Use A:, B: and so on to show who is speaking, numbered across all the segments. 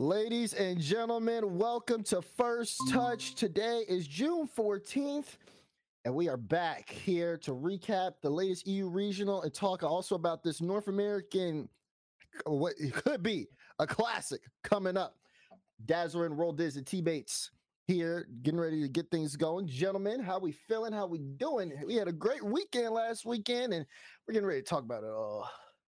A: Ladies and gentlemen, welcome to First Touch. Today is June 14th, and we are back here to recap the latest EU regional and talk also about this North American, what it could be a classic coming up. Dazzler and Roll Diz and T Bates here, getting ready to get things going. Gentlemen, how we feeling? How we doing? We had a great weekend last weekend, and we're getting ready to talk about it all.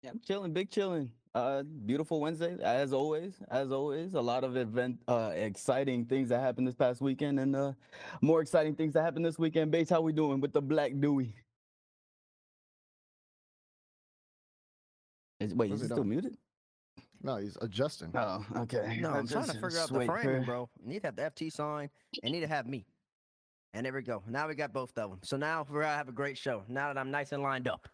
B: Yeah, I'm chilling, big chilling. Uh, beautiful Wednesday, as always. As always, a lot of event, uh, exciting things that happened this past weekend, and uh, more exciting things that happened this weekend. Base, how we doing with the Black Dewey? Is, wait, is
A: it
B: he still muted?
A: No, he's adjusting.
B: Oh, okay.
C: No,
B: I
C: I'm trying to figure out the
B: wait
C: framing,
B: for-
C: bro. You need to have the FT sign and need to have me. And there we go. Now we got both of them. So now we're gonna have a great show. Now that I'm nice and lined up.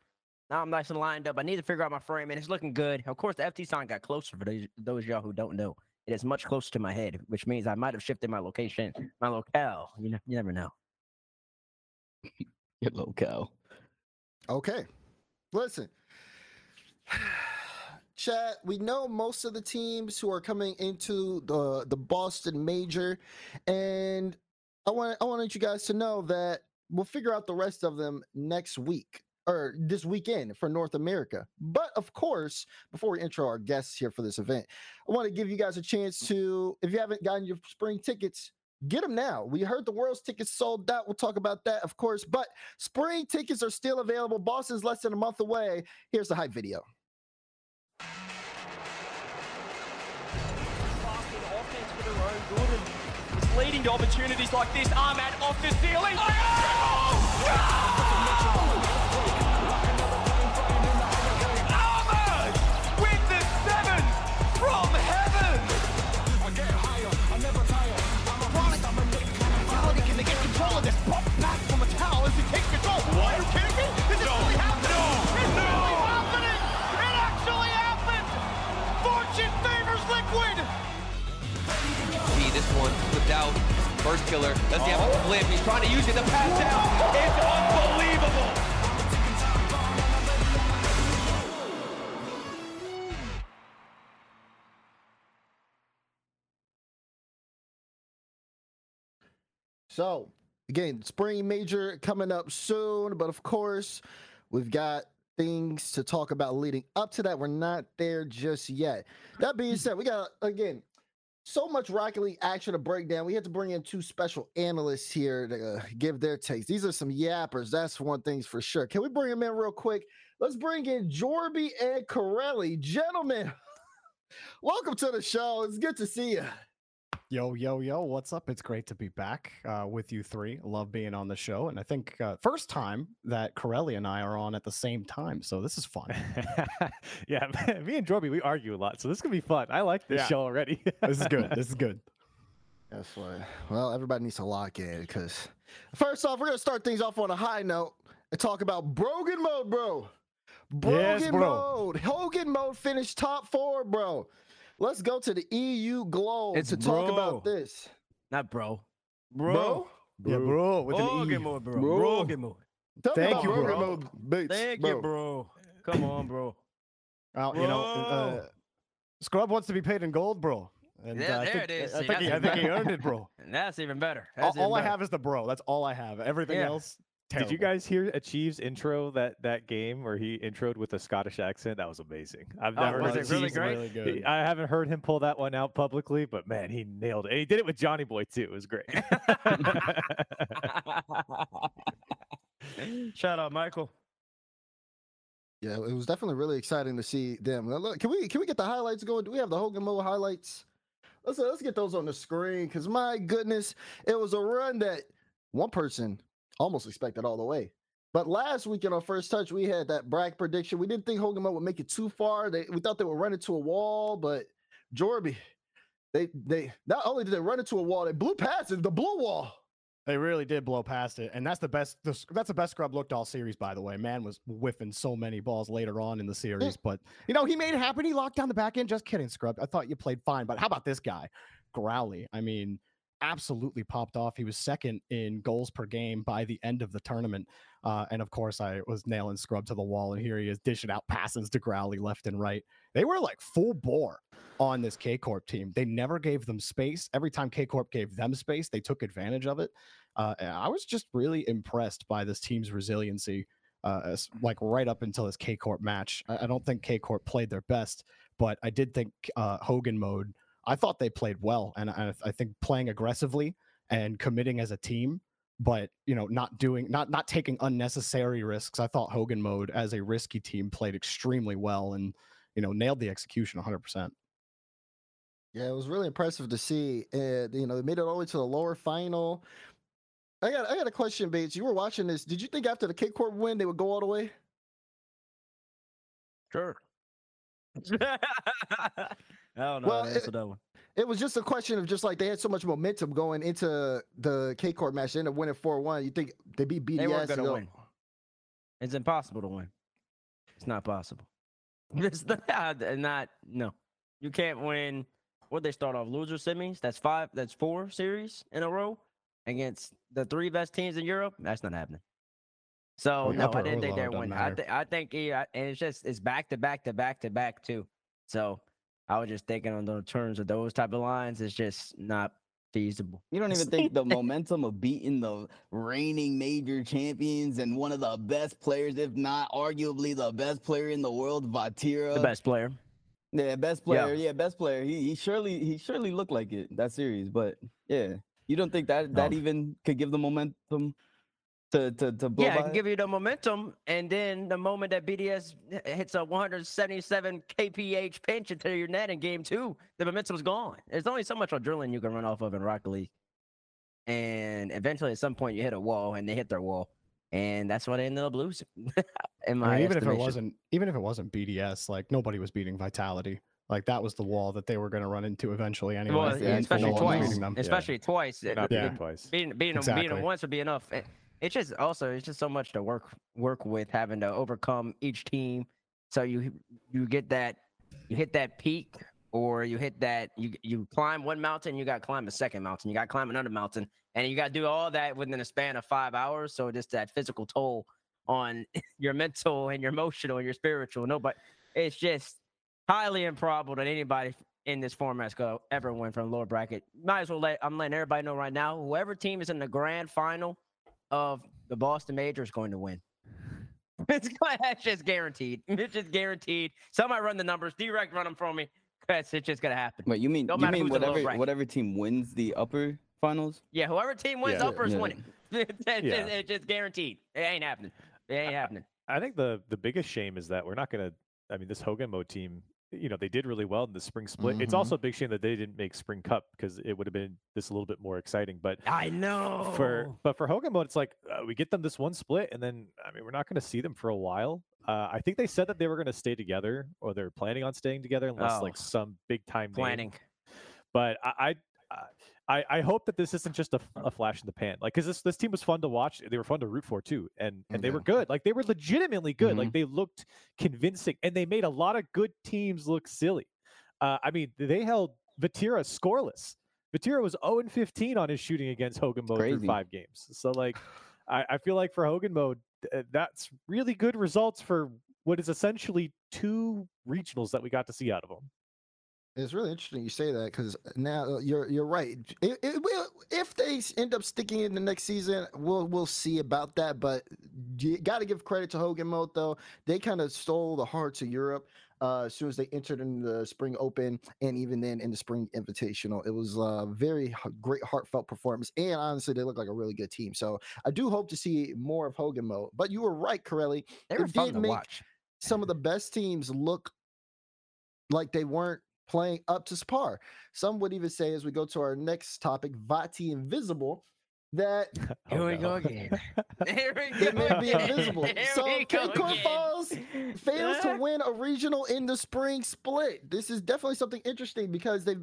C: Now I'm nice and lined up. I need to figure out my frame, and it's looking good. Of course, the FT sign got closer for those, those y'all who don't know. It is much closer to my head, which means I might have shifted my location, my locale. You know, you never know.
B: Your locale.
A: Okay. Listen. Chat, we know most of the teams who are coming into the the Boston major and I want I wanted you guys to know that we'll figure out the rest of them next week or this weekend for North America. But of course, before we intro our guests here for this event, I want to give you guys a chance mm-hmm. to if you haven't gotten your spring tickets, get them now. We heard the world's tickets sold out. We'll talk about that, of course, but Spring tickets are still available. Boston's less than a month away. Here's the hype video.
D: Boston offense for their own good and it's leading to opportunities like this. Ahmad off the ceiling. Ahmad
E: out. First killer. Does he have a flip? He's trying to use it. The pass down It's unbelievable.
A: So, again, spring major coming up soon, but of course, we've got things to talk about leading up to that. We're not there just yet. That being said, we got again so much Rocket League action to break down. We had to bring in two special analysts here to uh, give their takes. These are some yappers. That's one thing's for sure. Can we bring them in real quick? Let's bring in Jorby and Corelli. Gentlemen, welcome to the show. It's good to see you.
F: Yo, yo, yo, what's up? It's great to be back uh, with you three. Love being on the show. And I think uh, first time that Corelli and I are on at the same time. So this is fun.
G: yeah, me and Jorby, we argue a lot, so this could be fun. I like this
F: Yeah.
G: show already.
F: this is good. This is good.
A: That's what. Well, everybody needs to lock in because first off, we're gonna start things off on a high note and talk about Brogan mode, bro. Brogan
F: Yes, bro.
A: mode. Hogan mode finished top four, bro. Let's go to the EU Globe
C: It's
A: to talk about this.
C: Not bro.
A: Bro,
F: Yeah, bro. With an
C: Brogan
F: E.
C: mode, bro.
A: Bro.
C: Brogan mode.
A: Tell me
F: Thank you,
A: Brogan
F: bro.
A: mode, Bates,
C: Thank
A: bro.
C: you, bro. Come on, bro.
F: Well, you know, uh, Scrub wants to be paid in gold, bro. And
C: Yeah,
F: uh, I
C: there
F: think,
C: it is.
F: I
C: See,
F: think, he, I think he earned it, bro.
C: That's even better.
F: all
C: even
F: all I have is the bro. That's all I have. Everything
C: Yeah.
F: else,
G: Did you guys hear Achieve's intro that that game where he introed with a Scottish accent? That was amazing. I've
C: Oh,
G: never
C: was
G: heard
C: it really
G: Achieve's-
C: great?
F: Really
G: he-
F: good.
G: I haven't heard him pull that one out publicly, but man, he nailed it. And he did it with Johnny Boy too. It was great.
C: Shout out, Michael.
A: Yeah, it was definitely really exciting to see them. Now, look, can we can we get the highlights going? Do we have the Hogan mode highlights? Let's let's get those on the screen because my goodness, it was a run that one person almost expected all the way. But last week in our First Touch, we had that brag prediction. We didn't think Hogan would make it too far. They we thought they would run into a wall, but Jorby, they they not only did they run into a wall, they blew past it, the blue wall.
F: They really did blow past it, and that's the best. The, that's the best scrub looked all series, by the way. Man was whiffing so many balls later on in the series, but you know he made it happen. He locked down the back end. Just kidding, scrub. I thought you played fine, but how about this guy, Growly? I mean, absolutely popped off. He was second in goals per game by the end of the tournament, uh, and of course I was nailing scrub to the wall, and here he is dishing out passes to Growly left and right. They were like full bore. on this K Corp team. They never gave them space. Every time K Corp gave them space, they took advantage of it. Uh, I was just really impressed by this team's resiliency. Uh, like right up until this K Corp match, I, I don't think K Corp played their best, but I did think uh, Hogan mode. I thought they played well, and I, I think playing aggressively and committing as a team, but you know, not doing, not not taking unnecessary risks. I thought Hogan mode as a risky team played extremely well, and you know, nailed the execution 100. percent
A: Yeah, it was really impressive to see. And you know, they made it all the way to the lower final. I got I got a question, Bates. You were watching this. Did you think after the K Corp win they would go all the way?
C: Sure. I don't know.
A: Well, it-
C: answer that one.
A: It was just a question of just like they had so much momentum going into the K Corp match. They ended up winning 4 1. You think they beat BDS?
C: They weren't gonna win. It's impossible to win. It's not possible. It's not, uh, not no. You can't win. What they start off loser semis? That's five. That's four series in a row against the three best teams in Europe. That's not happening. So
F: Well,
C: no, I didn't think they'd
F: doesn't
C: win. I
F: matter.
C: think I think yeah, and it's just it's back to back to back to back too. So I was just thinking on the terms of those type of lines, it's just not feasible.
B: You don't even think the momentum of beating the reigning major champions and one of the best players, if not arguably the best player in the world, Vatira.
C: The best player.
B: Yeah, best
C: Yeah.
B: player. Yeah, best player. He he surely he surely looked like it that series, but yeah, you don't think that that
C: No.
B: even could give the momentum to to to blow
C: Yeah, it
B: by
C: can give you the momentum, and then the moment that BDS hits a 177 kph pinch into your net in game two, the momentum's gone. There's only so much adrenaline you can run off of in Rocket League, and eventually, at some point, you hit a wall, and they hit their wall, and that's why they ended up losing. in my
F: I mean, even if it wasn't, even if it wasn't BDS, like nobody was beating Vitality. Like that was the wall that they were going to run into eventually anyway.
C: well,
B: yeah,
C: especially
F: no
C: twice,
F: beating them.
C: especially twice.
G: Not
C: it-
G: beating
F: Yeah.
G: twice.
C: beating beating them
F: Exactly.
C: beating them once would be enough. It- it's just also it's just so much to work work with having to overcome each team. So you you get that you hit that peak or you hit that you you climb one mountain, you got to climb a second mountain, you got to climb another mountain, and you got to do all that within a span of five hours. So just that physical toll on your mental and your emotional and your spiritual. No, but it's just highly improbable that anybody in this format's gonna ever win from lower bracket. Might as well let I'm letting everybody know right now. Whoever team is in the grand final of the Boston Major is going to win. It's that's just guaranteed. It's just guaranteed. Somebody run the numbers. Direct run them for me. Cause it's just gonna happen.
B: Wait, you mean
C: Don't
B: you mean
C: who's in the lower
B: whatever
C: bracket.
B: whatever team wins the upper finals?
C: Yeah, whoever team wins
G: Yeah.
C: upper is
B: Yeah.
C: winning. it's, just,
G: Yeah.
C: it's just guaranteed. It ain't happening. It ain't happening.
G: I think the the biggest shame is that we're not gonna. I mean, this Hogan mode team, you know, they did really well in the spring split. It's
A: Mhm.
G: also a big shame that they didn't make spring cup because it would have been this a little bit more exciting. But
C: I know.
G: for but for Hogan mode, it's like uh, we get them this one split, and then I mean, we're not going to see them for a while. Uh, I think they said that they were going to stay together, or they're planning on staying together, unless like
C: Oh.
G: some big time name
C: planning.
G: but I, I, I, I hope that this isn't just a flash in the pan. Like, because this this team was fun to watch. They were fun to root for too, and and they were good. Like, they were legitimately good. Like, they looked convincing, and they made a lot of good teams look silly. Uh, I mean, they held Vatira scoreless. Vatira was 0 and 15 on his shooting against Hogan mode through five games. So, like, I, I feel like for Hogan mode, that's really good results for what is essentially two regionals that we got to see out of them.
A: It's really interesting you say that because now uh, you're you're right. It, it will if they end up sticking in the next season, we'll we'll see about that. But you got to give credit to Hogan Mode though. They kind of stole the hearts of Europe uh, as soon as they entered in the Spring Open and even then in the Spring Invitational. It was a very great heartfelt performance, and honestly, they look like a really good team. So I do hope to see more of Hogan Mode. But you were right, Corelli.
C: They were
A: It
C: fun
A: did
C: to
A: make-
C: watch.
A: Some of the best teams look like they weren't playing up to par. Some would even say, as we go to our next topic, Vati Invisible, that
G: Oh,
C: Here we go
G: no.
C: again. Here we
A: it may
C: go
A: be
C: again.
A: invisible.
C: Here
A: So
C: we go
A: K-Corp
C: again.
A: Falls fails to ah. win a regional in the spring split. This is definitely something interesting because they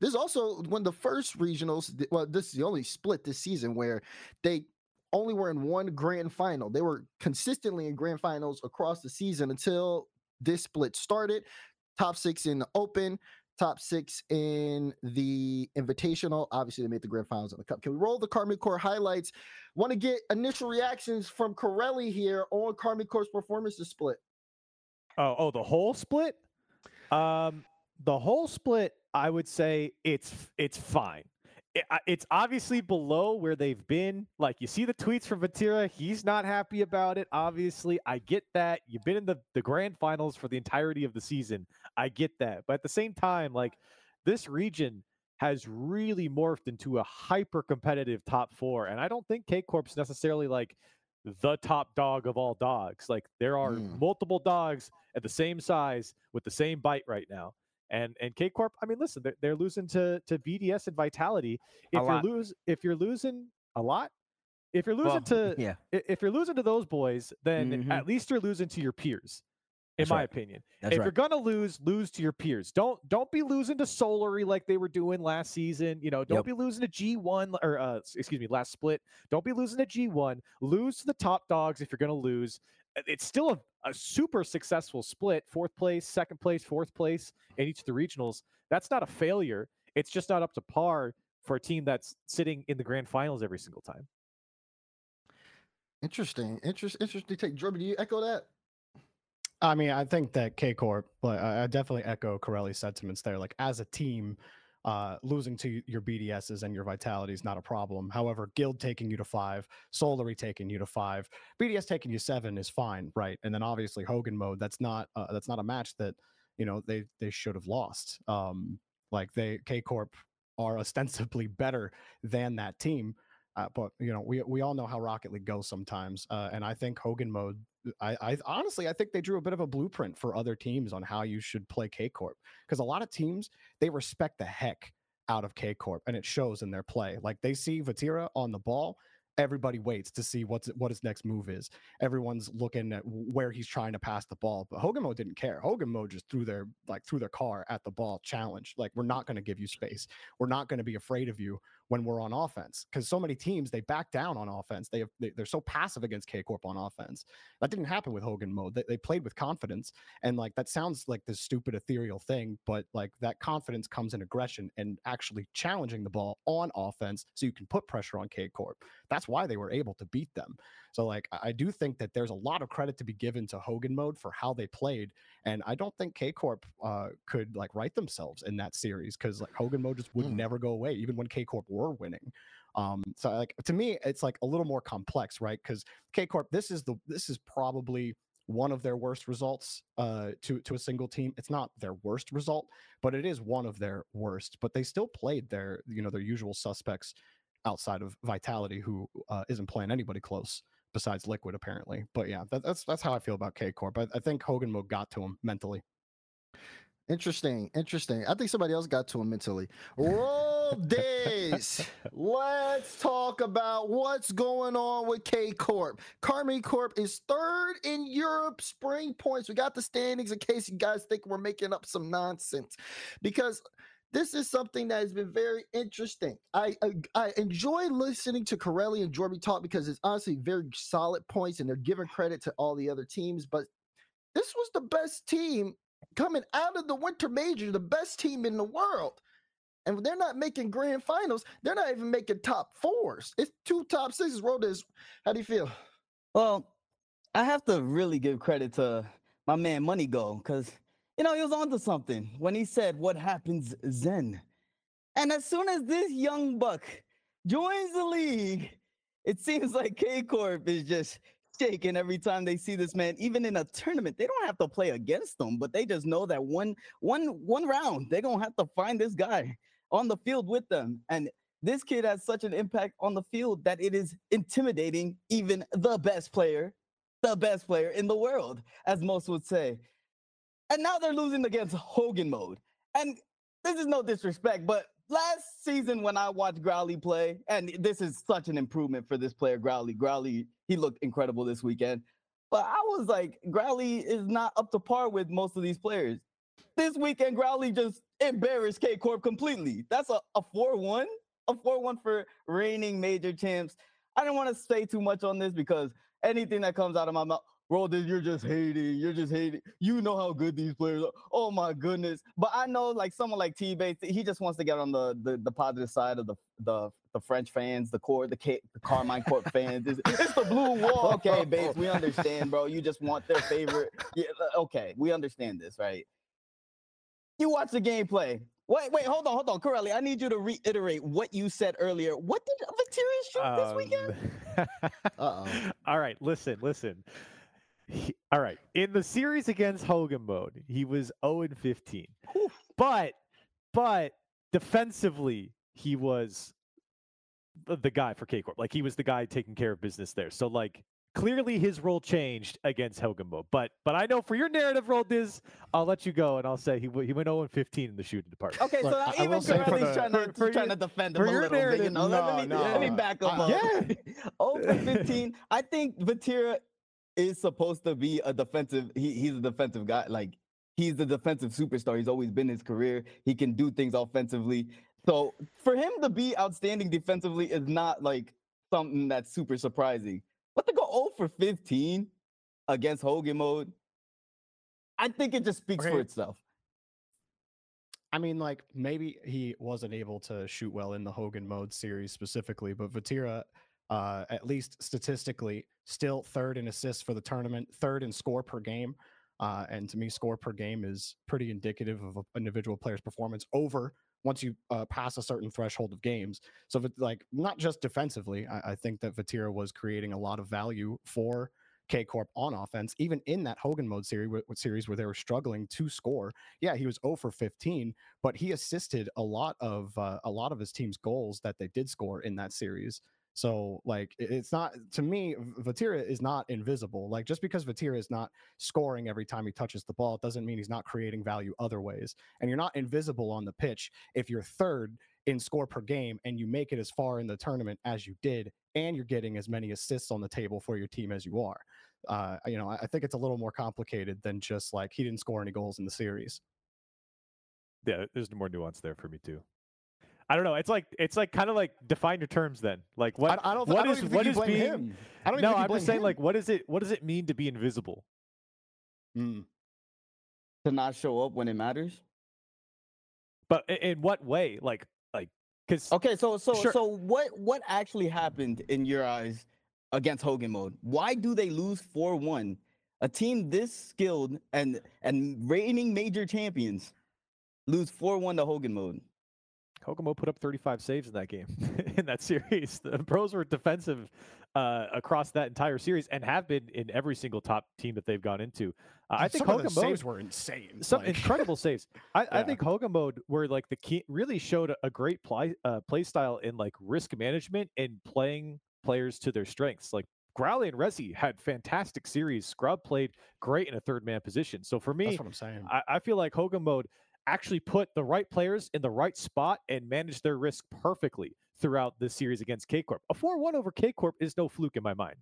A: this is also one of the first regionals. th- Well, this is the only split this season where they only were in one grand final. They were consistently in grand finals across the season until this split started. Top six in the open, top six in the invitational. Obviously, they made the grand finals in the cup. Can we roll the Karmine Corp highlights? Want to get initial reactions from Corelli here on Karmine Corp's performance this split.
G: Oh, oh, the whole split. Um, the whole split, I would say it's it's fine. It- it's obviously below where they've been. Like you see the tweets from Vatira, he's not happy about it. Obviously, I get that. You've been in the the grand finals for the entirety of the season. I get that, but at the same time, like this region has really morphed into a hyper competitive top four, and I don't think K Corp's necessarily like the top dog of all dogs. Like there are
A: Mm.
G: multiple dogs at the same size with the same bite right now. And and K Corp, I mean, listen, they're, they're losing to to BDS and Vitality. If you're lose, if you're losing a lot, if you're losing
C: Well,
G: to
C: yeah.
G: if you're losing to those boys, then
C: Mhm.
G: at least you're losing to your peers. In
C: That's
G: my
C: right.
G: opinion,
C: That's
G: if
C: right.
G: you're gonna lose, lose to your peers. Don't don't be losing to Solary like they were doing last season. You know, don't
C: Yep.
G: be losing to G1 or uh, excuse me, last split. Don't be losing to G1. Lose to the top dogs if you're gonna lose. Uh, It's still a, a super successful split. Fourth place, second place, fourth place in each of the regionals. That's not a failure. It's just not up to par for a team that's sitting in the grand finals every single time.
A: Interesting. Interest, interesting take. Jordan, do you echo that?
F: I mean, I think that K Corp, but I I definitely echo Corelli's sentiments there. Like as a team, uh, losing to your BDSs and your vitality is not a problem. However, Guild taking you to five, Solary taking you to five, BDS taking you seven is fine, right? And then obviously Hogan mode. That's not uh, that's not a match that you know they they should have lost. Um, like they K Corp are ostensibly better than that team. Uh, but you know, we we all know how Rocket League goes sometimes, uh, and I think Hogan mode I, I honestly I think they drew a bit of a blueprint for other teams on how you should play K Corp because a lot of teams they respect the heck out of K Corp and it shows in their play. Like they see Vatira on the ball, everybody waits to see what's what his next move is. Everyone's looking at where he's trying to pass the ball, but Hogan Mo didn't care. Hogan Mo just threw their like threw their car at the ball, challenge. Like we're not going to give you space. We're not going to be afraid of you when we're on offense because so many teams they back down on offense. They, have, they they're so passive against K Corp on offense. That didn't happen with Hogan mode. They, they played with confidence, and like that sounds like this stupid ethereal thing, but like that confidence comes in aggression and actually challenging the ball on offense, so you can put pressure on K Corp. That's why they were able to beat them. So like I do think that there's a lot of credit to be given to Hogan mode for how they played, and I don't think K Corp uh, could like write themselves in that series because like Hogan mode just would
A: Mm.
F: never go away, even when K Corp were winning. Um, so like to me, it's like a little more complex, right? Because K Corp, this is the this is probably one of their worst results uh, to to a single team. It's not their worst result, but it is one of their worst. But they still played their you know their usual suspects outside of Vitality, who uh, isn't playing anybody close besides Liquid apparently. But yeah, that, that's that's how I feel about K Corp. I, I think Hogan Mo got to him mentally.
A: Interesting, interesting. I think somebody else got to him mentally. Roll days. Let's talk about what's going on with K Corp. Karmine Corp is third in Europe spring points. We got the standings in case you guys think we're making up some nonsense because this is something that has been very interesting. I I, I enjoy listening to Corelli and Jorby talk because it's honestly very solid points and they're giving credit to all the other teams. But this was the best team coming out of the winter major, the best team in the world. And they're not making grand finals. They're not even making top fours. It's two top sixes. This. How do you feel?
B: Well, I have to really give credit to my man Money Go because you know he was onto something when he said, "What happens then?" And as soon as this young buck joins the league, it seems like K Corp is just shaking every time they see this man. Even in a tournament, they don't have to play against them, but they just know that one one one round they're gonna have to find this guy on the field with them. And this kid has such an impact on the field that it is intimidating even the best player, the best player in the world, as most would say. And now they're losing against Hogan mode. And this is no disrespect, but last season when I watched Growly play, and this is such an improvement for this player, Growly. Growly, he looked incredible this weekend. But I was like, Growly is not up to par with most of these players. This weekend, Growly just embarrassed K Corp completely. That's a, a 4-1, a 4-1 for reigning major champs. I don't want to say too much on this because anything that comes out of my mouth, Roldis, you're just hating. You're just hating. You know how good these players are. Oh my goodness. But I know like someone like T Bates, he just wants to get on the, the the positive side of the the the French fans, the core, the K, the Karmine Corp fans. It's, it's the blue wall. Okay, Bates, we understand, bro. You just want their favorite. Yeah, uh, okay, we understand this, right? you watch the gameplay. Wait, wait, hold on, hold on, Corelli. I need you to reiterate what you said earlier. What did Vatirius shoot this weekend?
G: Um,
A: Uh-oh.
G: All right, listen, listen. He- all right, in the series against Hogan mode, he was 0 and 15. But but defensively, he was the, guy for K Corp. Like he was the guy taking care of business there. So like clearly his role changed against Hogan mode. But but I know for your narrative role, Diz, I'll let you go and I'll say he he went 0 and 15 in the shooting department.
B: Okay, so
F: Look,
B: now
F: I- I
B: even
F: will for
B: Corelli's
F: the-
B: trying to,
G: for- for
B: trying
G: your-
B: to defend him a little bit. You know, let, me,
F: No,
B: let me
F: no,
B: back up. Up.
G: Yeah.
B: Oh for 15. I think Vatira is supposed to be a defensive. He, he's a defensive guy. Like he's the defensive superstar. He's always been his career. He can do things offensively. So for him to be outstanding defensively is not like something that's super surprising. But to go 0 for 15 against Hogan mode, I think it just speaks for itself.
F: I mean, like maybe he wasn't able to shoot well in the Hogan mode series specifically, but Vatira, uh, at least statistically, still third in assists for the tournament, third in score per game. Uh, and to me, score per game is pretty indicative of an individual player's performance over once you uh, pass a certain threshold of games. So, if like, not just defensively, I, I think that Vatira was creating a lot of value for K Corp on offense, even in that Hogan mode series, series where they were struggling to score. Yeah, he was 0 for 15, but he assisted a lot of uh, a lot of his team's goals that they did score in that series. So like it's not to me Vatira is not invisible. Like just because Vatira is not scoring every time he touches the ball, it doesn't mean he's not creating value other ways. And you're not invisible on the pitch if you're third in score per game and you make it as far in the tournament as you did and you're getting as many assists on the table for your team as you are. Uh, you know, I think it's a little more complicated than just like he didn't score any goals in the series.
G: Yeah, there's more nuance there for me too. I don't know. It's like it's like kind of like define your terms then. Like what
F: I, I don't,
G: what
F: I don't
G: is-
F: even
G: what
F: think you blame
G: being-
F: him. I don't even
G: no,
F: think you
G: I'm
F: blame
G: just saying
F: him.
G: like what is it what does it mean to be invisible?
F: Mm.
B: To not show up when it matters.
G: But i- in what way? Like like cuz
B: Okay, so so
G: Sure.
B: so what what actually happened in your eyes against Hogan mode? Why do they lose 4-1? A team this skilled and and reigning major champions lose 4-1 to Hogan mode.
G: Kokomo put up 35 saves in that game in that series. The pros were defensive uh, across that entire series and have been in every single top team that they've gone into. Uh, I think
F: Some of the
G: Kokomo
F: saves were insane.
G: some
F: like-
G: incredible saves. I, I think Hogan mode were like the key really showed a, great play uh, play style in like risk management and playing players to their strengths. Like Growly and Resi had fantastic series. Scrub played great in a third man position. So for me,
F: That's what I'm saying.
G: I, I feel like Hogan mode actually put the right players in the right spot and managed their risk perfectly throughout this series against K Corp. A 4 1 over K Corp is no fluke in my mind.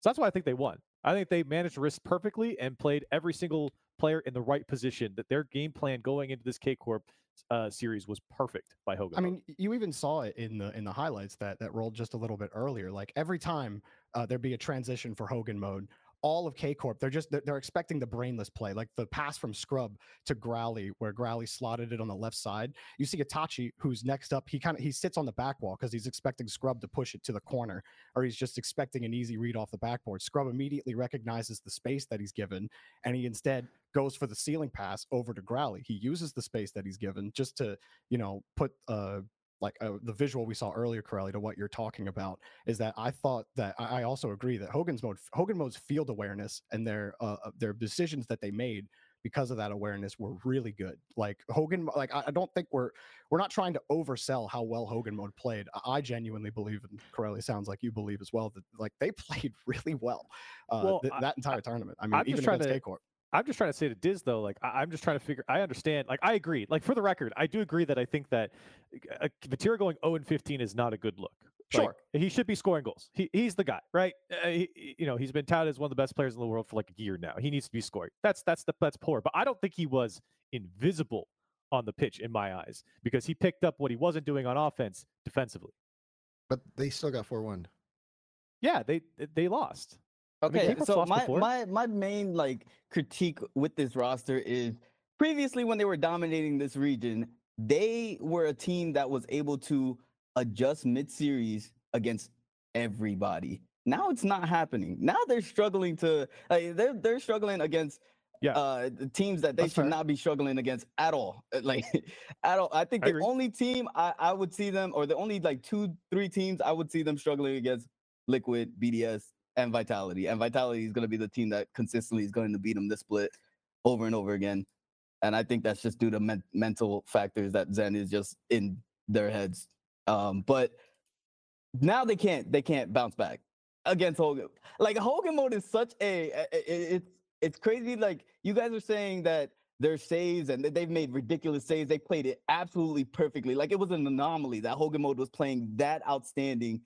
G: So that's why I think they won. I think they managed risk perfectly and played every single player in the right position. That their game plan going into this K Corp uh, series was perfect by Hogan.
F: I mean, you even saw it in the in the highlights that that rolled just a little bit earlier. Like every time uh, there'd be a transition for Hogan mode, all of K Corp, they're just they're, they're expecting the brainless play, like the pass from Scrub to Growly, where Growly slotted it on the left side. You see Itachi, who's next up. He kind of he sits on the back wall because he's expecting Scrub to push it to the corner, or he's just expecting an easy read off the backboard. Scrub immediately recognizes the space that he's given, and he instead goes for the ceiling pass over to Growly. He uses the space that he's given just to you know put uh like uh, the visual we saw earlier, Corelli, to what you're talking about is that I thought that I, I also agree that Hogan's mode, Hogan mode's field awareness and their uh, uh, their decisions that they made because of that awareness were really good. Like Hogan, like I, I don't think we're we're not trying to oversell how well Hogan mode played. I, I genuinely believe, and Corelli sounds like you believe as well, that like they played really well, uh,
G: Well,
F: th- that entire tournament. I mean,
G: I'm
F: even against
G: to-
F: K Corp.
G: I'm just trying to say to Diz though, like I, am just trying to figure. I understand. Like I agree. Like for the record, I do agree that I think that uh, Vatira going 0 and 15 is not a good look. Like,
F: Sure.
G: he should be scoring goals. He, he's the guy, right? Uh, he, he- you know, he's been touted as one of the best players in the world for like a year now. He needs to be scoring. That's that's the that's poor. But I don't think he was invisible on the pitch in my eyes because he picked up what he wasn't doing on offense defensively.
A: But they still got 4 1.
G: Yeah, they they lost. Mean,
B: Okay,
G: K-Corp's
B: so my
G: before.
B: my my main like critique with this roster is previously when they were dominating this region, they were a team that was able to adjust mid-series against everybody. Now it's not happening. Now they're struggling to uh, they're they're struggling against
G: Yeah.
B: Uh, the teams that they
F: That's
B: should
F: fair.
B: not be struggling against at all. Like at all. I think
G: I
B: the
G: agree.
B: only team I, I would see them, or the only like two, three teams I would see them struggling against Liquid, BDS, and Vitality. And Vitality is going to be the team that consistently is going to beat them this split over and over again. And I think that's just due to men- mental factors that Zen is just in their heads. Um, but now they can't they can't bounce back against Hogan. Like Hogan mode is such a it's it's crazy. Like you guys are saying that their saves and they've made ridiculous saves. They played it absolutely perfectly. Like it was an anomaly that Hogan mode was playing that outstanding.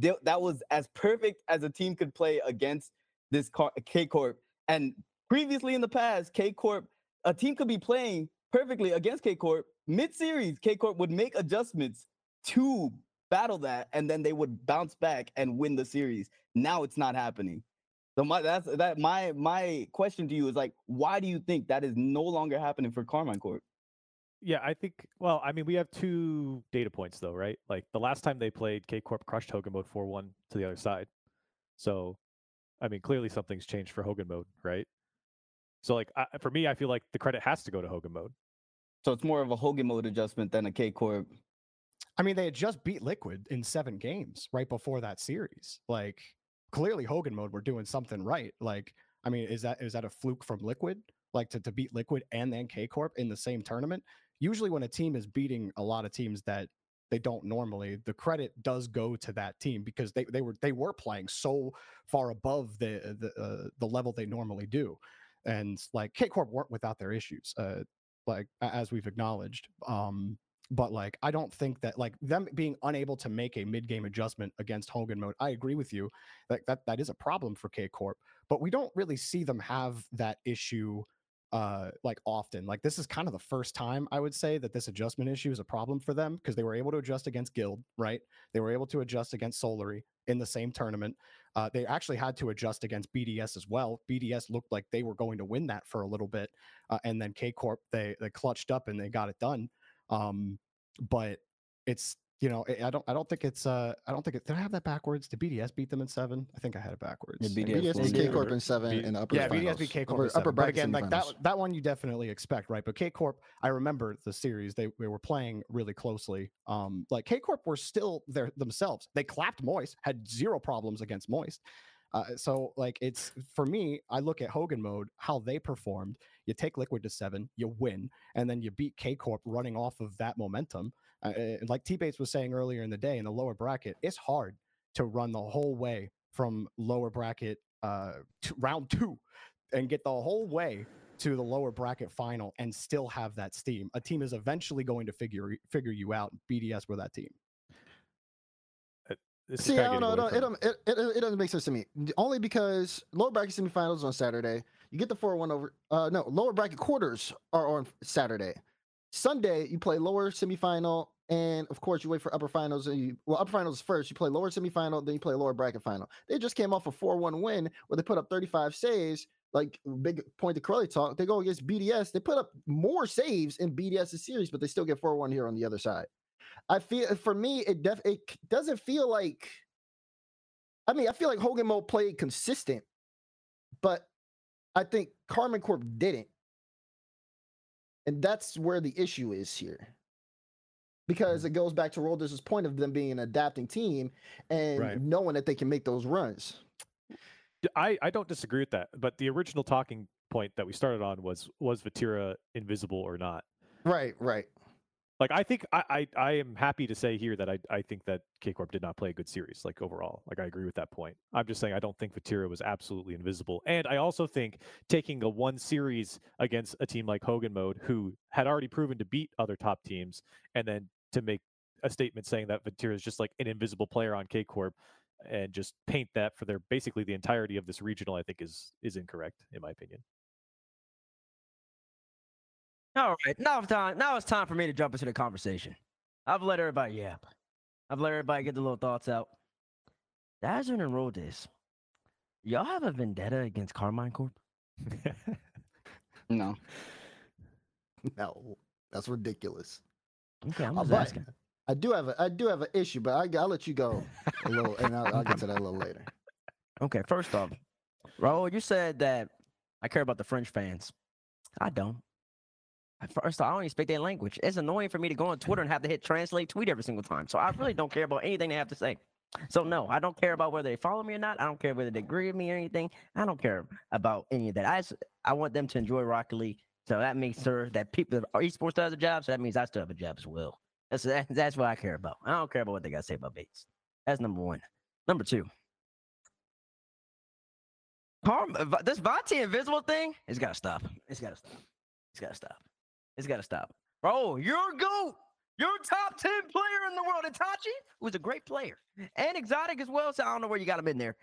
B: Th- That was as perfect as a team could play against this K Corp. And previously in the past, K Corp, a team could be playing perfectly against K Corp. Mid series, K Corp would make adjustments to battle that, and then they would bounce back and win the series. Now it's not happening. So my that's that my my question to you is like, why do you think that is no longer happening for Karmine Corp?
G: Yeah, I think. Well, I mean, we have two data points though, right? Like the last time they played, K Corp crushed Hogan Mode four one to the other side. So, I mean, clearly something's changed for Hogan Mode, right? So, like I, for me, I feel like the credit has to go to Hogan Mode.
B: So it's more of a Hogan mode adjustment than a K Corp.
F: I mean, they had just beat Liquid in seven games right before that series. Like, clearly, Hogan mode, we're doing something right. Like, I mean, is that is that a fluke from Liquid? Like to, to beat Liquid and then K Corp in the same tournament? Usually, when a team is beating a lot of teams that they don't normally, the credit does go to that team because they, they were they were playing so far above the the uh, the level they normally do, and like K Corp weren't without their issues. Uh, like as we've acknowledged. Um, but like I don't think that like them being unable to make a mid-game adjustment against Hogan mode. I agree with you that that, that is a problem for K Corp, but we don't really see them have that issue uh like often. Like this is kind of the first time I would say that this adjustment issue is a problem for them because they were able to adjust against Guild, right? They were able to adjust against Solary in the same tournament. Uh, they actually had to adjust against BDS as well. BDS looked like they were going to win that for a little bit, uh, and then K Corp they they clutched up and they got it done. Um, but it's you know I I don't I don't think it's uh I don't think it did I have that backwards? Did BDS beat them in seven? I think I had it backwards.
B: BDS
A: BDS beat
B: the
A: K Corp in seven
G: B-
A: in the upper
F: yeah,
A: finals.
F: BDS beat K Corp
A: upper,
F: in seven.
A: upper
F: But again, like that that one you definitely expect, right? But K Corp, I remember the series they, they were playing really closely. Um, like K Corp were still there themselves. They clapped Moist, had zero problems against Moist. Uh, so like it's for me, I look at Hogan mode, how they performed. You take Liquid to seven, you win, and then you beat K Corp running off of that momentum. Uh, uh, like T Bates was saying earlier in the day in the lower bracket, it's hard to run the whole way from lower bracket uh, to round two and get the whole way to the lower bracket final and still have that steam. A team is eventually going to figure figure you out. BDS were that team.
G: This is
A: See,
G: kinda
A: I don't know. It, don't, it, it, it, it doesn't make sense to me. Only because lower bracket semifinals on Saturday. You get the 4 1 over. Uh, no, lower bracket quarters are on Saturday. Sunday, you play lower semifinal. And of course, you wait for upper finals. And you, well, upper finals first. You play lower semifinal, then you play lower bracket final. They just came off a 4 1 win where they put up 35 saves. Like big point to Curly talk. They go against BDS. They put up more saves in BDS's series, but they still get 4 1 here on the other side. I feel uh, for me, it def it doesn't feel like. I mean, I feel like Hogan Mo played consistent, but I think Karmine Corp didn't, and that's where the issue is here. Because it goes back to Rolders' point of them being an adapting team and
F: Right.
A: knowing that they can make those runs.
G: I, I don't disagree with that, but the original talking point that we started on was was Vatira invisible or not?
A: Right, right.
G: Like I think I, I, I am happy to say here that I, I think that K Corp did not play a good series, like overall. Like I agree with that point. I'm just saying I don't think Vatira was absolutely invisible. And I also think taking a one series against a team like Hogan Mode, who had already proven to beat other top teams, and then to make a statement saying that Vatira is just like an invisible player on K Corp and just paint that for their basically the entirety of this regional, I think is is incorrect, in my opinion.
C: All right, now it's time. Now it's time for me to jump into the conversation. I've let everybody yap. I've let everybody get the little thoughts out. Dazzard and Roldis, y'all have a vendetta against Karmine Corp?
B: No.
A: No, that's ridiculous.
C: Okay, I'm
A: Uh,
C: just asking.
A: I do have a I do have an issue, but I, I'll let you go a little, and I'll, I'll get to that a little later.
C: Okay, first off, Raul, you said that I care about the French fans. I don't. First, I don't even speak their language. It's annoying for me to go on Twitter and have to hit translate tweet every single time. So I really don't care about anything they have to say. So no, I don't care about whether they follow me or not. I don't care whether they agree with me or anything. I don't care about any of that. I just, I want them to enjoy Rocket League. So that means, sir, that people are esports has a job. So that means I still have a job as well. That's that, that's what I care about. I don't care about what they got to say about Bates. That's number one. Number two. Harm, uh, this Vati invisible thing, it's got to stop. It's got to stop. It's got to stop. Oh, it's got to stop. Bro, you're a GOAT. You're a top 10 player in the world. Itachi was a great player and Exotiik as well. So I don't know where you got him in there.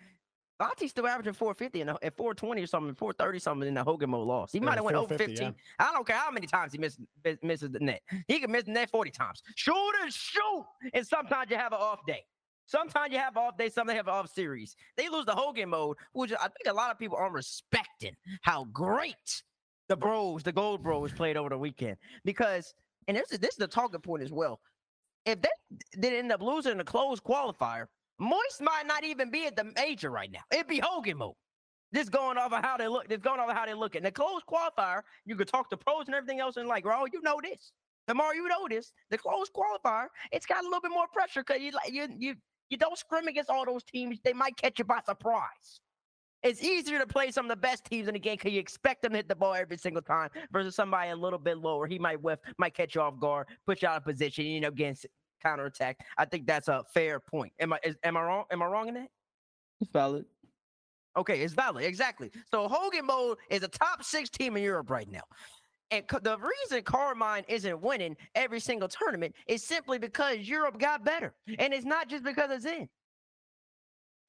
C: Vati's still averaging 450 and at 420 or something, 430 something in the Hogan mode loss. He
F: Yeah,
C: might have went over
F: 450,
C: 15. I don't care how many times he miss, miss- misses the net. He can miss the net 40 times. Shoot and shoot. And sometimes you have an off day. Sometimes you have off day, sometimes you have off series. They lose the Hogan mode, which I think a lot of people aren't respecting how great the bros, the gold bros played over the weekend. Because, and this is this is the talking point as well. If they did end up losing the closed qualifier, Moist might not even be at the major right now. It'd be Hogan mode. Just going off of how they look. Just going off of how they look. And the closed qualifier, you could talk to pros and everything else, and like, bro, you know this. The more you know this, the closed qualifier, it's got a little bit more pressure because you like you you you don't scrim against all those teams. They might catch you by surprise. It's easier to play some of the best teams in the game because you expect them to hit the ball every single time versus somebody a little bit lower. He might whiff, might catch you off guard, put you out of position, you know, against counterattack. I think that's a fair point. Am I is, am I wrong? Am I wrong in that?
B: It's valid.
C: Okay, it's valid. Exactly. So Hogan Mode is a top six team in Europe right now. And the reason Karmine isn't winning every single tournament is simply because Europe got better. And it's not just because of Zen.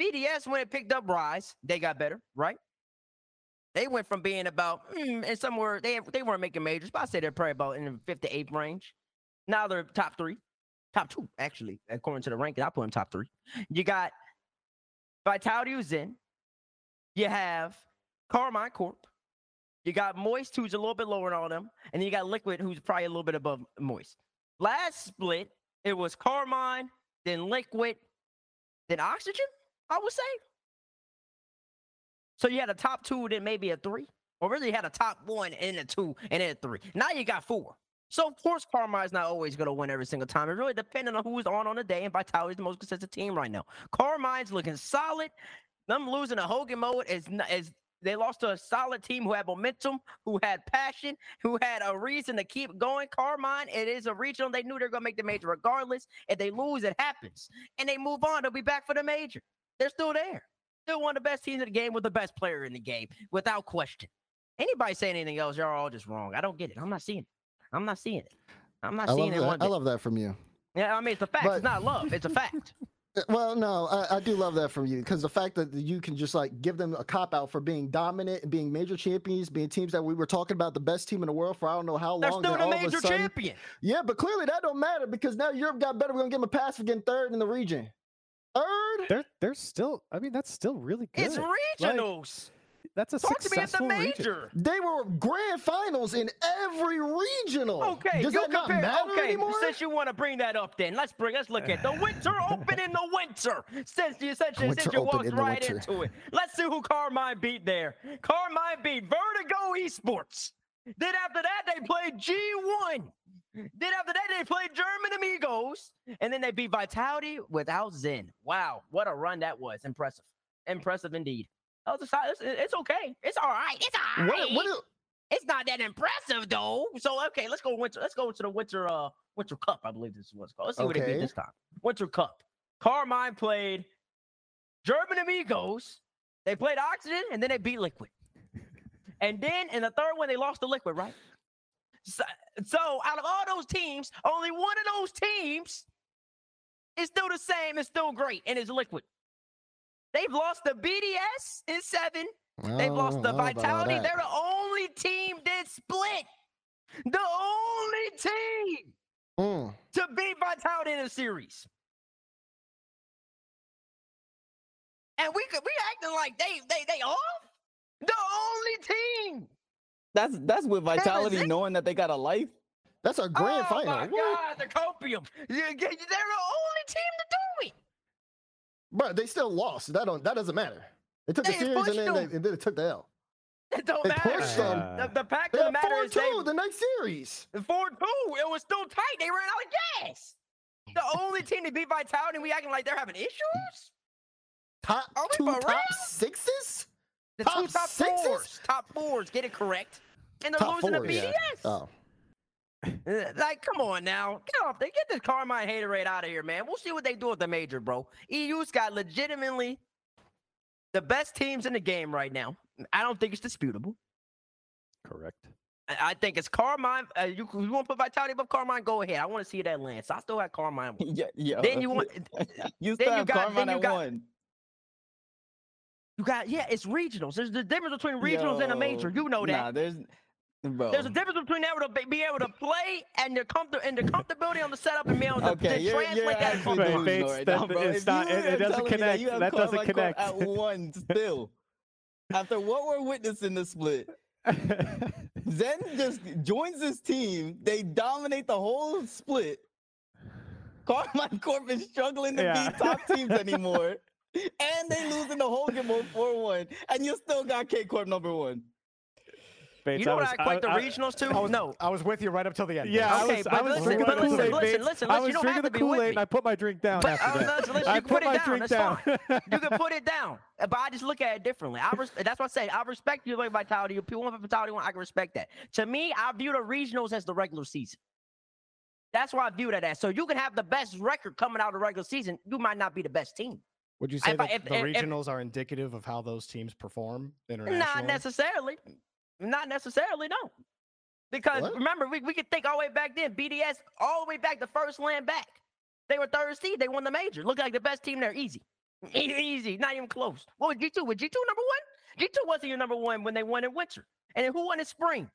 C: BDS, when it picked up Rise, they got better, right? They went from being about, mm, and somewhere, they, they weren't making majors, but I say they're probably about in the fifth to eighth range. Now they're top three, top two, actually, according to the ranking. I put him top three. You got Vitality in. You have Karmine Corp. You got Moist, who's a little bit lower than all them. And then you got Liquid, who's probably a little bit above Moist. Last split, it was Karmine, then Liquid, then Oxygen, I would say. So you had a top two, then maybe a three. Or really you had a top one and a two and then a three. Now you got four. So of course Karmine's not always gonna win every single time. It really depending on who's on on the day, and Vitality's the most consistent team right now. Karmine's looking solid. Them losing a Hogan mode is is they lost to a solid team who had momentum, who had passion, who had a reason to keep going. Karmine, it is a regional. They knew they're gonna make the major regardless. If they lose, it happens, and they move on. They'll be back for the major. They're still there. Still one of the best teams in the game with the best player in the game, without question. Anybody saying anything else, you're all just wrong. I don't get it. I'm not seeing it. I'm not seeing it. I'm not
A: I
C: seeing it.
A: that.
C: One
A: I love that from you.
C: Yeah, I mean it's a fact.
A: But-
C: it's not love. It's a fact.
A: Uh, Well, no, I, I do love that from you because the fact that you can just like give them a cop out for being dominant and being major champions, being teams that we were talking about the best team in the world for I don't know how
C: They're
A: long.
C: still
A: then
C: the
A: all of a
C: major
A: sudden-
C: champion.
A: Yeah, but clearly that don't matter because now Europe got better. We're gonna give them a pass for getting third in the region. Third?
G: They're they're still. I mean, that's still really good.
C: It's regionals.
G: That's a
C: Talk to me at the
G: successful region.
C: major.
A: They were grand finals in every regional.
C: Okay,
A: does
C: you
A: that not matter
C: Okay,
A: anymore?
C: since you want to bring that up, then let's bring. Let's look at the Winter Open in the winter. Since you since, you-
A: Winter
C: since you walked
A: in
C: right into it, let's see who Karmine beat there. Karmine beat Vertigo Esports. Then after that, they played G1. Then after that, they played German Amigos, and then they beat Vitality without Zen. Wow, what a run that was! Impressive, impressive indeed. A, solid- it's, it's okay. It's all right. It's all right.
A: what, what is-
C: It's not that impressive though. So okay, let's go winter. Let's go into the winter uh winter cup. I believe this is what it's called. Let's see what they
A: Okay.
C: beat this time. Winter cup. Karmine played German Amigos. They played Oxygen and then they beat Liquid. And then in the third one, they lost to Liquid, right? So, so out of all those teams, only one of those teams is still the same and still great, and it's Liquid. They've lost the BDS in seven. They've lost
A: Oh,
C: the
A: I don't know about all
C: vitality. They're the only team that split. The only team
A: Mm.
C: to beat vitality in a series. And we could we acting like they they they off. The only team.
B: That's that's with vitality,
C: it?
B: knowing that they got a life.
A: That's a grand
C: oh
A: final.
C: my
A: What?
C: God, the copium. You- you- They're the only team to do it.
A: Bro, they still lost. That don't that doesn't matter. They took the series and then they, and then they took the L.
C: It don't
A: They
C: matter.
A: pushed them.
G: Uh,
C: The, the fact
A: They
C: of the matter
A: four
C: is they
A: two the next series.
C: four two. It was still tight. They ran out of gas. The only team to beat Vitality, and we acting like they're having issues.
A: Top
C: Are we
A: two
C: for
A: top
C: real?
A: sixes.
C: The
A: Top
C: two top
A: sixes?
C: fours, top fours, get it correct, and they're
A: Top
C: losing to
A: fours.
C: BDS.
A: Oh,
C: Uh, Like, come on now. Get off there. Get this Karmine haterade out of here, man. We'll see what they do with the major, bro. EU's got legitimately the best teams in the game right now. I don't think it's disputable.
G: Correct.
C: I I think it's Karmine. Uh, you, you want to put Vitality above Karmine? Go ahead. I want to see that Lance. I still have Karmine.
B: yeah, yeah.
C: Then you want.
B: you
C: then you got-
B: Karmine
C: then you
B: at
C: got-
B: one.
C: You got yeah. It's regionals. There's the difference between regionals and a major. You know that.
B: Nah, there's, bro.
C: There's a difference between able to be, be able to play and the comfort and the comfortability on the setup and be able to,
B: Okay,
C: to
B: you're,
C: translate
B: you're
C: that.
B: actually
G: Wait,
C: comfort.
G: Bates,
B: right
G: that-
B: now, bro.
G: it's not-
B: you
G: it- it doesn't
B: telling me that
G: connect.
B: you have
G: That doesn't
B: Karmine Corp
G: connect.
B: At one still. After what we're witnessing the split, Zen just joins this team. They dominate the whole split. Karmine Corp is struggling to
G: Yeah.
B: beat top teams anymore. and they losing the Hogan Bowl 4-1. And you still got K Corp number one.
G: Bates,
C: You know what
G: was-
C: I equate the
G: I-
C: regionals to?
F: I was,
C: no.
F: I was with you right up till the end.
G: Yeah, I was,
C: but
G: I was
C: listen,
G: drinking
C: but
G: the
C: listen,
G: Kool-Aid,
C: listen, listen,
G: I was
C: you don't
G: drinking
C: have
G: the
C: to be with
G: Kool-Aid and I put my drink down
C: But,
G: after
C: uh,
G: that.
C: listen, listen,
G: I
C: you can
G: put
C: put it
G: my
C: down,
G: drink down.
C: You can put it down, but I just look at it differently. I res- that's what I say. I respect you like vitality. If people want vitality one, I can respect that. To me, I view the regionals as the regular season. That's why I view that as. So you can have the best record coming out of the regular season. You might not be the best team.
F: Would you say
C: If I-
F: that
C: if-
F: the
C: if- if-
F: regionals are indicative of how those teams perform internationally?
C: Not necessarily. Not necessarily, no. Because
A: What?
C: remember, we, we could think all the way back then. BDS, all the way back the first LAN back. They were third seed. They won the major. Looked like the best team there. Easy. Easy. Not even close. What was G2? Was G2 number one? G2 wasn't your number one when they won in winter. And then who won in spring?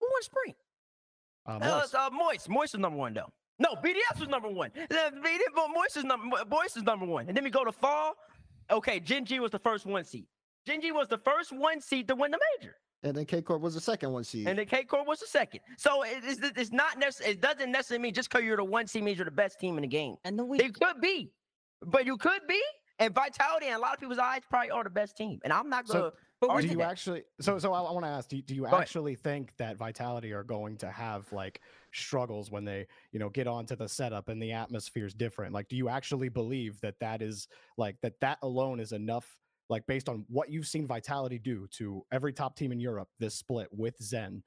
C: Who won spring?
F: Uh,
C: Uh,
F: Morris.
C: it's, uh, Moist. Moist is number one, though. No, BDS was number one. Uh, Moist is number Moist is number one. And then we go to fall. Okay, Gen G was the first one seed. Gen G was the first one seed to win the major.
A: And then K Corp was the second one seed.
C: And then K Corp was the second. So it- it's, it's not necessarily, it doesn't necessarily mean just because you're the one seed means you're the best team in the game.
B: And then we
C: It could be, but you could be. And Vitality in a lot of people's eyes probably are the best team. And I'm not going to
B: but
F: do you
C: that.
F: actually? So, so I, I want to ask: Do, do you
C: ahead.
F: actually think that Vitality are going to have like struggles when they, you know, get onto the setup and the atmosphere is different? Like, do you actually believe that that is like that that alone is enough? Like, based on what you've seen Vitality do to every top team in Europe this split with Zen,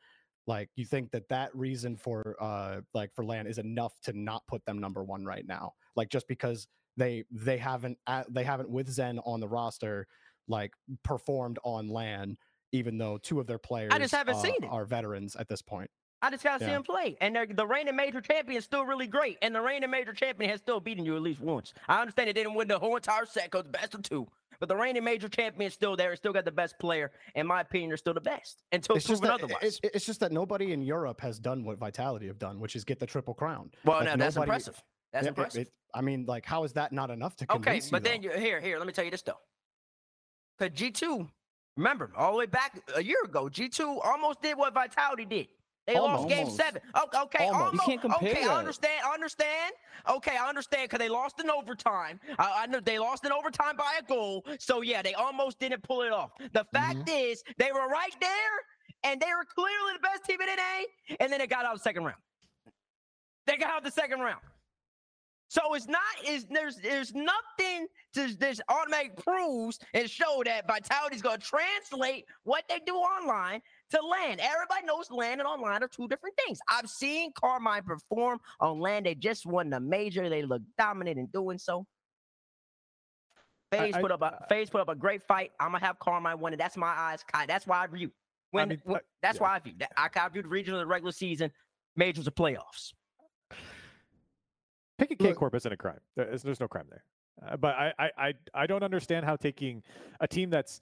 F: like, you think that that reason for uh like for LAN is enough to not put them number one right now? Like, just because they they haven't at, they haven't with Zen on the roster like performed on LAN, even though two of their players I just
C: haven't
F: uh,
C: seen it.
F: are veterans at this point.
C: I just got to see
F: Yeah.
C: him play. And the reigning major champion is still really great. And the reigning major champion has still beaten you at least once. I understand they didn't win the whole entire set because best of two. But the reigning major champion is still there. It's still got the best player. In my opinion, they're still the best until
F: It's just,
C: proven
F: that,
C: otherwise.
F: it's, it's just that nobody in Europe has done what Vitality have done, which is get the triple crown.
C: well,
F: like,
C: no, that's
F: nobody-
C: impressive. That's
F: it-
C: impressive.
F: it- I mean, like, how is that not enough to
C: Okay,
F: convince
C: but
F: you?
C: then you here, here. Let me tell you this though. Because G two, remember all the way back a year ago, G two almost did what Vitality did. They lost game
B: Almost.
C: seven. Okay, okay,
B: Almost. You can't compare
C: okay,
B: that.
C: I understand. I understand. Okay, I understand because they lost in overtime. I, I know they lost in overtime by a goal. So yeah, they almost didn't pull it off. The fact mm-hmm. is, they were right there, and they were clearly the best team in the NA, and then it got out of the second round. They got out of the second round. So it's not is there's there's nothing to this automatic proves and show that Vitality's gonna translate what they do online to LAN. Everybody knows LAN and online are two different things. I've seen Karmine perform on LAN. They just won the major. They look dominant in doing so. FaZe
G: I-
C: put up a FaZe put up a great fight. I'm gonna have Karmine win it. That's my eyes. That's why I view. When,
G: mean,
C: when-
G: I-
C: that's
G: yeah.
C: why I view. I, I view the regional and the regular season, majors or playoffs.
G: Picking K
A: Look-
G: Corp isn't a crime. There's, there's no crime there. Uh, but I, I, I, I don't understand how taking a team that's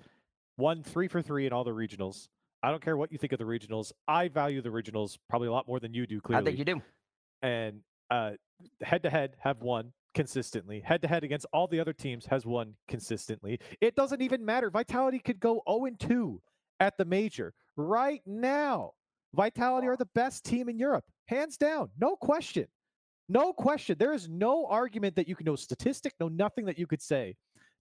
G: won three for three in all the regionals. I don't care what you think of the regionals. I value the regionals probably a lot more than you do. Clearly,
C: I think you do.
G: and uh, head to head have won consistently. Head to head against all the other teams has won consistently. It doesn't even matter. Vitality could go 0 and 2 at the major right now. Vitality are the best team in Europe, hands down, no question. No question. There is no argument that you can, no statistic, no nothing that you could say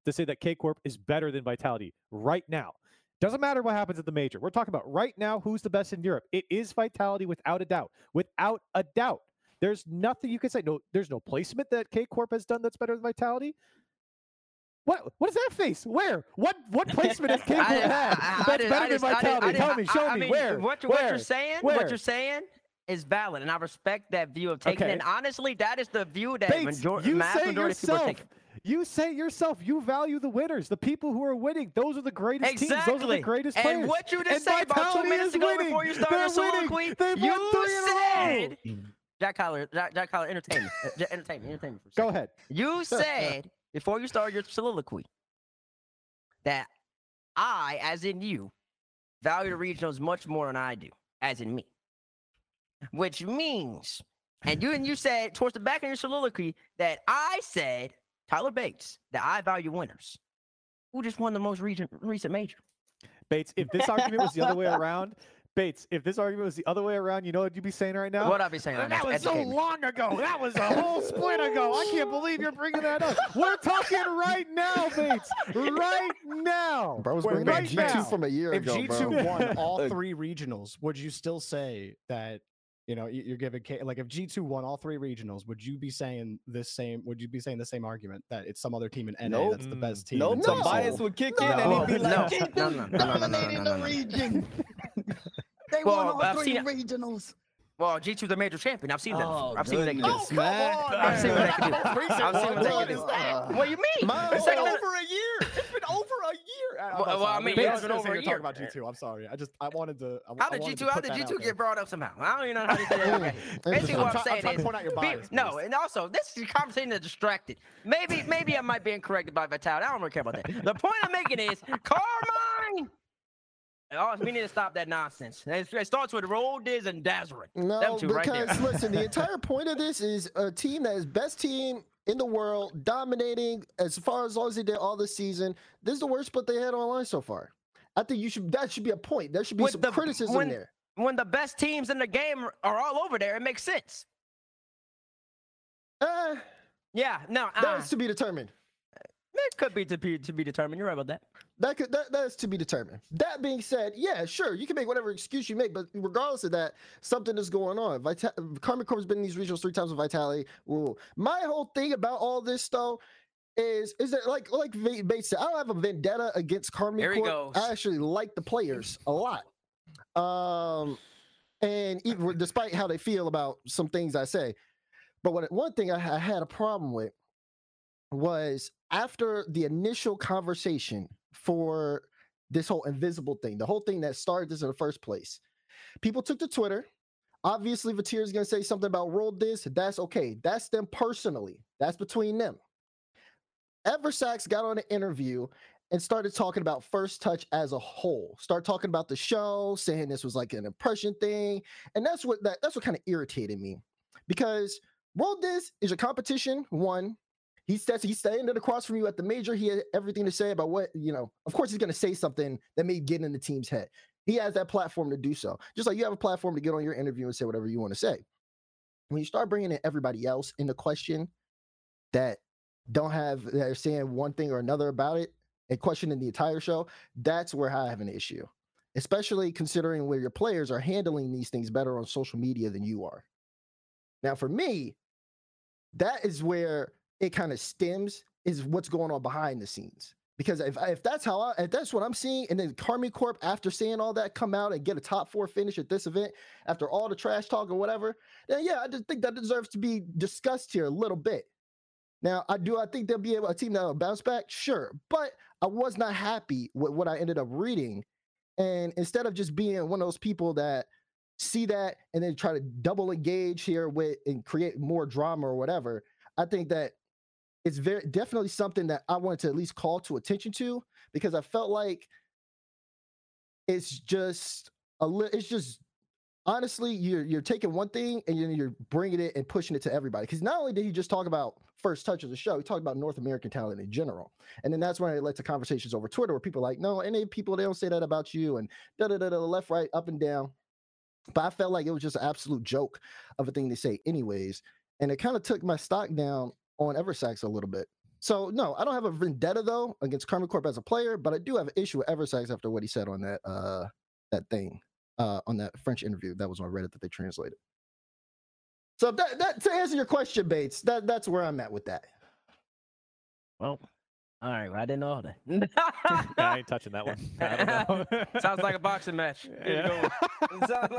G: to say that K Corp is better than Vitality right now. Doesn't matter what happens at the major. We're talking about right now who's the best in Europe. It is Vitality without a doubt. Without a doubt. There's nothing you can say. No, there's no placement that K Corp has done that's better than Vitality. What what is that face? Where? What what placement has K Corp had
C: I- I
G: that's better
C: I
G: than
C: just- I didn't-
G: Vitality? Tell me, show me
C: mean,
G: where.
C: What, you- what
G: where?
C: you're saying,
G: Where?
C: what you're saying is valid, and I respect that view of taking. it. And honestly, that is the view that
G: Bates,
C: major-
G: you
C: mass
G: say
C: majority of people are
G: yourself.
C: taking.
G: You say yourself. You value the winners, the people who are winning. Those are the greatest teams. Those are the greatest
C: And
G: players.
C: And what you just said about two minutes ago
G: winning.
C: before you started
G: They're winning.
C: soliloquy,
G: They've
C: you
G: won three in a row.
C: said, Jack Collar, Jack, Jack Collar, Uh, J- entertain me, entertain me for a
G: Go ahead.
C: You said before you started your soliloquy that I, as in you, value the regionals much more than I do, as in me. Which means, and you and you said towards the back of your soliloquy that I said, Tyler Bates, the I value winners. Who just won the most recent recent major?
G: Bates, if this argument was the other way around, Bates, if this argument was the other way around, you know what you'd be saying right now?
C: What I'd be saying right
G: that
C: now?
G: was so
C: me.
G: long ago. That was a whole split ago. I can't believe you're bringing that up. We're talking right now, Bates. Right now.
A: Bro, I was
F: Wait,
A: bringing up
G: right
A: G2
G: now.
A: from a year
F: if
A: ago, If
F: G2
A: bro.
F: won all three regionals, would you still say that you know you're giving K- like if G2 won all three regionals, would you be saying this same? Would you be saying the same argument that it's some other team in NA
B: Nope.
F: that's the best
G: Mm,
F: team?
B: Nope,
F: and
B: the bias would kick
A: No,
B: in and he'd be like,
C: no,
B: "G2
C: no, no, no, no, no, no,
H: dominating the region. they won all
C: I've
H: three
C: seen
H: regionals.
C: Well, G2 the major champion. I've seen them.
B: Oh,
C: I've seen what they can do.
B: goodness, man.
C: I've seen what they can do. I've seen what they can do. What do you mean?
A: My
C: The
B: over a year. It's been over a year.
F: I- I'm
C: Well, well, I
F: sorry.
C: mean,
F: We
C: yeah, it's been
F: gonna
C: over a
F: talking
C: year.
F: about G2. I'm sorry. I just I wanted to. I,
C: How did
F: wanted
C: G2? How did
F: that
C: G2 get brought up somehow? I don't even know how you say that. Okay. Basically,
A: Interesting.
C: what
F: I'm
C: I'm
F: try- I'm
C: saying
F: to
C: is,
F: point out your
C: be- no, and also this is conversation is distracted. Maybe, maybe I might be incorrect by Vitality. I don't really care about that. The point I'm making is Karmine. Oh, we need to stop that nonsense. It it starts with Roll Dizz and Dazzering.
A: No,
C: Them two right
A: because listen, the entire point of this is a team that is best team in the world, dominating as far as long as they did all this season. This is the worst split they had online so far. I think you should that should be a point. There should be
C: With
A: some
C: the-
A: criticism
C: when-
A: there.
C: When the best teams in the game are all over there, it makes sense.
A: Uh,
C: Yeah, no, uh,
A: that's to be determined.
C: It could be to be to be determined. You're right about that.
A: That could that, that is to be determined. That being said, yeah, sure, you can make whatever excuse you make, but regardless of that, something is going on. Vita- Karmine Corp's been in these regionals three times with Vitality. Ooh. My whole thing about all this though is is that like like Va- Bates said, I don't have a vendetta against Karmine
C: Here he
A: Corp. I actually like the players a lot. Um, and even despite how they feel about some things I say, but what one thing I, I had a problem with was after the initial conversation for this whole invisible thing, the whole thing that started this in the first place. People took to Twitter. Obviously, Vatir is going to say something about Roll Dizz. That's okay. That's them personally. That's between them. Eversax got on an interview and started talking about first touch as a whole. Start talking about the show, saying this was like an impression thing, and that's what that, that's what kind of irritated me because Roll Dizz is a competition. One, he says he's standing across from you at the major. He had everything to say about what you know. Of course, he's going to say something that may get in the team's head. He has that platform to do so, just like you have a platform to get on your interview and say whatever you want to say. When you start bringing in everybody else in the question that don't have that are saying one thing or another about it and questioning the entire show, that's where I have an issue. Especially considering where your players are handling these things better on social media than you are. Now, for me, that is where it kind of stems is what's going on behind the scenes. Because if if that's how I, if that's what I'm seeing, and then Karmine Corp after saying all that come out and get a top four finish at this event after all the trash talk or whatever, then yeah, I just think that deserves to be discussed here a little bit. Now, I do I think they'll be able a team that will bounce back, sure, but I was not happy with what I ended up reading, and instead of just being one of those people that see that and then try to double engage here with and create more drama or whatever, I think that it's very definitely something that I wanted to at least call to attention to because I felt like it's just a li- it's just honestly you're you're taking one thing and then you're bringing it and pushing it to everybody. Because not only did he just talk about first touch of the show he talked about north american talent in general and then that's when it led to conversations over twitter where people like no any people they don't say that about you and da da da da left right up and down. But i felt like it was just an absolute joke of a thing to say anyways and it kind of took my stock down on eversax a little bit So no, I don't have a vendetta though against Karmine Corp as a player, but I do have an issue with Eversax after what he said on that uh that thing uh on that French interview that was on Reddit that they translated. So that that to answer your question, Bates, that that's where I'm at with that.
C: Well, all right. Well, I didn't know that.
G: Yeah, I ain't touching that one. I don't know.
C: Sounds like a boxing match. Here you go. It sounds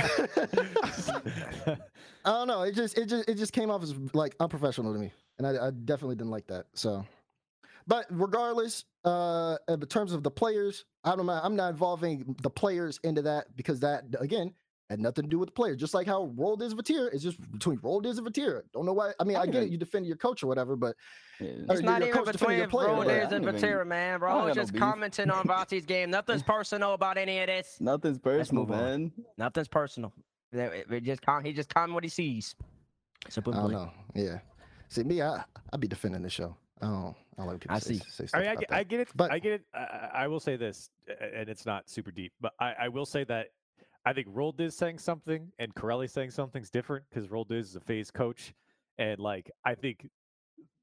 C: like-
A: I don't know. It just it just it just came off as like unprofessional to me, and I, I definitely didn't like that. So, but regardless, uh, in terms of the players, I don't know. I'm not involving the players into that because that again had nothing to do with the players. Just like how Roll is Vatir is just between Roll is and Vatir. Don't know why. I mean, I get it. You defend your coach or whatever, but
B: Yeah.
C: It's not even
A: coach defending your
C: between
A: player,
C: Rollers
A: whatever.
B: I
C: and
B: don't even-
C: Vatira, man.
B: I
C: Bro,
B: don't got no
C: just commenting on Vati's game. Nothing's personal about any of this.
B: Nothing's personal, man.
C: Nothing's personal. They- they just com- he just comment what he sees. So
A: I don't know. Yeah. See me, I I be defending the show. I don't. I don't like people
C: I
A: say,
C: see.
A: say stuff
G: I mean, I get. I get it.
A: But-
G: I get it. I, I- I will say this, and it's not super deep, but I, I will say that I think Roll Dizz saying something and Corelli saying something's different because Roll Dizz is a FaZe coach, and like I think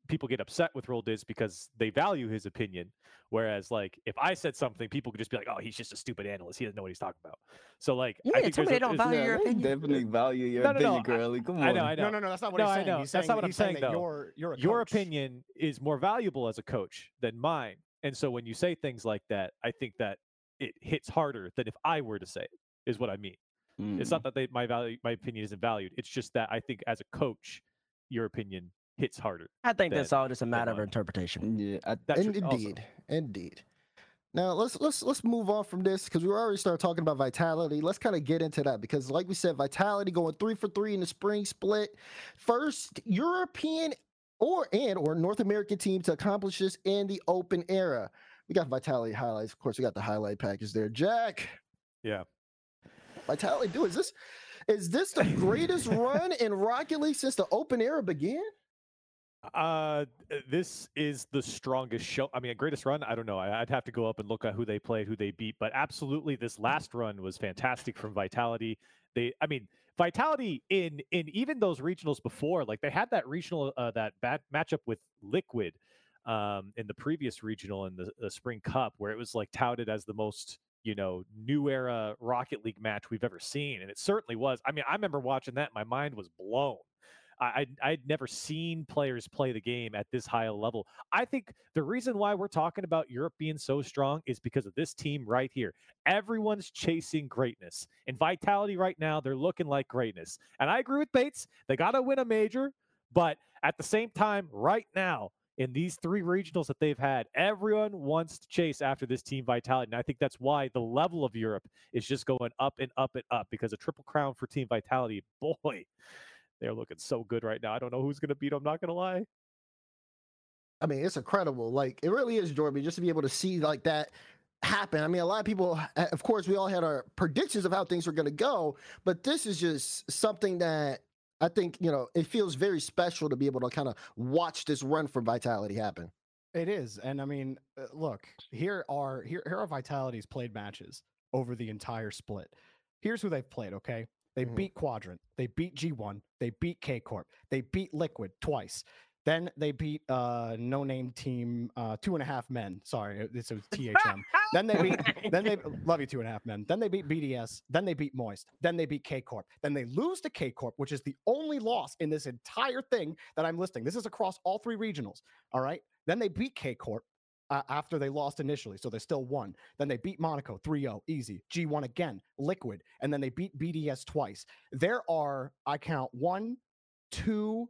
G: people get upset with Roll Dizz because they value his opinion, whereas like if I said something, people could just be like, "Oh, he's just a stupid analyst. He doesn't know what he's talking about." So like,
C: Yeah,
G: I think
C: tell me
G: there's
C: they don't value
B: Yeah,
C: your opinion.
B: definitely value your
G: No, no, no,
B: opinion, Corelli. Come on.
G: I know, I know.
F: No, no, no. That's not what
G: No,
F: he's
G: I know.
F: He's
G: that's
F: saying,
G: not what I'm
F: saying
G: saying, though.
F: You're, you're a
G: your
F: coach.
G: opinion is more valuable as a coach than mine. And so when you say things like that, I think that it hits harder than if I were to say it, is what I mean. It's
B: Mm.
G: not that they, my value, my opinion isn't valued. It's just that I think as a coach, your opinion hits harder.
C: I think
G: That-
C: that's all just a matter of interpretation.
B: Mm, yeah, I,
G: That's
A: In-
G: also-
A: indeed, indeed. Now let's let's let's move on from this because we already started talking about vitality. Let's kind of get into that because, like we said, vitality going three for three in the spring split, first European or and or North American team to accomplish this in the open era. We got vitality highlights, of course. We got the highlight package there, Jack.
G: Yeah.
A: Vitality, dude, is this is this the greatest run in Rocket League since the open era began?
G: Uh, this is the strongest show. I mean, greatest run. I don't know. I'd have to go up and look at who they played, who they beat. But absolutely, this last run was fantastic from Vitality. They, I mean, Vitality in in even those regionals before, like they had that regional uh, that bad matchup with Liquid, um, in the previous regional in the, the Spring Cup, where it was like touted as the most you know new era Rocket League match we've ever seen, and it certainly was. I mean, I remember watching that, my mind was blown. I, I'd, I'd never seen players play the game at this high a level. I think the reason why we're talking about Europe being so strong is because of this team right here. Everyone's chasing greatness. And Vitality right now, they're looking like greatness. And I agree with Bates. They got to win a major. But at the same time, right now, in these three regionals that they've had, everyone wants to chase after this team Vitality. And I think that's why the level of Europe is just going up and up and up because a triple crown for Team Vitality, boy, they're looking so good right now. I don't know who's going to beat them, not going to lie.
A: I mean, it's incredible. Like it really is, Jordan, just to be able to see like that happen. I mean, a lot of people, of course, we all had our predictions of how things were going to go, but this is just something that I think you know it feels very special to be able to kind of watch this run for Vitality happen.
F: It is, and I mean, uh, look here are here here are Vitality's played matches over the entire split. Here's who they've played. Okay, they
A: Mhm.
F: beat Quadrant, they beat G1, they beat K Corp, they beat Liquid twice. Then they beat uh no name team uh two and a half men. Sorry, it- this was THM. then they beat then they love you two and a half men. Then they beat BDS. Then they beat Moist. Then they beat K Corp. Then they lose to K Corp, which is the only loss in this entire thing that I'm listing. This is across all three regionals. All right. Then they beat K Corp uh, after they lost initially, so they still won. Then they beat Monaco 3-0, easy. G1 again, Liquid, and then they beat BDS twice. There are I count one, two,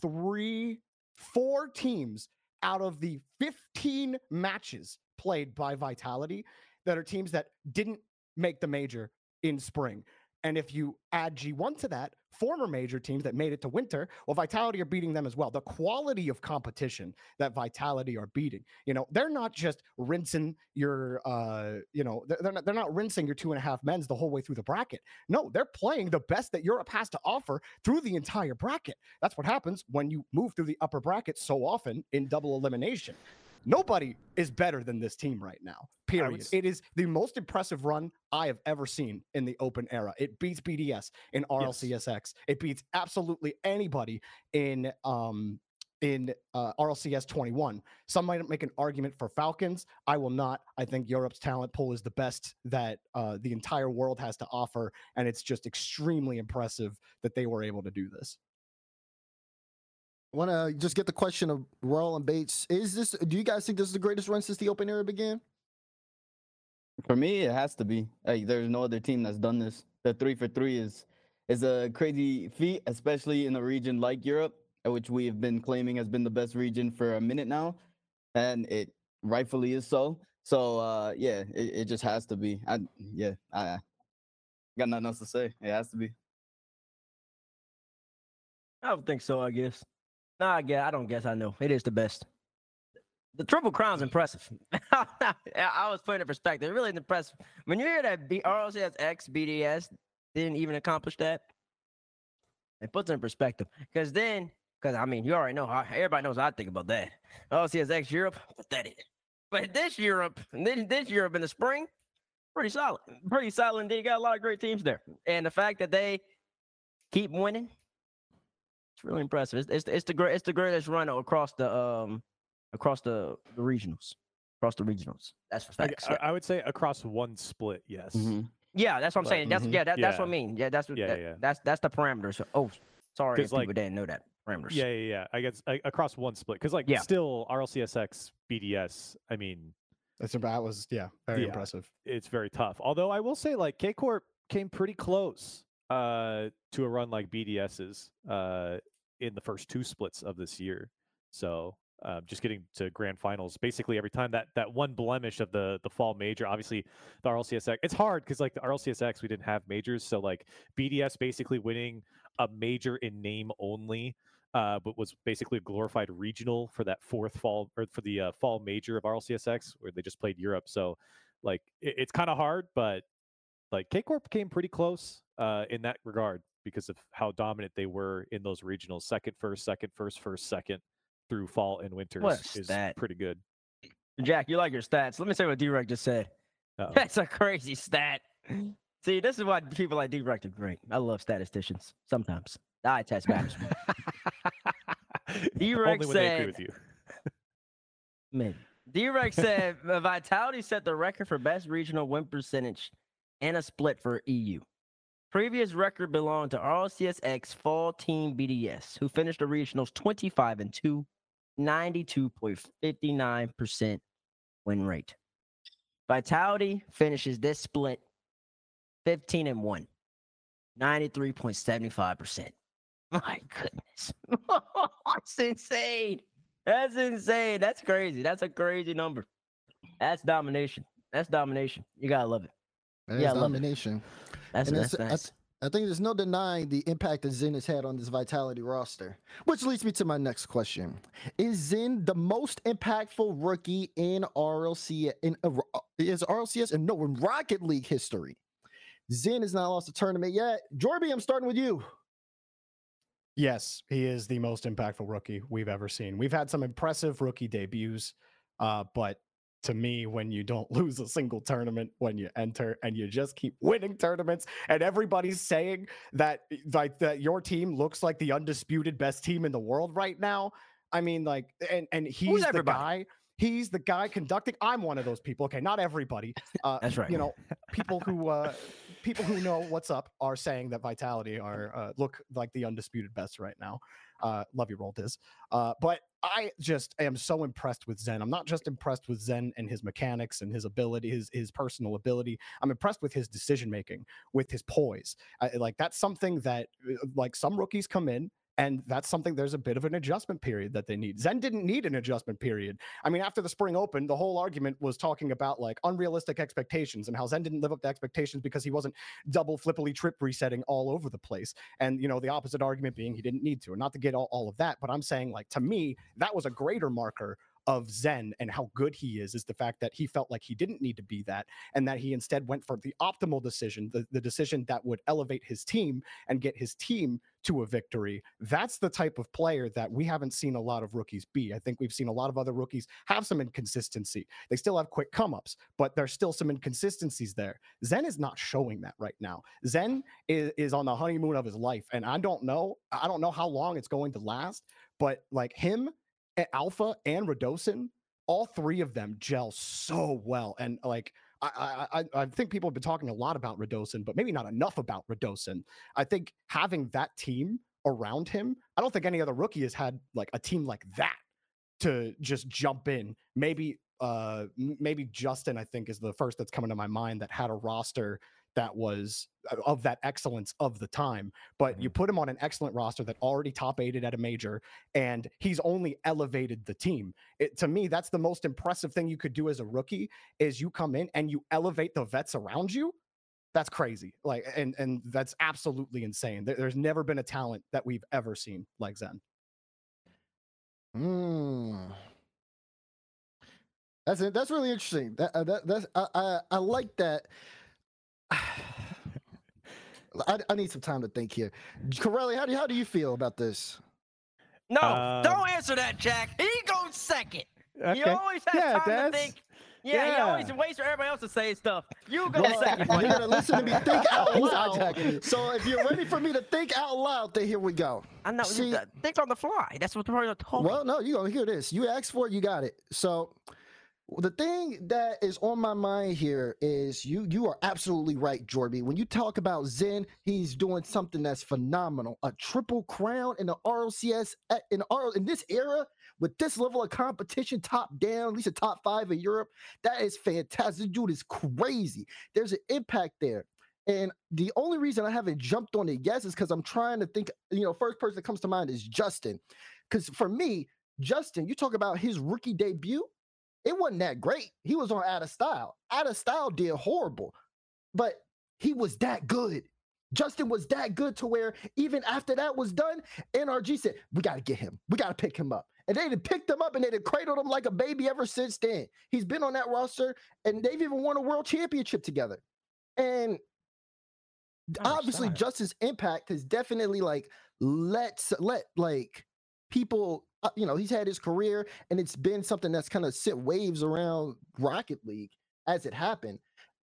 F: three, four teams out of the 15 matches played by Vitality that are teams that didn't make the major in spring. And if you add G1 to that, former major teams that made it to winter, well, Vitality are beating them as well. The quality of competition that Vitality are beating, you know, they're not just rinsing your, uh, you know, they're, not they're not rinsing your two and a half men's the whole way through the bracket. No, they're playing the best that Europe has to offer through the entire bracket. That's what happens when you move through the upper bracket so often in double elimination. Nobody is better than this team right now. Period. It is the most impressive run I have ever seen in the open era. It beats BDS in RLCSX. It beats absolutely anybody in um in uh, RLCS 21. Some might make an argument for Falcons. I will not. I think Europe's talent pool is the best that uh, the entire world has to offer, and it's just extremely impressive that they were able to do this.
A: Want to just get the question of Royal and Bates? Is this? Do you guys think this is the greatest run since the Open era began?
B: For me, it has to be. Like, there's no other team that's done this. The three for three is is a crazy feat, especially in a region like Europe, which we have been claiming has been the best region for a minute now, and it rightfully is so. So uh, yeah, it, it just has to be. I yeah, I got nothing else to say. It has to be.
C: I don't think so. I guess. No, I guess I don't guess. I know it is the best. The triple crown's impressive. I was putting it in perspective. It really is impressive. When you hear that B- X BDS didn't even accomplish that, it puts it in perspective. Because then, because I mean, you already know, everybody knows I think about that. RLCS X Europe, pathetic. But this Europe, this, this Europe in the spring, pretty solid. Pretty solid. They got a lot of great teams there. And the fact that they keep winning, it's really impressive. It's, it's, it's the great, it's the greatest run across the um across the, the regionals, across the regionals. That's for
G: I,
C: facts.
G: I, I would say across one split, yes.
B: Mm-hmm.
C: yeah, that's what I'm
G: but-
C: saying. That's
A: Mhm.
C: yeah, that, that's what I mean. Yeah, that's what
G: Yeah,
C: that-
G: yeah.
C: that's that's the parameters. Oh, sorry if people didn't know that parameters.
G: Yeah, yeah, yeah. I guess I, across one split because, like,
C: Yeah.
G: still RLCSX BDS. I mean,
F: That's that was yeah, very
G: Yeah.
F: impressive.
G: it's very tough. Although I will say, like, K Corp came pretty close uh, to a run like BDS's uh, in the first two splits of this year. So um, just getting to grand finals basically every time that that one blemish of the the fall major. Obviously, the RLCSX. It's hard because like the RLCSX we didn't have majors, so like BDS basically winning a major in name only. Uh, but was basically a glorified regional for that fourth fall or for the uh, fall major of RLCSX where they just played Europe. So like it, it's kind of hard, but like K Corp came pretty close uh, in that regard because of how dominant they were in those regionals. Second, first, second, first, first, second through fall and
C: winter
G: is
C: stat.
G: pretty good.
C: Jack, you like your stats? Let me say what D-Rec just said.
G: Uh-oh.
C: That's a crazy stat. See, this is why people like D-Rec are great. I love statisticians. Sometimes eye test matters. D-Rex
G: Only they agree
C: said-
G: with you.
C: Maybe. D-Rex said "Uh, Vitality set the record for best regional win percentage and a split for EU. Previous record belonged to RLCSX Fall Team BDS, who finished the regionals 25 and 2, 92.59% win rate. Vitality finishes this split 15 and 1, 93.75%. My goodness. That's insane. That's insane. That's crazy. That's a crazy number. That's domination. That's domination. You gotta love it.
A: That
C: Yeah, I
A: is domination.
C: That's
A: And
C: that's,
A: it's- I
C: that's
A: th- I think there's no denying the impact that Zen has had on this Vitality roster. Which leads me to my next question: Is Zen the most impactful rookie in RLC in uh, uh, is RLCS and no in Rocket League history? Zen has not lost a tournament yet. Jorby, I'm starting with you.
F: Yes, he is the most impactful rookie we've ever seen. We've had some impressive rookie debuts, uh, but to me, when you don't lose a single tournament when you enter and you just keep winning tournaments, and everybody's saying that eh, like that your team looks like the undisputed best team in the world right now. I mean, like, and and he's the guy. He's the guy conducting. I'm one of those people. Okay, not everybody. Uh,
C: That's right.
F: You know, people who uh, people who know what's up are saying that Vitality are uh, look like the undisputed best right now. Uh, love you, Diz. Uh, but I just am so impressed with Zen. I'm not just impressed with Zen and his mechanics and his ability, his his personal ability. I'm impressed with his decision making, with his poise. I, like that's something that uh, like some rookies come in. And that's something there's a bit of an adjustment period that they need. Zen didn't need an adjustment period. I mean, after the spring open, the whole argument was talking about like unrealistic expectations and how Zen didn't live up to expectations because he wasn't double flippily trip resetting all over the place. And you know, the opposite argument being he didn't need to. And not to get all, all of that, but I'm saying like to me, that was a greater marker of Zen and how good he is, is the fact that he felt like he didn't need to be that and that he instead went for the optimal decision, the, the decision that would elevate his team and get his team to a victory. That's the type of player that we haven't seen a lot of rookies be. I think we've seen a lot of other rookies have some inconsistency. They still have quick come ups, but there's still some inconsistencies there. Zen is not showing that right now. Zen is, is on the honeymoon of his life. And I don't know, I don't know how long it's going to last, but like him, Alpha, and Radosin, all three of them gel so well. And like I, I, I I think people have been talking a lot about Radosin, but maybe not enough about Radosin. I think having that team around him, I don't think any other rookie has had like a team like that to just jump in. Maybe uh maybe Justin, I think, is the first that's coming to my mind that had a roster that was uh, of that excellence of the time. But you put him on an excellent roster that already top aided at a major, and he's only elevated the team. It, to me, that's the most impressive thing you could do as a rookie is you come in and you elevate the vets around you. That's crazy. Like, and and that's absolutely insane. There- there's never been a talent that we've ever seen like Zen.
A: Mm. That's it. That's really interesting. That, uh, that that's I, I I like that. I, I need some time to think here. Corelli, how do how do you feel about this?
C: No,
G: Um,
C: don't answer that, Jack. He goes second. You
G: Okay.
C: always have
G: Yeah,
C: time
G: Des.
C: to think. Yeah, he always
G: Yeah.
C: waits for everybody else to say stuff. You go
A: Well,
C: second,
A: You're gonna listen to me think out loud. So if you're ready for me to think out loud, then here we go.
C: I know.
A: See-
C: See, think on the fly. That's what the person told me.
A: Well, no, you gonna hear this. You asked for it, you got it. So the thing that is on my mind here is you you are absolutely right, Jorby. When you talk about Zen, he's doing something that's phenomenal. A triple crown in the RLCS at- eh, in R in this era with this level of competition, top down, at least a top five in Europe. That is fantastic. Dude is crazy. There's an impact there. And the only reason I haven't jumped on it yet is because I'm trying to think, you know, first person that comes to mind is Justin. Because for me, Justin, you talk about his rookie debut, it wasn't that great. He was on Out of Style. Out of Style did horrible, but he was that good. Justin was that good to where even after that was done, NRG said, We got to get him. We got to pick him up. And they had picked him up and they had cradled him like a baby ever since then. He's been on that roster and they've even won a world championship together. And oh, obviously,
C: Understand.
A: Justin's impact has definitely like let let like people Uh, you know he's had his career and it's been something that's kind of sent waves around rocket league as it happened.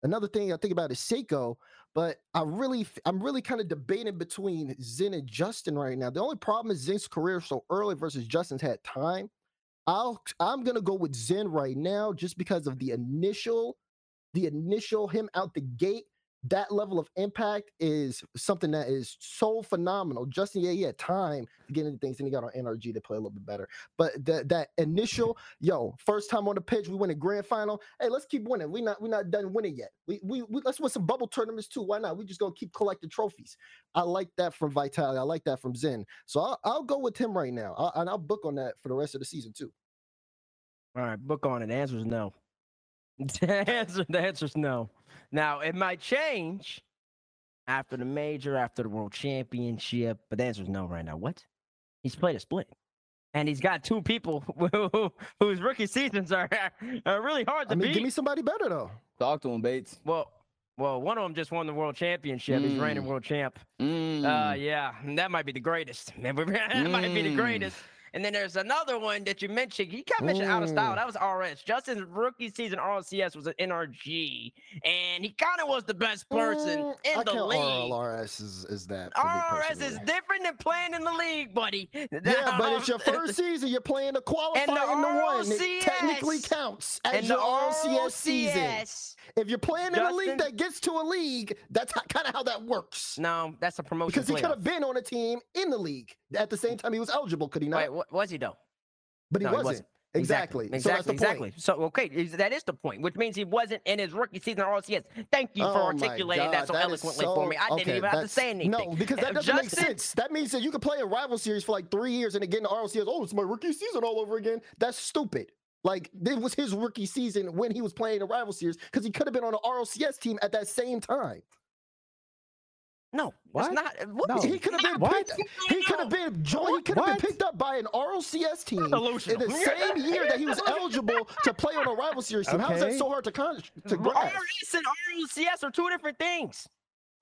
A: Another thing i think about is Seikoo but i really I'm really kind of debating between zen and justin right now. The only problem is zen's career so early versus justin's had time. I'll i'm gonna go with zen right now just because of the initial the initial him out the gate that level of impact is something that is so phenomenal. Justin, yeah, he had time to get into things, and he got on NRG to play a little bit better. But that that initial, yo, first time on the pitch, we win a grand final. Hey, let's keep winning. We not we not done winning yet. We we, we let's win some bubble tournaments too. Why not? We just gonna keep collecting trophies. I like that from Vitality. I like that from Zen. So I'll, I'll go with him right now, I'll, and I'll book on that for the rest of the season too.
C: All right, book on it. The answer is no. The answer, the answer is no. Now it might change after the major, after the world championship, but the answer is no right now. What? He's played a split, and he's got two people who- whose rookie seasons are, are really hard to
A: I mean,
C: beat.
A: give me somebody better though.
B: Talk to him, Bates.
C: well, well, one of them just won the world championship. He's reigning
B: Mm.
C: world champ.
B: Mm.
C: Uh, yeah, that might be the greatest. that might be the
B: Mm.
C: greatest. And then there's another one that you mentioned. You kind of mentioned out of style.
A: Mm.
C: That was RS. Justin's rookie season RLCS was an NRG, and he kind of was the best person
A: Mm,
C: in
A: I
C: the league.
A: RLRS as, as that. for me
C: RS is different than playing in the league, buddy.
A: Yeah, but it's your first season. You're playing the qualifier
C: And the
A: in the one. It technically counts as
C: and the
A: your RLCS season. If you're playing in a league that gets to a league, that's kind of how that works.
C: No, that's a promotion.
A: because he could have been on a team in the league at the same time he was eligible, could he not?
C: Wait, was he though?
A: but he,
C: No,
A: wasn't. Exactly.
C: Exactly.
A: So that's the
C: exactly. So okay, that is the point, which means he wasn't in his rookie season RLCS. Thank you for
A: Oh
C: articulating that so
A: is
C: eloquently for me. I
A: so-
C: didn't even have to say anything.
A: No, because that
C: Uh,
A: doesn't make sense. That means that you could play a rival series for like three years and then get in the RLCS. Oh, it's my rookie season all over again. That's stupid. Like it was his rookie season when he was playing a rival series because he could have been on an RLCS team at that same time.
C: No,
G: What?
C: it's not. uh, What?
G: No.
A: He could have been
G: What?
A: picked. He could have been joined. He could have been picked up by an RLCS team in the same year that he was eligible to play on a rival series team. How is that so hard to con- to grasp?
C: RS and RLCS are two different things.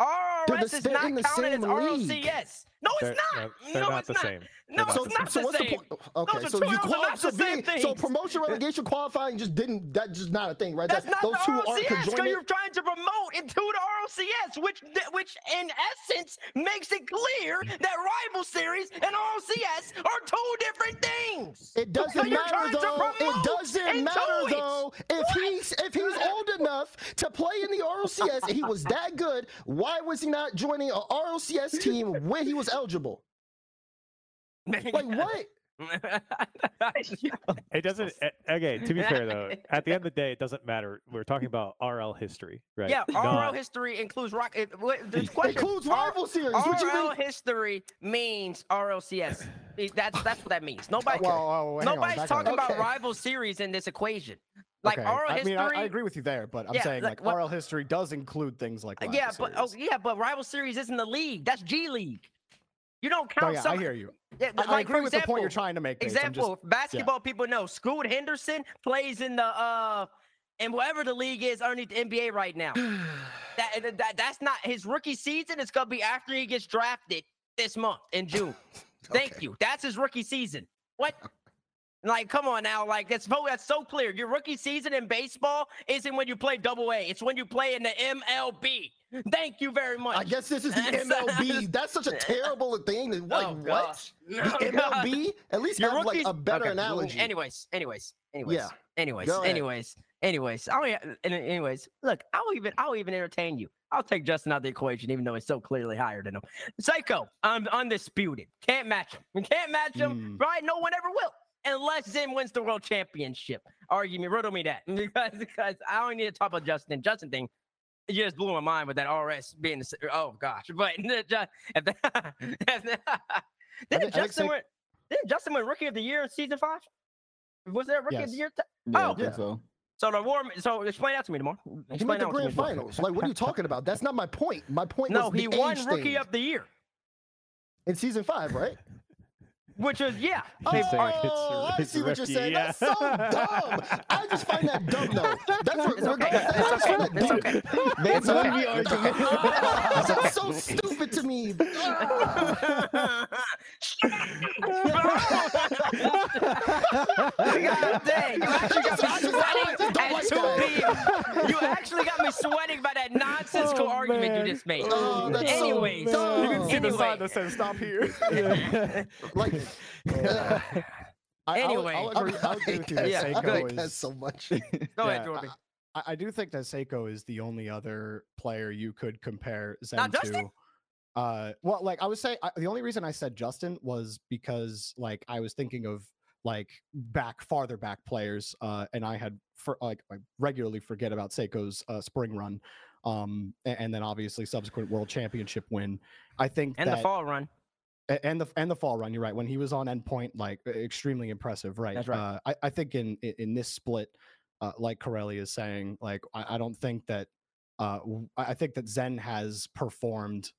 C: RRS is not
A: in the
C: counted as
A: same league.
C: RLCS. No,
G: They're,
C: it's
G: no,
C: not.
G: they're
C: no,
G: not
C: it's
G: the
C: not.
G: same.
C: No,
A: So,
G: not
C: it's not
A: so
C: the
A: what's
C: same.
A: the point? Okay,
C: are
A: so you
C: those are
A: so
C: the same
A: being so promotion relegation qualifying just didn't that just not a thing, right?
C: That's
A: That-
C: not
A: those
C: the
A: two
C: RLCS because
A: conjoined.
C: you're trying to promote into the RLCS, which which in essence makes it clear that rival series and RLCS are two different things.
A: It doesn't
C: So
A: matter though. It doesn't matter
C: it.
A: though. If he's if he's old enough to play in the RLCS and he was that good, why was he not joining a RLCS team when he was eligible? Like what?
G: It doesn't. eh, Okay, to be fair though, at the end of the day, it doesn't matter. We're talking about RL history, right?
C: Yeah, RL
G: Not-
C: history includes rock. It, what, the question,
A: Includes
C: R-
A: rival series. What you
C: RL
A: mean?
C: history means RLCS. That's that's what that means. Nobody,
F: Well, oh, hang on,
C: nobody's talking
F: up.
C: about
A: Okay.
C: rival series in this equation. Like
F: Okay,
C: RL
F: I
C: history.
F: mean, I, I agree with you there, but I'm
C: Yeah,
F: saying
C: like,
F: like
C: what-
F: RL history does include things like
C: yeah, but oh, yeah, but rival series isn't the league. That's G League. You don't
F: Oh,
C: count.
F: yeah,
C: some,
F: I hear you.
C: Yeah,
F: I, I
C: like,
F: agree with the point you're trying to make. Bates, I'm just-
C: Example: basketball people know Scoot Henderson plays in the uh in whatever the league is underneath the NBA right now. that, that that's not his rookie season. It's gonna be after he gets drafted this month in June. Thank
A: Okay.
C: you. That's his rookie season. What? Like, come on now. Like, that's so that's so clear. Your rookie season in baseball isn't when you play double A. It's when you play in the MLB. Thank you very much.
A: I guess this is the MLB. That's such a terrible thing. Like
C: Oh,
A: what?
C: gosh.
A: The
C: Oh, God.
A: MLB? At least
C: Your
A: have like a better
C: okay,
A: analogy.
C: Anyways, anyways, anyways,
A: Yeah,
C: anyways, anyways, anyways. I'll, yeah, anyways, look, I'll even I'll even entertain you. I'll take Justin out of the equation, even though he's so clearly higher than him. Psycho, I'm undisputed. Can't match him. We can't match him,
F: Hmm.
C: right? No one ever will. Unless Zen wins the world championship. Argue me, riddle me that. Because, because I don't need to talk about Justin. Justin thing. You just blew my mind with that RS being the oh gosh. But if that, if that, didn't Justin win didn't Justin win rookie of the year in season five? Was there a rookie of
F: Yes.
C: the year? t-
B: Yeah,
C: Oh.
A: Yeah.
B: so.
C: So the war. So explain that to me tomorrow.
A: He
C: Explain
A: made the
C: that to me
A: grand finals. Like, what are you talking about? That's not my point. My point
C: No, he won rookie
A: thing.
C: of the year,
A: in season five, right?
C: Which is yeah.
A: Oh,
G: Keep saying it's
A: oh,
G: I
A: see what you're saying.
G: yeah.
A: That's so dumb. I just find that dumb, though. That's what
C: It's
A: we're
C: okay.
A: going
C: It's okay.
A: to
C: It's okay.
B: It's
C: okay.
B: okay. argument.
A: That's so stupid to me.
C: God dang, you actually got me sweating at
A: like
C: 2 p.m. You actually got me sweating by that nonsensical
G: Oh,
C: argument
G: man.
C: you just made.
A: Oh, that's so
C: Anyways,
A: dumb.
F: You didn't see the sign that says "Stop here."
A: Like,
F: I,
C: Anyway.
F: I'll, I'll agree, I'll agree with you. that
C: Yeah,
F: Seikoo
A: like that
F: is-
A: so much.
C: go
F: yeah,
C: ahead, Jordan.
F: I, I do think that Seikoo is the only other player you could compare Zen
C: Not
F: to.
C: Justin?
F: Uh, well, like I was saying, I, the only reason I said Justin was because like I was thinking of like back farther back players, uh, and I had for like I regularly forget about Seikoo's uh, spring run, um, a- and, then obviously subsequent world championship win. I think
C: And
F: that,
C: the fall run.
F: And the and the fall run. You're right. When he was on endpoint, like extremely impressive. Right.
C: That's right.
F: Uh, I I think in in, this split, uh, like Corelli is saying, like I, I don't think that. Uh, I think that Zen has performed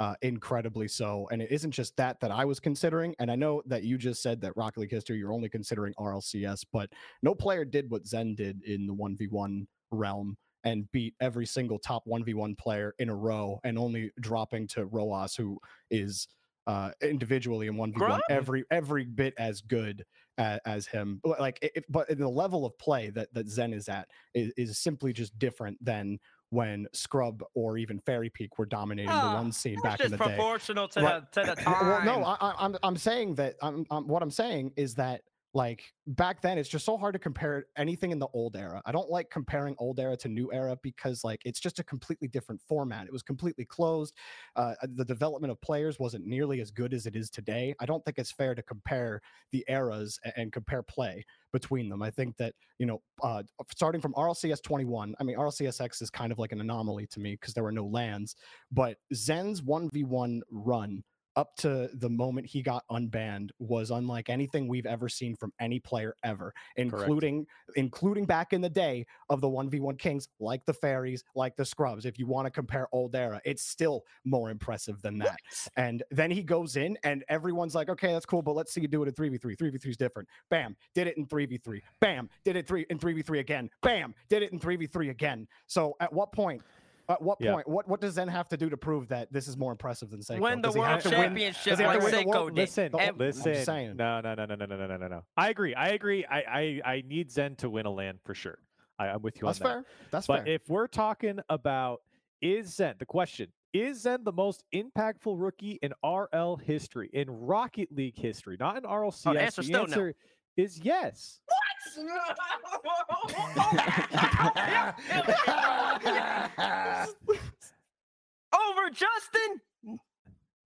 F: uh, incredibly so, and it isn't just that that I was considering. And I know that you just said that Rocket League history you're only considering RLCS, but no player did what Zen did in the one v one realm and beat every single top 1v1 player in a row and only dropping to Roas who is uh individually in 1v1
C: Grub?
F: every every bit as good as, as him But, like if, but the level of play that that Zen is at is, is simply just different than when Scrub or even Fairy Peak were dominating the
C: Ah,
F: one scene back in the day.
C: proportional to
F: Right.
C: the to the time.
F: Well, no, I, I, I'm I'm saying that I'm, I'm what I'm saying is that like back then it's just so hard to compare anything in the old era. I don't like comparing old era to new era because like it's just a completely different format. It was completely closed. Uh, the development of players wasn't nearly as good as it is today. I don't think it's fair to compare the eras a- and compare play between them. I think that you know, uh, starting from RLCS 21, I mean RLCSX is kind of like an anomaly to me because there were no LANs, but Zen's 1v1 run up to the moment he got unbanned was unlike anything we've ever seen from any player ever including including back in the day of the 1v1 kings like the fairies like the scrubs if you want to compare old era it's still more impressive than that. And then he goes in and everyone's like okay that's cool but let's see you do it in 3v3 3v3 is different. Bam did it in 3v3 bam did it three in 3v3 again. Bam did it in 3v3 again. So at what point At what
G: Yeah.
F: point? What what does Zen have to do to prove that this is more impressive than Seikoo?
C: When the
F: Does he
C: world
F: have to win-
C: championship
F: does he have
C: like
F: to win
C: Seikoo
F: world-
C: did.
G: Listen,
F: The-
C: And-
G: listen.
F: saying.
G: No, no, no, no, no, no, no, no, no. I agree. I agree. I, I, I need Zen to win a LAN for sure. I, I'm with you
F: That's
G: on that.
F: That's fair. That's
G: But
F: fair.
G: if we're talking about is Zen, the question is Zen the most impactful rookie in RL history, in Rocket League history, not in RLCS?
C: Oh, the answer's still no.
G: answer is yes.
C: Over Justin?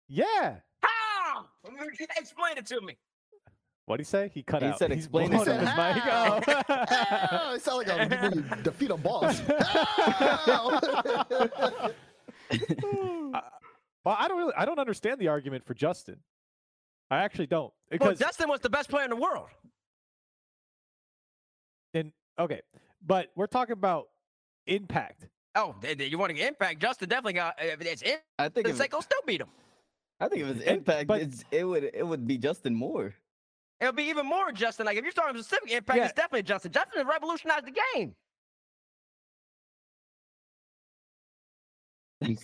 G: Yeah.
C: How? Explain it to me.
G: What'd he say? He cut
B: He
G: out.
B: He said
G: He's
B: explain it
G: blowing
B: to
G: up
B: me.
G: his mic. Oh.
A: Oh, it sounds like a, when you defeat a boss. How?
G: well, I don't really, I don't understand the argument for Justin. I actually don't
C: Well, Justin was the best player in the world.
G: And okay, but we're talking about impact.
C: Oh, th- th- you want to get impact? Justin definitely got. If it's impact,
B: I think if,
C: Seikoo still beat him.
B: I think if it's impact,
G: but-
B: it's, it would it would be Justin Moore.
C: It'll be even more Justin. Like if you're talking specific impact,
G: Yeah.
C: it's definitely Justin. Justin has revolutionized the game.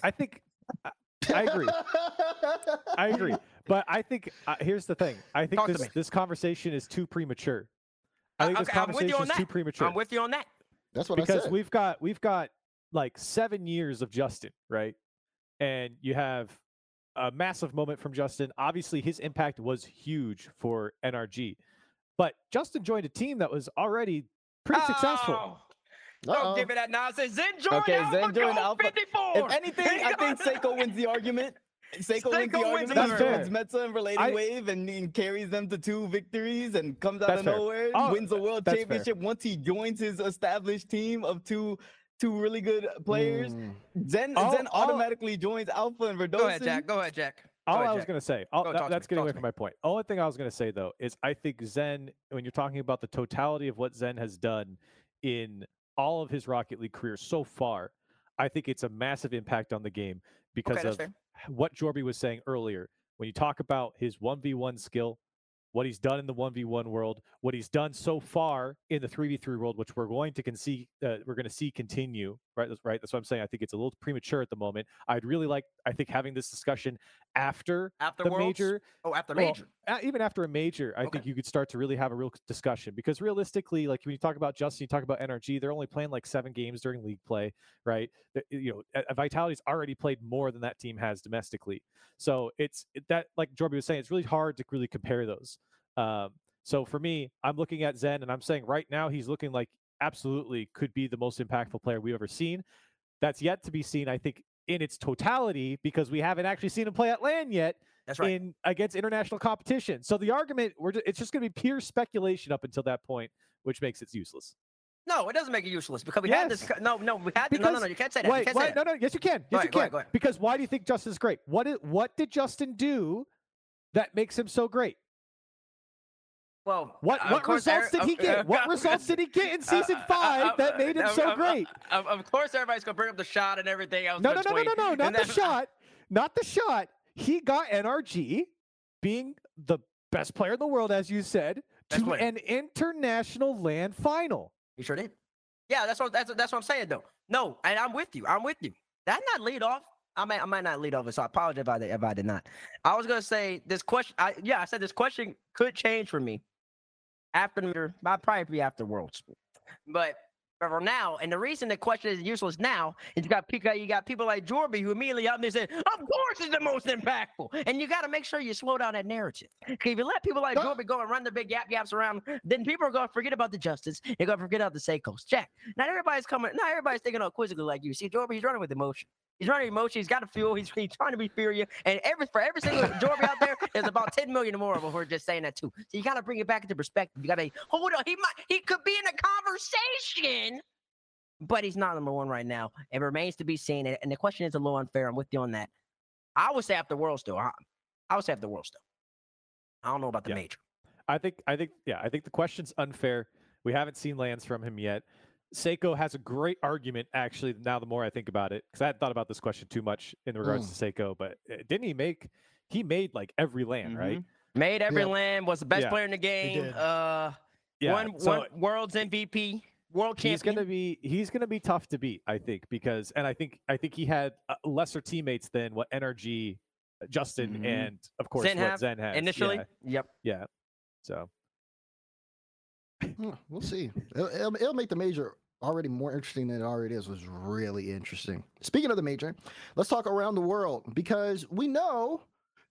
G: I think I, I agree. I agree. But I think uh, here's the thing. I think
C: Talk
G: this this conversation is too premature. I think this
C: okay, I'm with you
G: conversation
C: on
G: is
C: that.
G: too premature.
C: I'm with you on that.
A: That's what I
G: because
A: said.
G: we've got we've got like seven years of Justin, right? And you have a massive moment from Justin. Obviously, his impact was huge for NRG, but Justin joined a team that was already pretty successful.
C: Oh,
A: Uh-oh.
C: Don't give me that nonsense. Zen joined
B: Okay,
C: Alpha
B: Zen joined Alpha.
C: 54.
B: If anything, I think Seikoo wins the argument. Seikoo wins the
C: Seikoo wins
B: argument.
C: the
B: He
G: argument.
B: wins Metza and related
G: I-
B: wave and, he carries them to two victories and comes out of
G: fair.
B: nowhere,
G: Oh,
B: wins the world
G: that's fair.
B: championship once he joins his established team of two two really good players.
A: Mm.
B: Zen
G: All-
B: Zen
G: all-
B: automatically joins Alpha and Radosin.
C: Go ahead, Jack. Go ahead, Jack. Go
G: All
C: ahead,
G: I was
C: Jack.
G: going to say, all,
C: Go,
G: that- that's
C: me,
G: getting
C: talk
G: away from
C: me.
G: my point. Only thing I was going to say though is I think Zen, when you're talking about the totality of what Zen has done in all of his Rocket League career so far, I think it's a massive impact on the game because
C: Okay,
G: of
C: fair.
G: What Jorby was saying earlier. When you talk about his 1v1 skill, what he's done in the 1v1 world, what he's done so far in the 3v3 world, which we're going to con- see, uh, we're going to see continue, right? That's right. That's what I'm saying. I think it's a little premature at the moment. I'd really like, I think, having this discussion after
C: After
G: the major,
C: Oh, after
G: well,
C: major.
G: even after a major, I
C: Okay.
G: think you could start to really have a real discussion because realistically, like when you talk about Justin, you talk about NRG, they're only playing like seven games during league play, right? You know, Vitality's already played more than that team has domestically, so it's that like Jorby was saying, it's really hard to really compare those. Um, so for me, I'm looking at Zen and I'm saying right now he's looking like absolutely could be the most impactful player we've ever seen. That's yet to be seen, I think, in its totality because we haven't actually seen him play at LAN yet
C: That's right.
G: in against international competition. So the argument, we're ju- it's just going to be pure speculation up until that point, which makes it useless.
C: No, it doesn't make it useless because we had this. No, no, we had. to- no, no, no. You can't say that. you
G: Wait,
C: can't say
G: wait,
C: that.
G: no, no, yes, you can. Yes, you
C: ahead, go
G: can.
C: ahead, go ahead.
G: Because why do you think Justin's great? What is, what did Justin do that makes him so great?
C: Well,
G: What
C: uh,
G: what results did he get? What results did he get in season
C: Uh, uh,
G: five
C: uh,
G: that
C: uh,
G: made him
C: uh,
G: so
C: uh, uh,
G: great?
C: Of, of course, everybody's gonna bring up the shot and everything else.
G: No, no, no, no, no, no, not the shot, not the shot. He got NRG being the best player in the world, as you said, to an international LAN final.
C: You sure did. Yeah, that's what that's that's what I'm saying though. No, and I'm with you. I'm with you. That not lead off. I might I might not lead over, so I apologize if I did- if I did not. I was gonna say this question. I yeah, I said this question could change for me after the I'd probably be after Worlds, but. but For now, and the reason the question is useless now is you got people, you got people like Jorby who immediately up there say, "Of course, it's the most impactful," and you got to make sure you slow down that narrative. If you let people like
A: No.
C: Jorby go and run the big gap gaps around, then people are going to forget about the Justice. They're going to forget about the Seikoos. Jack, not everybody's coming. Not everybody's thinking all quizzically like you. See, Jorby, he's running with emotion. He's running emotion. He's got a feel. He's, he's trying to be furious. And every for every single Jorby out there, there's about 10 million more of them who are just saying that too. So you got to bring it back into perspective. You got to hold on. He might. He could be in a conversation. But he's not number one right now. It remains to be seen. And and the question is a little unfair. I'm with you on that. I would say after Worlds still. I, I would say after Worlds still. I don't know about the
G: Yeah.
C: major.
G: I think I think yeah, I think the question's unfair. We haven't seen LANs from him yet. Seikoo has a great argument, actually. Now, the more I think about it, because I hadn't thought about this question too much in regards to Seikoo, but uh, didn't he make? He made like every LAN, right?
C: Made every
A: Yeah.
C: LAN, was the best
F: Yeah,
C: player in the game. Uh,
G: Yeah.
C: one,
G: so
C: one world's MVP. World champion.
G: He's gonna be he's gonna be tough to beat, I think, because and I think I think he had uh, lesser teammates than what NRG, uh, Justin,
A: Mhm.
G: and of course
C: Zen
G: what
C: have
G: Zen has
C: initially.
G: Yeah,
C: Yep.
G: yeah. So
A: We'll see. It'll, it'll, it'll make the major already more interesting than it already is. Was really interesting. Speaking of the major, let's talk around the world because we know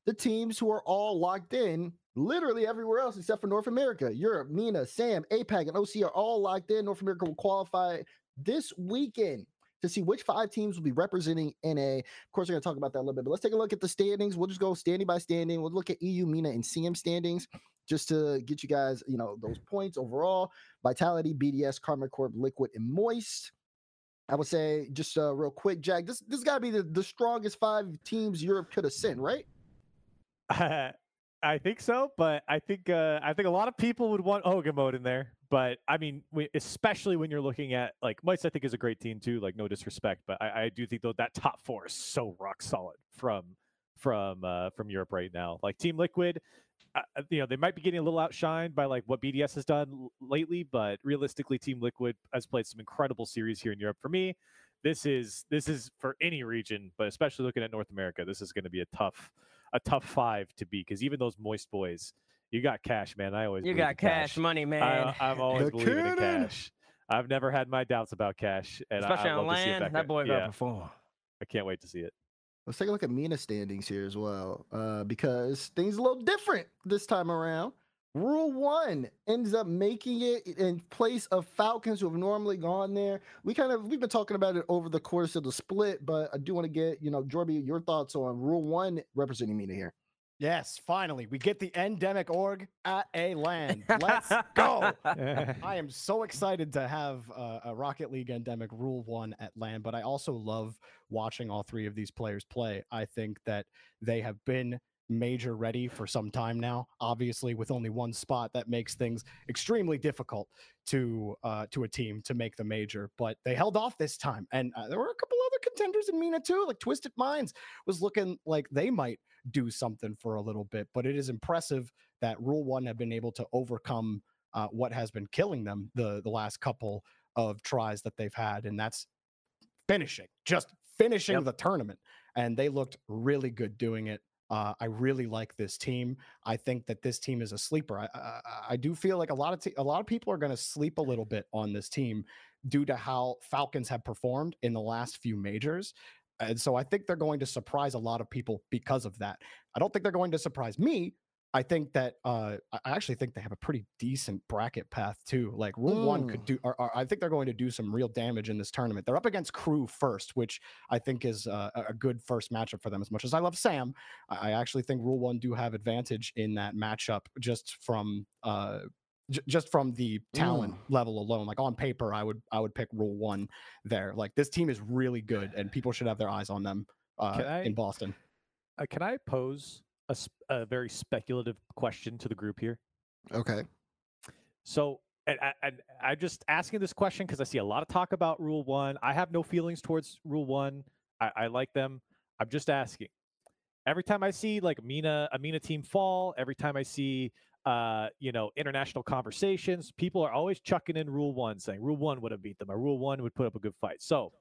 A: the teams who are all locked in literally everywhere else except for North America. Europe, MENA, Sam, APAC, and OC are all locked in. North America will qualify this weekend to see which five teams will be representing NA. Of course, we're going to talk about that a little bit, but let's take a look at the standings. We'll just go standing by standing. We'll look at EU, MENA, and CM standings just to get you guys, you know, those points overall. Vitality, BDS, Karmine Corp, Liquid, and Moist. I would say just uh, real quick, Jack. This this got to be the, the strongest five teams Europe could have sent, right?
G: I think so, but I think uh, I think a lot of people would want Hogan mode in there. But I mean, we, especially when you're looking at like Mice, I think is a great team too. Like no disrespect, but I, I do think though that top four is so rock solid from from uh, from Europe right now. Like Team Liquid, you know, they might be getting a little outshined by like what BDS has done lately, but realistically, Team Liquid has played some incredible series here in Europe. For me, this is this is for any region, but especially looking at North America, this is going to be a tough a tough five to beat because even those moist boys, you got cash, man. I always
C: You got
G: in
C: cash money, man.
G: I, I'm always
A: The
G: believing in cash. I've never had my doubts about cash, and
C: Especially
G: I'd
C: on
G: love to see it
C: land,
G: back
C: that
G: there.
C: boy
G: yeah,
C: got perform.
G: I can't wait to see it.
A: Let's take a look at MENA standings here as well, uh, because things a little different this time around. Rule one ends up making it in place of Falcons who have normally gone there. We kind of we've been talking about it over the course of the split, but I do want to get you know Jorby your thoughts on Rule one representing MENA here.
F: Yes, finally, we get the endemic org at a LAN. Let's go. I am so excited to have uh, a Rocket League endemic rule one at LAN, but I also love watching all three of these players play. I think that they have been major ready for some time now. Obviously, with only one spot, that makes things extremely difficult to uh, to a team to make the major. But they held off this time, and uh, there were a couple other contenders in MENA too. Like Twisted Minds was looking like they might do something for a little bit. But it is impressive that Rule One have been able to overcome uh, what has been killing them the the last couple of tries that they've had, and that's finishing, just finishing
C: Yep.
F: the tournament. And they looked really good doing it. Uh, I really like this team. I think that this team is a sleeper. I, I, I do feel like a lot of te- a lot of people are going to sleep a little bit on this team due to how Falcons have performed in the last few majors. And so I think they're going to surprise a lot of people because of that. I don't think they're going to surprise me. I think that uh, I actually think they have a pretty decent bracket path too. Like Rule One could do. Or, or I think they're going to do some real damage in this tournament. They're up against Crew first, which I think is uh, a good first matchup for them. As much as I love Sam, I I actually think Rule One do have advantage in that matchup just from uh, j- just from the talent level alone. Like on paper, I would I would pick Rule One there. Like this team is really good, and people should have their eyes on them uh,
G: I-
F: in Boston.
G: Uh, can I pose a, a very speculative question to the group here?
A: Okay.
G: So, and, I- and I'm just asking this question because I see a lot of talk about Rule One. I have no feelings towards Rule One. I, I like them. I'm just asking. Every time I see like MENA, Amina team fall, every time I see, uh, you know, international conversations, people are always chucking in Rule One, saying Rule One would have beat them, or Rule One would put up a good fight. So,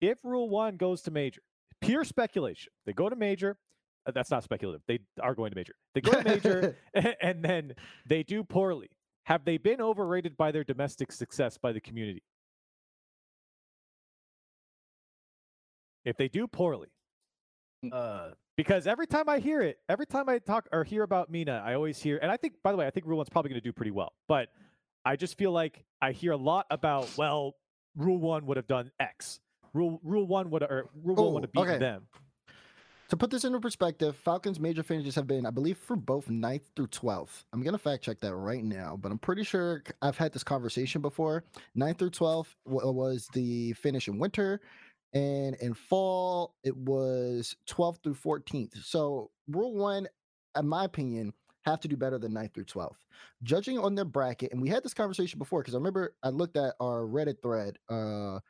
G: if Rule One goes to major, pure speculation, they go to major. uh, that's not speculative. They are going to major. They go to major and then they do poorly. Have they been overrated by their domestic success by the community? If they do poorly,
C: Uh,
G: because every time I hear it, every time I talk or hear about MENA, I always hear, and I think, by the way, I think Rule One's probably going to do pretty well, but I just feel like I hear a lot about, well, Rule One would have done X. Rule Rule One would or Rule One would
A: Oh,
G: have beaten
A: okay.
G: them.
A: To put this into perspective, Falcons' major finishes have been, I believe, for both 9th through 12th. I'm going to fact check that right now, but I'm pretty sure I've had this conversation before. 9th through 12th was the finish in winter, and in fall, it was 12th through 14th. So, Rule 1, in my opinion, have to do better than 9th through 12th. Judging on their bracket, and we had this conversation before because I remember I looked at our Reddit thread uh,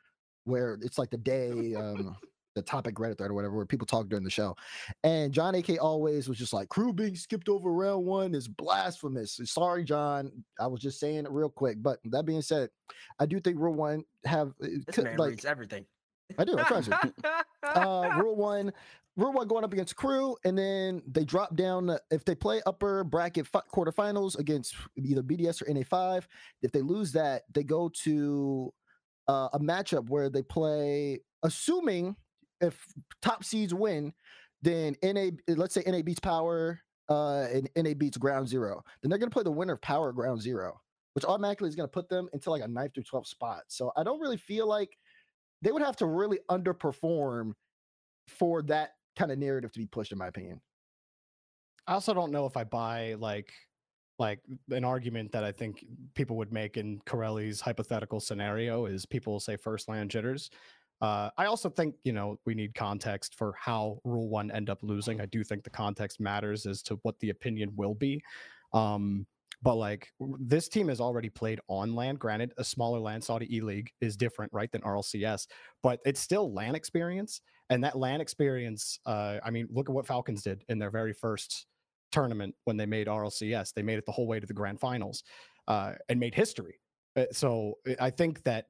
A: where it's like the day. Um, the topic Reddit thread or whatever where people talk during the show. And John AK always was just like, crew being skipped over round one is blasphemous. Sorry, John. I was just saying it real quick. But that being said, I do think rule one have
C: This
A: could-
C: man
A: like
C: reads everything.
A: I do, I try to. uh, rule one, rule one going up against crew, and then they drop down uh, if they play upper bracket fi- quarterfinals against either BDS or NA5. If they lose that, they go to uh, a matchup where they play, assuming if top seeds win, then NA, let's say NA beats Power, uh, and NA beats Ground Zero. Then they're gonna play the winner of Power Ground Zero, which automatically is gonna put them into like a 9th through 12th spot. So I don't really feel like they would have to really underperform for that kind of narrative to be pushed, in my opinion.
F: I also don't know if I buy like like an argument that I think people would make in Corelli's hypothetical scenario is people will say first LAN jitters. Uh, I also think you know we need context for how Rule One end up losing. I do think the context matters as to what the opinion will be. Um, but like this team has already played on LAN. Granted, a smaller LAN Saudi E League is different, right, than RLCS, but it's still LAN experience. And that LAN experience, uh, I mean, look at what Falcons did in their very first tournament when they made RLCS. They made it the whole way to the grand finals uh, and made history. Uh, So I- I think that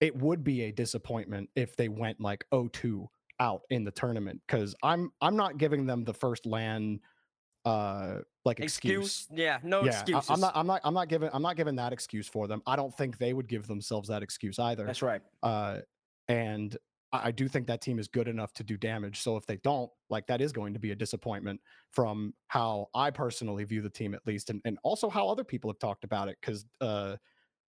F: it would be a disappointment if they went like 0-2 out in the tournament because I'm I'm not giving them the first LAN uh like excuse.
C: Excuse? Yeah, no
F: yeah, I-
C: excuses.
F: I'm not I'm not I'm not giving I'm not giving that excuse for them. I don't think they would give themselves that excuse either.
C: That's right.
F: Uh, and I, I do think that team is good enough to do damage. So if they don't, like that is going to be a disappointment from how I personally view the team, at least, and, and also how other people have talked about it. Because uh,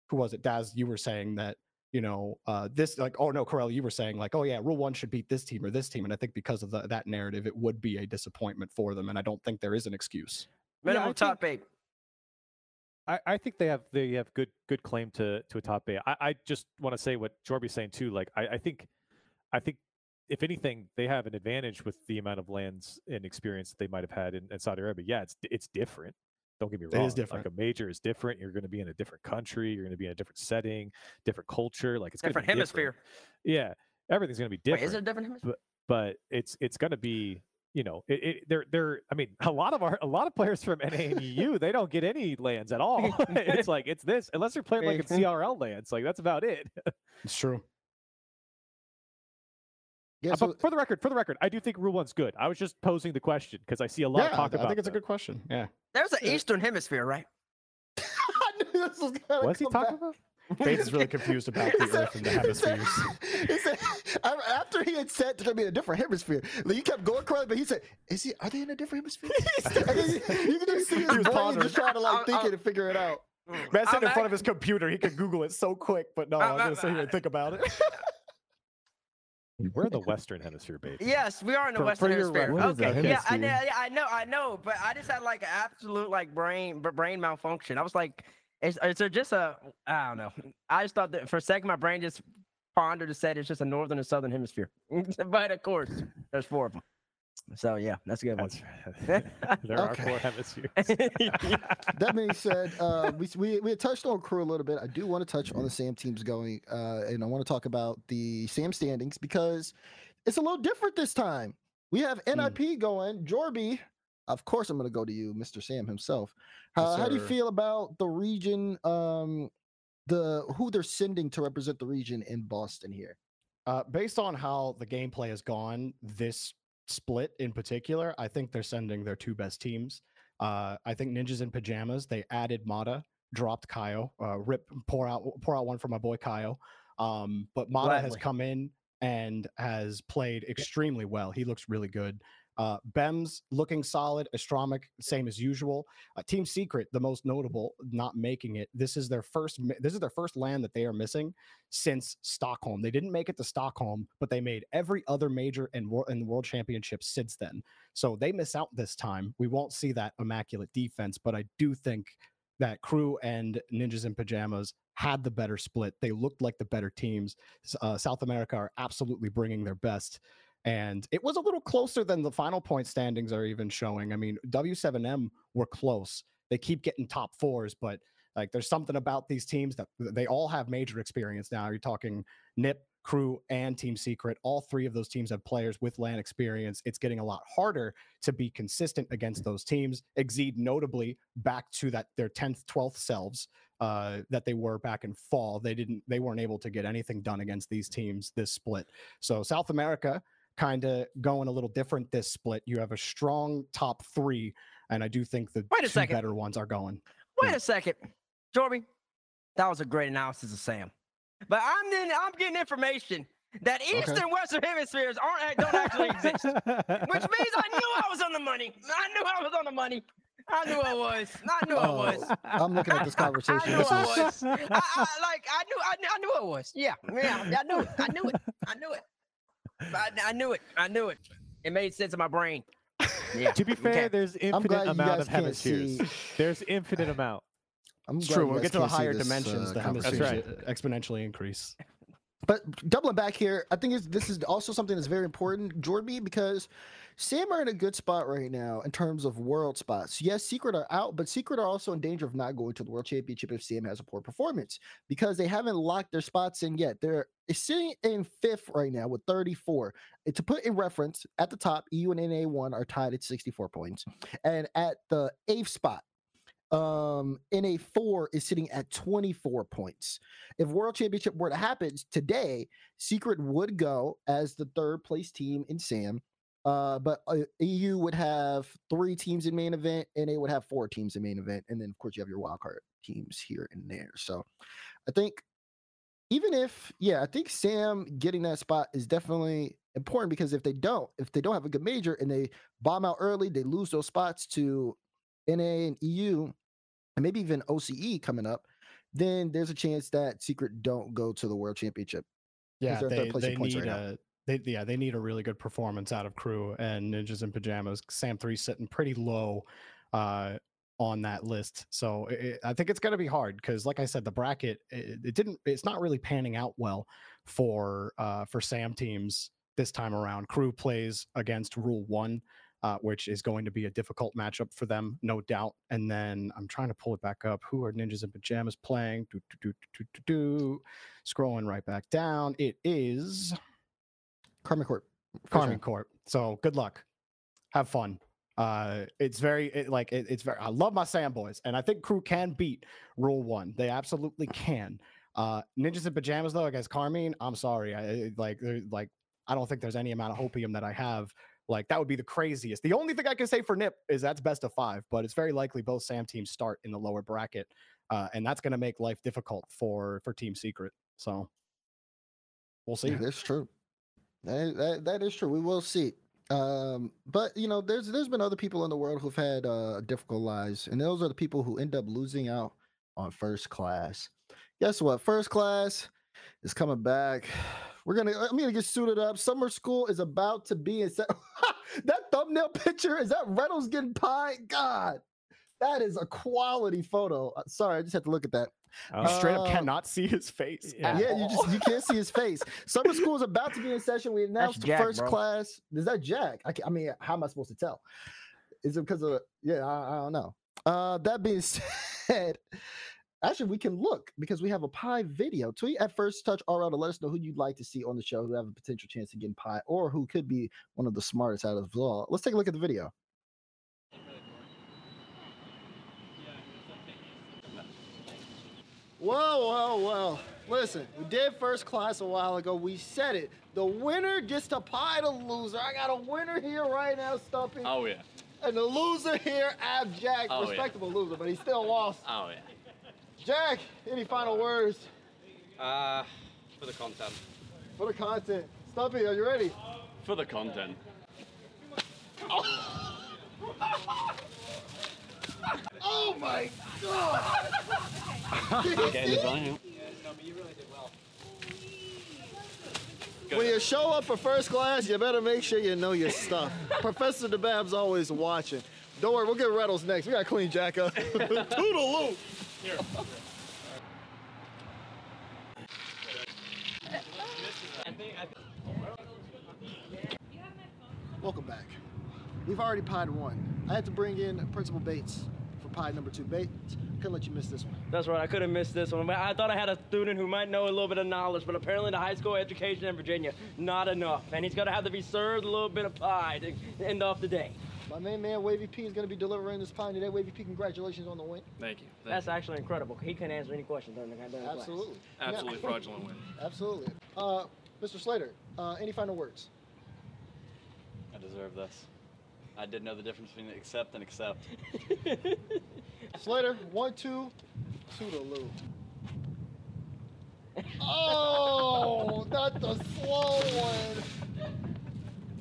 F: who was it, Daz? You were saying that you know uh, this, like, oh no, Corell, you were saying like, oh yeah, Rule One should beat this team or this team, and I think because of the, that narrative, it would be a disappointment for them, and I don't think there is an excuse.
C: Minimum
G: I
C: top eight.
G: I, I think they have they have good good claim to to a top eight. I, I just want to say what Jorby's saying too. Like I, I think I think if anything, they have an advantage with the amount of LANs and experience that they might have had in, in Saudi Arabia. Yeah, it's it's different. Don't get me
F: is
G: wrong. Like
F: different.
G: a major is different. You're going to be in a different country. You're going to be in a different setting, different culture. Like it's
C: Different hemisphere.
G: Yeah, everything's going to be different
C: Wait, is it a different hemisphere?
G: but it's it's going to be you know it, it they're they're i mean a lot of our a lot of players from na and eu they don't get any LANs at all it's like it's this unless you're playing like in mm-hmm. crl LANs like that's about it
F: It's true.
A: Yeah,
G: Uh,
A: so
G: but for the record for the record i do think rule one's good i was just posing the question because i see a lot
F: Yeah,
G: of talk
F: I
G: about
F: think it's a good question. Yeah.
C: There's an
A: Yeah.
C: Eastern Hemisphere, right?
A: This was
G: what's he talking
A: back.
G: about
F: Bates is really confused about
A: He
F: the
A: said-
F: Earth and the
A: he said-
F: hemispheres.
A: He said, after he had said that they're in a different hemisphere, like, you kept going correct, but he said, "Is he? Are they in a different hemisphere?" and you, you can just see his
F: He was
A: brain
F: pondering.
A: just trying to like
C: I'm-
A: think
C: I'm-
A: it and figure it out.
F: Man
C: I'm
F: sitting in front
C: act-
F: of his computer, he could Google it so quick, but no,
C: Uh,
F: I'm gonna
C: uh,
F: sit here and think about it.
G: We're in the western hemisphere baby
C: Yes, we are in the
G: For-
C: Western
G: for your
C: Hemisphere.
B: What is a
C: okay, yeah, I know,
B: hemisphere?
C: yeah, I know, I know, but I just had like an absolute like brain b- brain malfunction. I was like, is, is there just a? I don't know. I just thought that for a second my brain just pondered and said it's just a northern and southern hemisphere. but of course, there's four of them. So yeah, that's a good one.
G: There are
A: Okay.
G: four hemispheres
A: That being said, uh, we, we we had touched on crew a little bit. I do want to touch on the Sam teams going, uh, and I want to talk about the Sam standings because it's a little different this time. We have NIP going. Jorby, of course, I'm going to go to you, Mr. Sam himself.
F: Yes,
A: Uh, how do you feel about the region? Um, the who they're sending to represent the region in Boston here?
F: Uh, based on how the gameplay has gone, this split in particular, I think they're sending their two best teams. Uh, I think Ninjas in Pajamas, they added Mata, dropped Kyle, uh, rip, pour out, pour out one for my boy Kyle. Um, but Mata has come in and has played extremely well. He looks really good. Uh, Bems looking solid. Astromic, same as usual. Uh, Team Secret, the most notable, not making it. This is their first. This is their first LAN that they are missing since Stockholm. They didn't make it to Stockholm, but they made every other major and wor- and world championship since then. So they miss out this time. We won't see that immaculate defense, but I do think that Crew and Ninjas in Pajamas had the better split. They looked like the better teams. Uh, South America are absolutely bringing their best. And it was a little closer than the final point standings are even showing. I mean, W7M were close. They keep getting top fours, but Like there's something about these teams that they all have major experience now. You're talking Nip, Crew, and Team Secret. All three of those teams have players with LAN experience. It's getting a lot harder to be consistent against those teams. Exceed notably back to that their 10th, 12th selves uh, that they were back in fall. They didn't they weren't able to get anything done against these teams this split. So South America kind of going a little different this split. You have a strong top three, and I do think the
C: Wait a
F: two
C: second.
F: better ones are going.
C: Wait a second, Jorby. That was a great analysis of Sam. But I'm then I'm getting information that Eastern and Western hemispheres aren't don't actually exist, which means I knew I was on the money. I knew I was on the money. I knew I was. I knew I
A: Oh,
C: was.
A: I'm looking at this conversation.
C: I knew
A: This
C: I was. I, I, like I knew, I knew, I knew I was. Yeah, yeah, I knew it. I knew it. I knew it. I, I knew it. I knew it. It made sense in my brain. Yeah.
G: to be fair,
C: okay.
G: there's
A: glad
G: infinite
A: you
G: amount
A: guys
G: of
A: can't
G: hemispheres. There's infinite amount.
A: I'm
F: It's
A: glad
F: true.
A: you
F: When we
A: guys
F: get to the
A: can't see
F: higher
A: this,
F: dimensions,
A: uh,
F: the
A: conversation.
F: hemispheres uh, exponentially increase.
A: But doubling back here, I think it's, this is also something that's very important, Jorby, because Sam are in a good spot right now in terms of world spots. Yes, Secret are out, but Secret are also in danger of not going to the World Championship if Sam has a poor performance because they haven't locked their spots in yet. They're sitting in fifth right now with 34. And to put in reference, at the top, EU and NA1 are tied at 64 points. And at the eighth spot, um NA4 is sitting at 24 points. If World Championship were to happen today, Secret would go as the third place team in SAM. Uh, but uh, EU would have three teams in main event, and they would have four teams in main event, and then of course you have your wildcard teams here and there. So, I think even if yeah, I think Sam getting that spot is definitely important because if they don't, if they don't have a good major and they bomb out early, they lose those spots to NA and EU, and maybe even OCE coming up, then there's a chance that Secret don't go to the World Championship.
F: Yeah, they, they need
A: right
F: a they yeah they need a really good performance out of crew and ninjas in pajamas. Sam three sitting pretty low uh, on that list, so it, I think it's going to be hard because, like I said, the bracket it, it didn't it's not really panning out well for uh, for Sam teams this time around. Crew plays against Rule One. Uh, which is going to be a difficult matchup for them, no doubt. And then I'm trying to pull it back up. Who are Ninjas in Pajamas playing? Do, do, do, do, do, do. Scrolling right back down. It is
A: Karmine Corp. first
F: Carmen. Court. So good luck. Have fun. Uh, it's very it, like it, it's very. I love my Sam boys, and I think Crew can beat Rule One. They absolutely can. Uh, Ninjas in pajamas though against Karmine. I'm sorry. I like like I don't think there's any amount of hopium that I have. Like that would be the craziest. The only thing I can say for Nip is that's best of five, but it's very likely both Sam teams start in the lower bracket, uh, and that's going to make life difficult for for Team Secret. So we'll see.
A: Yeah, that's true. That, that that is true. We will see. Um, but you know, there's there's been other people in the world who've had uh difficult lives, and those are the people who end up losing out on first class. Guess what? First class is coming back. We're gonna I'm gonna get suited up. Summer school is about to be in that thumbnail picture is that Reynolds getting pie? God, that is a quality photo. Uh, Sorry, I just had to look at that.
F: You straight up
A: Uh,
F: cannot see his face.
G: yeah.
A: Yeah, you just you can't see his face. Summer school is about to be in session. We announced
C: Jack,
A: first
C: bro.
A: class. Is that Jack? I, I mean, how am I supposed to tell? Is it because of yeah? I, I don't know. Uh, that being said, actually, we can look because we have a pie video. Tweet at first touch RL to let us know who you'd like to see on the show who have a potential chance of getting pie or who could be one of the smartest out of us all. Let's take a look at the video. Whoa, whoa, whoa. Listen, we did first class a while ago. We said it. The winner gets to pie the loser. I got a winner here right now, Stumpy.
I: Oh yeah.
A: And the loser here, Abjack.
I: Oh, yeah.
A: respectable loser, but he still lost.
I: Oh yeah.
A: Jack, any final words
I: Uh, for the content.
A: for the content? Stumpy, are you ready?
I: For the content.
A: Oh Oh my god!
I: Getting the line.
A: When you show up for first class, you better make sure you know your stuff. Professor DeBab's always watching. Don't worry, we'll get Reynolds next. We gotta clean Jack up. Toodaloo! Here. Welcome back. We've already pied one. I had to bring in Principal Bates for pie number two. Bates, couldn't let you miss this one.
C: That's right. I could have missed this one. But I thought I had a student who might know a little bit of knowledge, but apparently the high school education in Virginia, not enough. And he's gonna have to be served a little bit of pie to end off the day.
A: My main man Wavy P is going to be delivering this pie today. Wavy P, congratulations on the win.
I: Thank you. Thank
C: That's actually incredible. He couldn't answer any questions during the, during the class.
A: Absolutely.
I: you. Absolutely fraudulent win.
A: Absolutely. Uh, Mr. Slater, uh, any final words?
B: I deserve this. I didn't know the difference between accept and accept.
A: Slater, one, two, toodaloo. Oh, not the slow one.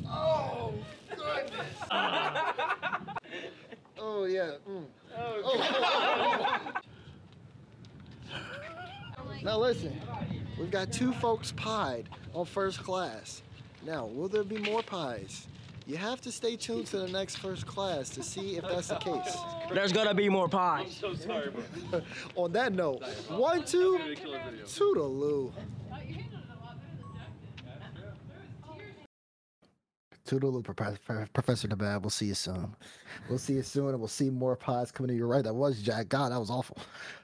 A: Oh, goodness. Oh, yeah. Mm. Oh. now, listen, we've got two folks pied on first class. Now, will there be more pies? You have to stay tuned to the next first class to see if that's the case.
C: There's gonna be more pie.
I: So sorry, bro.
A: On that note, one, two,
I: Gonna kill
A: toodaloo. Toodaloo, Prof- Professor Nabab. We'll see you soon. We'll see you soon, and we'll see more pods coming to your Right, that was Jack. God, that was awful.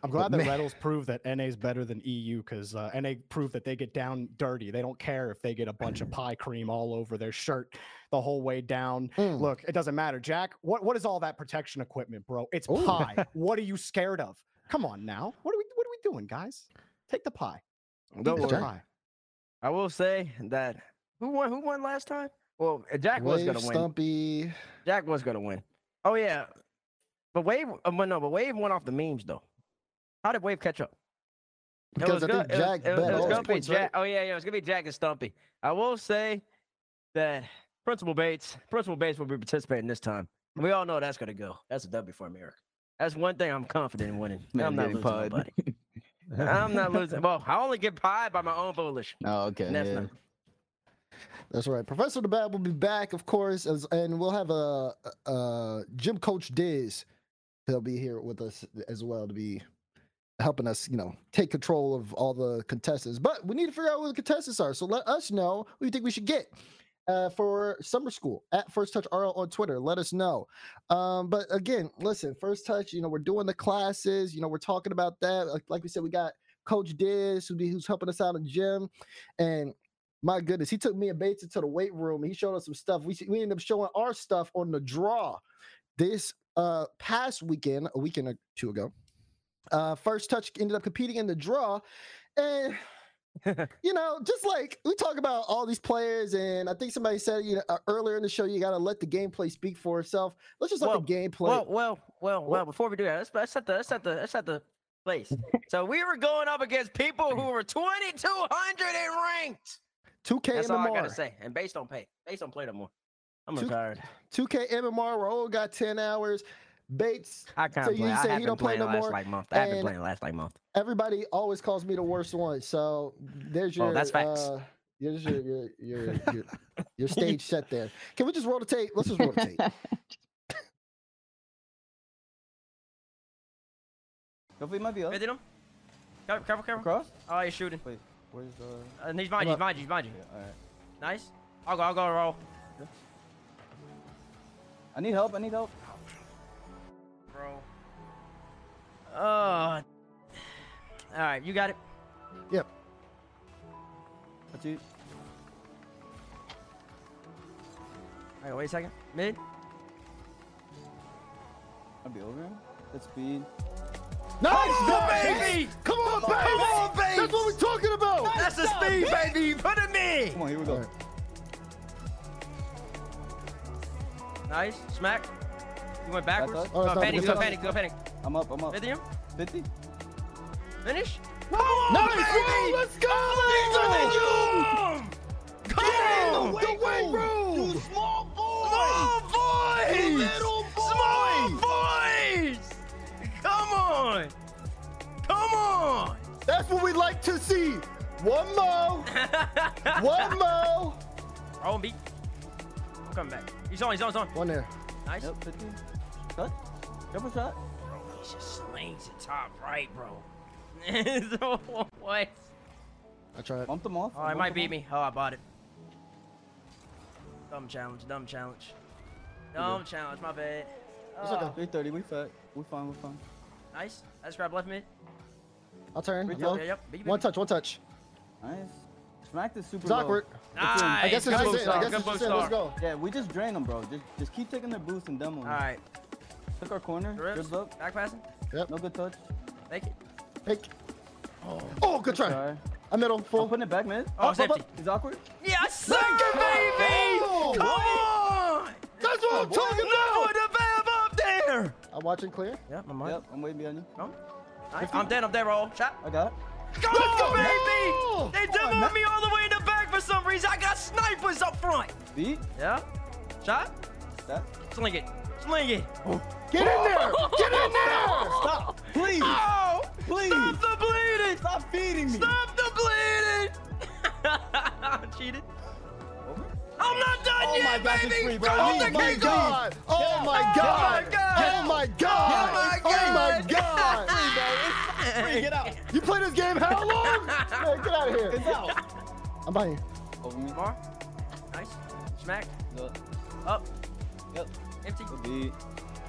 F: I'm
A: But
F: glad that
A: man-
F: Reynolds proved that NA is better than EU because uh, NA proved that they get down dirty. They don't care if they get a bunch of pie cream all over their shirt the whole way down.
A: Mm.
F: Look, it doesn't matter. Jack, what, what is all that protection equipment, bro? It's
A: Ooh.
F: pie. what are you scared of? Come on now. What are we what are we doing, guys? Take the pie.
C: Don't
F: Eat the
A: worry.
F: pie.
C: I will say that who won? Who won last time? Well, uh, Jack was gonna win.
A: Stumpy.
C: Jack was gonna win. Oh yeah, but Wave. Uh, but no, but Wave went off the memes though. How did Wave catch up? It
A: Because
C: was
A: I think
C: go- it was-
A: Jack
C: it was,
A: bet
C: it was
A: all his
C: gonna be
A: points,
C: Jack.
A: right?
C: Oh yeah, yeah, it was gonna be Jack and Stumpy. I will say that Principal Bates, Principal Bates will be participating this time. And we all know that's gonna go. That's a W for America. That's one thing I'm confident in winning.
B: Man,
C: I'm not losing,
B: pied.
C: nobody. I'm not losing. Well, I only get pied by my own volition.
B: Oh, okay.
C: And that's
B: yeah.
C: not.
A: That's right. Professor Nabab will be back, of course, as, and we'll have a, uh gym coach Diz. He'll be here with us as well to be helping us, you know, take control of all the contestants. But we need to figure out who the contestants are. So let us know who you think we should get uh, for summer school at First Touch RL on Twitter. Let us know. Um, but again, listen, First Touch, you know, we're doing the classes. You know, we're talking about that. Like, like we said, we got Coach Diz who be, who's helping us out in the gym, and my goodness, he took me and Bates into the weight room. He showed us some stuff. We we ended up showing our stuff on the draw this uh past weekend, a weekend or two ago. Uh, First Touch ended up competing in the draw, and you know, just like we talk about all these players, and I think somebody said you know uh, earlier in the show, you got to let the gameplay speak for itself. Let's just let
C: Well,
A: the gameplay.
C: Well, well, well, well. Before we do that, let's, let's set the let's set the let's set the place. so we were going up against people who were 2,200 and ranked.
A: 2K
C: That's all I gotta say. And based don't pay. Based don't play no more. I'm
A: Two-
C: retired.
A: 2K MMR. Raul got 10 hours. Bates,
C: I can't
A: So you
C: play. I
A: say
C: have
A: he don't play no
C: the last
A: more,
C: like month. I have been
A: and-
C: playing last like month.
A: everybody always calls me the worst one. So there's your.
C: Oh, that's facts.
A: Uh, there's your your your your, your stage set there. Can we just roll the tape? Let's just roll the tape.
B: Hopefully, it might be up.
C: Hey, did him? Careful, careful, careful.
B: Across?
C: Oh, you're shooting.
B: Wait, where's the?
C: Uh, and he's behind you. He's
A: up.
C: behind you. He's behind you.
B: Yeah, all right.
C: Nice. I'll go. I'll go. Roll.
B: I need help. I need help.
C: Bro. Oh. All right, you got it.
A: Yep.
B: What you?
C: All right, wait a second. Mid.
B: I'll be over him. Good speed.
A: Nice,
C: baby!
A: Come on, baby!
C: Come on, baby!
A: That's what we're talking about.
C: That's the speed, baby. Put him in.
B: Come on, here we go.
A: All right.
C: Nice. Smack. You went backwards.
A: Oh,
C: Go panic. Go panic. Go panic.
B: I'm up. I'm up.
C: Fifty him.
B: 50.
C: Finish.
A: Nice, Raul, let's go!
C: Come
A: Get in
C: on.
A: the weight room.
C: You small boys. Small boys.
A: You little
C: Small boys. Come on. Come on.
A: That's what we like to see. One more. One more.
C: Roll beat. I'm coming back. He's on. He's on. He's on.
A: One there.
C: Nice.
B: Yep, 50. Cut. Double shot.
C: Bro, he just slings it top right, bro. what?
A: I tried.
B: Bump them off.
C: Oh, it might beat me. Oh, I bought it. Dumb challenge. Dumb challenge. Dumb challenge. My bad.
A: It's
C: Oh,
A: okay.
B: 330. We fat. We fine. We fine.
C: Nice. Let's grab left mid.
A: I'll turn.
B: Free
A: Yo.
B: throw.
C: Yeah, yep. Big,
A: One touch, one touch.
B: Nice. Smack the super
A: It's awkward.
C: Nice.
A: I guess it's just it. I guess it's just it. Let's go.
B: Yeah, we just drain them, bro. Just just keep taking their boost and demo.
C: All right.
B: Took our corner. Good look.
C: Back passing.
A: Yep.
B: No good touch.
C: Take it.
A: Hey. Oh, good try.
B: Try.
A: I'm middle,
B: I'm
A: full.
B: putting it back mid.
C: Oh, it's
A: up,
C: empty.
B: He's awkward.
C: Yes, sir, baby!
A: Oh,
C: Come on!
A: That's what I'm talking
C: No,
A: about.
C: the valve up there!
A: I'm watching clear.
C: Yep, I'm on.
B: Yep, I'm waiting behind you.
C: Nice. I'm dead, I'm dead, roll. Shot.
B: I got it.
C: Go,
A: go,
C: baby! They
A: Come on,
C: demoed
A: man.
C: me all the way in the back for some reason. I got snipers up front.
B: Beat.
C: Yeah. Shot.
B: That.
C: Sling it. Sling it.
A: Get in there. Get in there.
B: Stop. Oh! Please.
C: Oh!
B: Please.
C: Stop the bleeding!
B: Stop feeding me.
C: Stop the bleeding! I Cheated. Oh I'm not done
B: oh,
C: yet.
B: Oh yet, my gosh,
C: baby!
B: free, bro.
C: Call
B: Leave,
C: the
A: Oh my
C: king
A: god. Oh my god.
C: my God.
A: Oh my god.
C: Oh my
A: Oh my
C: God.
A: god.
B: Free, get out.
A: You play this game how long? Hey, get out of here.
B: It's out.
A: I'm behind you.
B: Over me.
C: More. Nice. Smack.
B: Yep.
C: Up.
B: Yep.
C: Empty.
B: Good beat.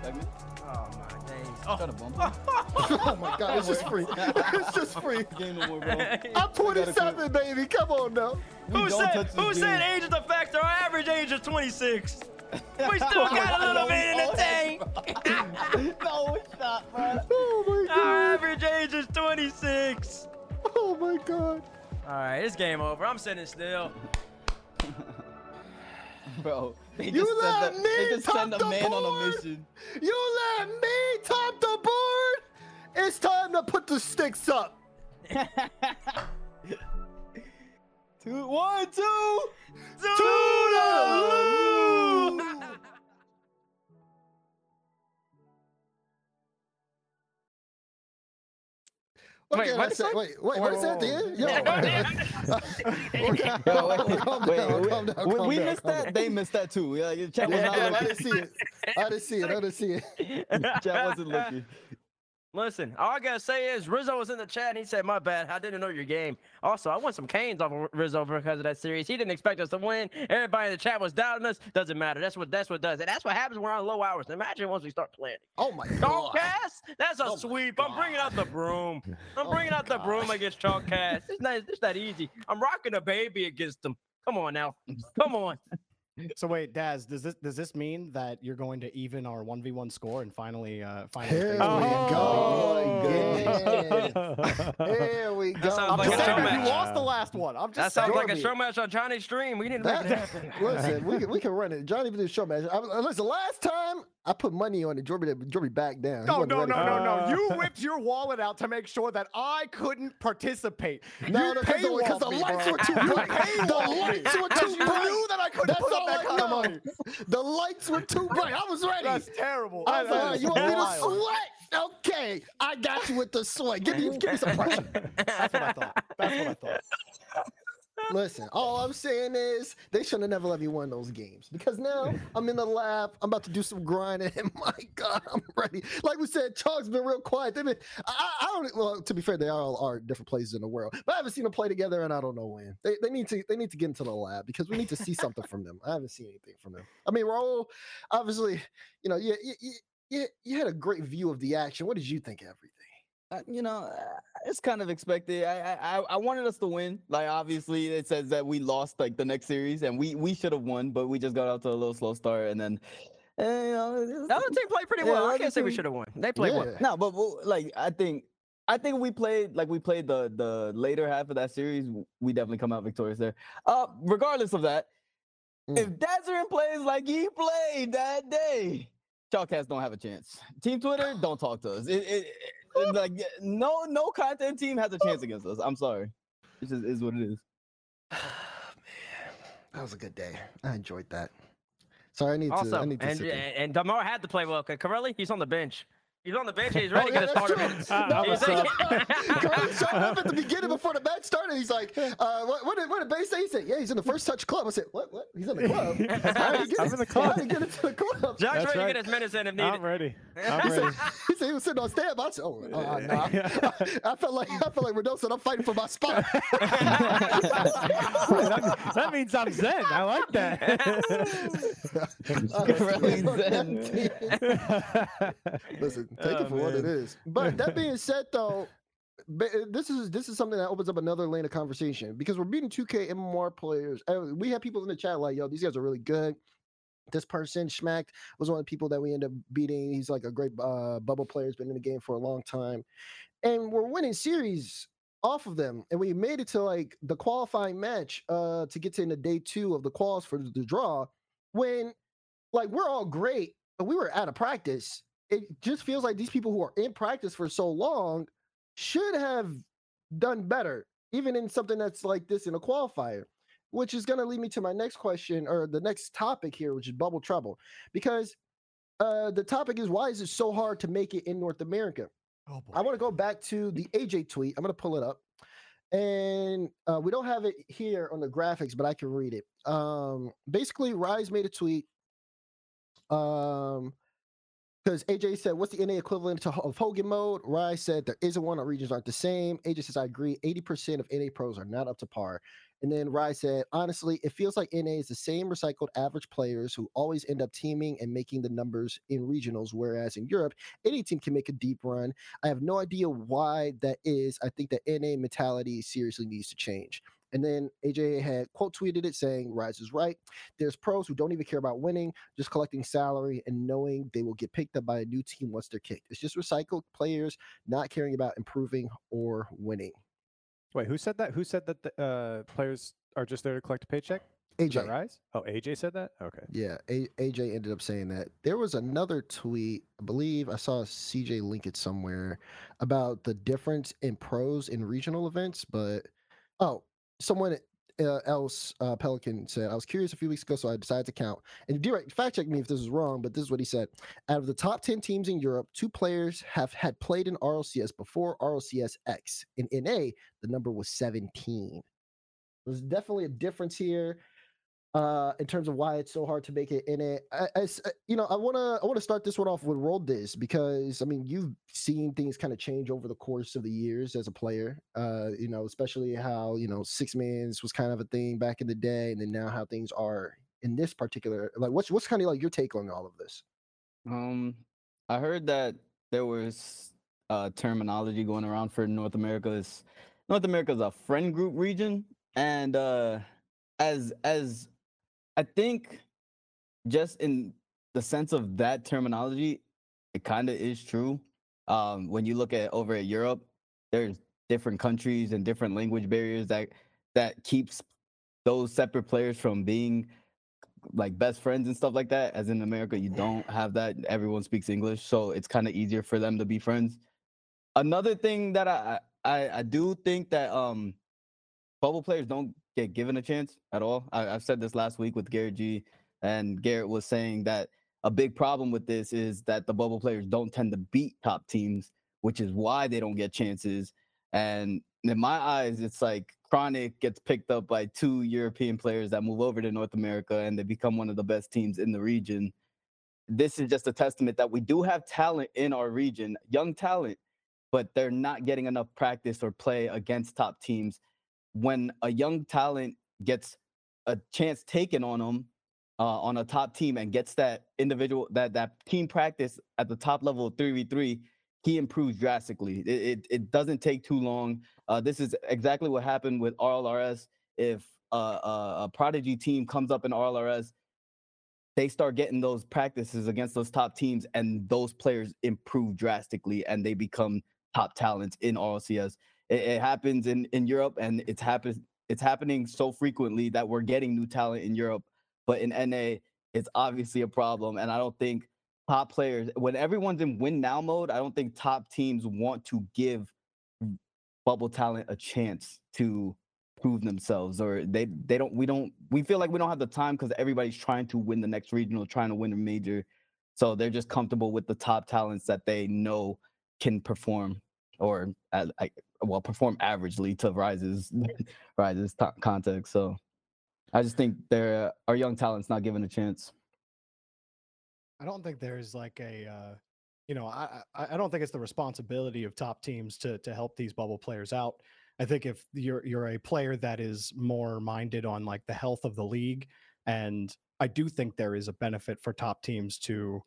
B: Back mid.
C: Oh my days. Oh.
B: Try to bump.
A: Oh my god, it's just free. It's just free.
B: Game no more, bro.
A: I'm 27, baby. Come on now.
C: Who said,
B: touch this
C: who said age is a factor? Our average age is 26. We still oh got a little bit in the oh tank.
B: no, it's not, bro.
A: Oh my
C: Our average age is 26.
A: Oh my god.
C: All right, it's game over. I'm sitting still.
B: Bro, they
A: You
B: just
A: let
B: send a,
A: me
B: they just
A: top
B: send a
A: the
B: man on a
A: board?
B: mission.
A: You let me top the board. It's time to put the sticks up.
B: Two, one, two.
A: Toodaloo. What
C: Wait,
A: did
C: what
A: I say?
C: you?
A: Wait, wait, what is that, dude? Yo,
B: Yo, wait,
A: calm down,
B: we-
A: calm down,
B: we,
A: calm
B: we
A: down,
B: missed that. They missed that too. Yeah, your chat was
A: Yeah,
B: not
A: I
B: looking.
A: didn't see it. I didn't see it. I didn't see it.
B: Chat wasn't looking.
C: Listen, all I gotta say is Rizzo was in the chat and he said, My bad, I didn't know your game. Also, I won some canes off of Rizzo because of that series. He didn't expect us to win. Everybody in the chat was doubting us. Doesn't matter. That's what that's what does it. That's what happens when we're on low hours. Imagine once we start playing.
A: Oh my God,
C: Chalk
A: god.
C: cast? That's a
A: Oh
C: sweep. I'm bringing out the broom. I'm
A: Oh
C: bringing out the broom against chalk cast. It's not it's that easy. I'm rocking a baby against them. Come on now. Come on.
F: So wait, Daz, does this does this mean that you're going to even our one v one score and finally uh finally?
A: Here
F: face
A: we
F: the
A: go.
F: game?
A: Yeah. Here we go.
C: sounds
F: I'm
C: like
F: just
C: a
F: saying,
C: show
F: you lost the last one. I'm
C: That
F: just
C: sounds
F: saying.
C: like a show match on Johnny's stream. We need to make it
A: That,
C: happen.
A: listen, we can, we can run it. Johnny did a show match. I, I- listen, last time I put money on it, Jorby, Jorby back down. He
F: No,
A: wasn't
F: no,
A: ready
F: no,
A: for
F: no,
A: it.
F: no. You whipped your wallet out to make sure that I couldn't participate.
A: No,
F: you
A: no, because the, 'cause the lights were too
F: You
A: bright. The
F: paywalled me.
A: lights were
F: Because
A: too
F: you knew that I couldn't
A: That's
F: put up
A: all
F: that
A: I
F: kind of money.
A: The lights were too bright. I was ready.
F: That's terrible.
A: I was like, you want me to sweat? Okay, I got you with the sweat. Give me, give me some pressure.
F: That's what I thought. That's what I thought.
A: Listen, all I'm saying is they should have never let me win those games because now I'm in the lab. I'm about to do some grinding, and my God, I'm ready. Like we said, Chalk's been real quiet. They've been, I, I don't. Well, to be fair, they all are different places in the world, but I haven't seen them play together, and I don't know when. They, they need to they need to get into the lab because we need to see something from them. I haven't seen anything from them. I mean, Raul, obviously, you know, you you, you, you, you had a great view of the action. What did you think of everything?
B: Uh, you know, uh, it's kind of expected. I, I I- wanted us to win. Like obviously, it says that we lost like the next series, and we we should have won, but we just got out to a little slow start, and then. eh, you know,
C: The team played pretty well.
B: the
C: I can't say we should have won. They played well.
B: No, but well, like I think I think we played like we played the the later half of that series. We definitely come out victorious there. Uh, regardless of that,
A: Mm.
B: if Dazarin plays like he played that day, Chalkcast don't have a chance. Team Twitter, don't talk to us. It, it, it- like no no content team has a chance against us. I'm sorry. It just is what it is.
A: man, that was a good day. I enjoyed that. Sorry, I need to. I need to
C: and,
A: sit there.
C: and Damar had to play well because Corelli, he's on the bench. He's on the bench. and He's
A: Oh,
C: ready
A: yeah,
C: to get
A: that's
C: starter
A: true.
C: minutes.
G: Uh,
C: He's like-
A: Correct showed up at the beginning before the match started. He's like, uh, what, what did what did Bay say? He said, yeah, he's in the first touch club. I said, what? What? He's in the club. How did he get
G: I'm in the
A: How
G: club.
A: did he get into the club?
C: Josh
G: That's
C: ready to get his minutes in if needed.
G: I'm ready.
A: He
G: I'm
A: said,
G: ready.
A: he said he was sitting on standby. I said, oh, uh, nah. I felt like I felt like Renault said, I'm fighting for my spot.
G: that, that means I'm Zen. I like
B: Really
G: that.
A: Listen, take
G: Oh,
A: it for what it is. But that being said, though, uh, this is this is something that opens up another lane of conversation because we're beating 2K MMR players. Uh, We have people in the chat like, "Yo, these guys are really good." This person, Schmacked, was one of the people that we end up beating. He's like a great uh, bubble player. He's been in the game for a long time, and we're winning series off of them. And we made it to like the qualifying match uh, to get to in the day two of the quals for the draw. When like we're all great, but we were out of practice. It just feels like these people who are in practice for so long should have done better, even in something that's like this in a qualifier. Which is going to lead me to my next question or the next topic here, which is bubble trouble, because uh, the topic is why is it so hard to make it in North America?
F: Oh
A: I want to go back to the AJ tweet. I'm going to pull it up. And uh, we don't have it here on the graphics, but I can read it. Um, basically, Rise made a tweet. Um, because AJ said, "What's the NA equivalent to, of Hogan mode?" Rise said, "There isn't one. Our regions aren't the same." AJ says, "I agree. Eighty percent of NA pros are not up to par." And then Rise said, "Honestly, it feels like NA is the same recycled average players who always end up teaming and making the numbers in regionals, whereas in Europe, any team can make a deep run. I have no idea why that is. I think the NA mentality seriously needs to change." And then AJ had quote tweeted it saying, Rise is right. There's pros who don't even care about winning, just collecting salary and knowing they will get picked up by a new team once they're kicked. It's just recycled players not caring about improving or winning.
G: Wait, who said that? Who said that the uh, players are just there to collect a paycheck?
A: AJ.
G: Rise? Oh, AJ said that. Okay.
A: Yeah, a- AJ ended up saying that. There was another tweet, I believe I saw CJ link it somewhere about the difference in pros in regional events, but oh, someone uh, else, uh, Pelican said, I was curious a few weeks ago, so I decided to count. And direct fact check me if this is wrong, but this is what he said. Out of the top 10 teams in Europe, two players have had played in RLCS before RLCS X. In NA, the number was 17. There's definitely a difference here uh in terms of why it's so hard to make it in it I, I s- uh, you know i want to i want to start this one off with Roll Dizz because i mean you've seen things kind of change over the course of the years as a player uh you know especially how you know six mans was kind of a thing back in the day and then now how things are in this particular like what's what's kind of like your take on all of this
B: Um, I heard that there was uh terminology going around for North America. Is North America is a friend group region, and uh, as as I think, just in the sense of that terminology, it kind of is true. Um, when you look at over at Europe, there's different countries and different language barriers that that keeps those separate players from being like best friends and stuff like that. As in America, you don't have that. Everyone speaks English, so it's kind of easier for them to be friends. Another thing that I I, I do think that um bubble players don't get given a chance at all. I, I've said this last week with Garrett G, and Garrett was saying that a big problem with this is that the bubble players don't tend to beat top teams, which is why they don't get chances. And in my eyes, it's like Chronic gets picked up by two European players that move over to North America and they become one of the best teams in the region. This is just a testament that we do have talent in our region, young talent, but they're not getting enough practice or play against top teams. When a young talent gets a chance taken on them uh, on a top team and gets that individual that that team practice at the top level of 3v3 he improves drastically. It, it, it doesn't take too long. Uh, this is exactly what happened with rlrs if uh, a prodigy team comes up in rlrs they start getting those practices against those top teams and those players improve drastically and they become top talents in rlcs it, it happens in in europe and it's happens it's happening so frequently that we're getting new talent in europe but in NA, it's obviously a problem. And I don't think top players, when everyone's in win now mode, I don't think top teams want to give bubble talent a chance to prove themselves or they they don't we don't we feel like we don't have the time because everybody's trying to win the next regional trying to win a major so they're just comfortable with the top talents that they know can perform or uh, I, well perform averagely to rises rises to- context so I just think there our young talent's not given a chance.
F: I don't think there's like a, uh, you know, I I don't think it's the responsibility of top teams to to help these bubble players out. I think if you're you're a player that is more minded on like the health of the league, and I do think there is a benefit for top teams to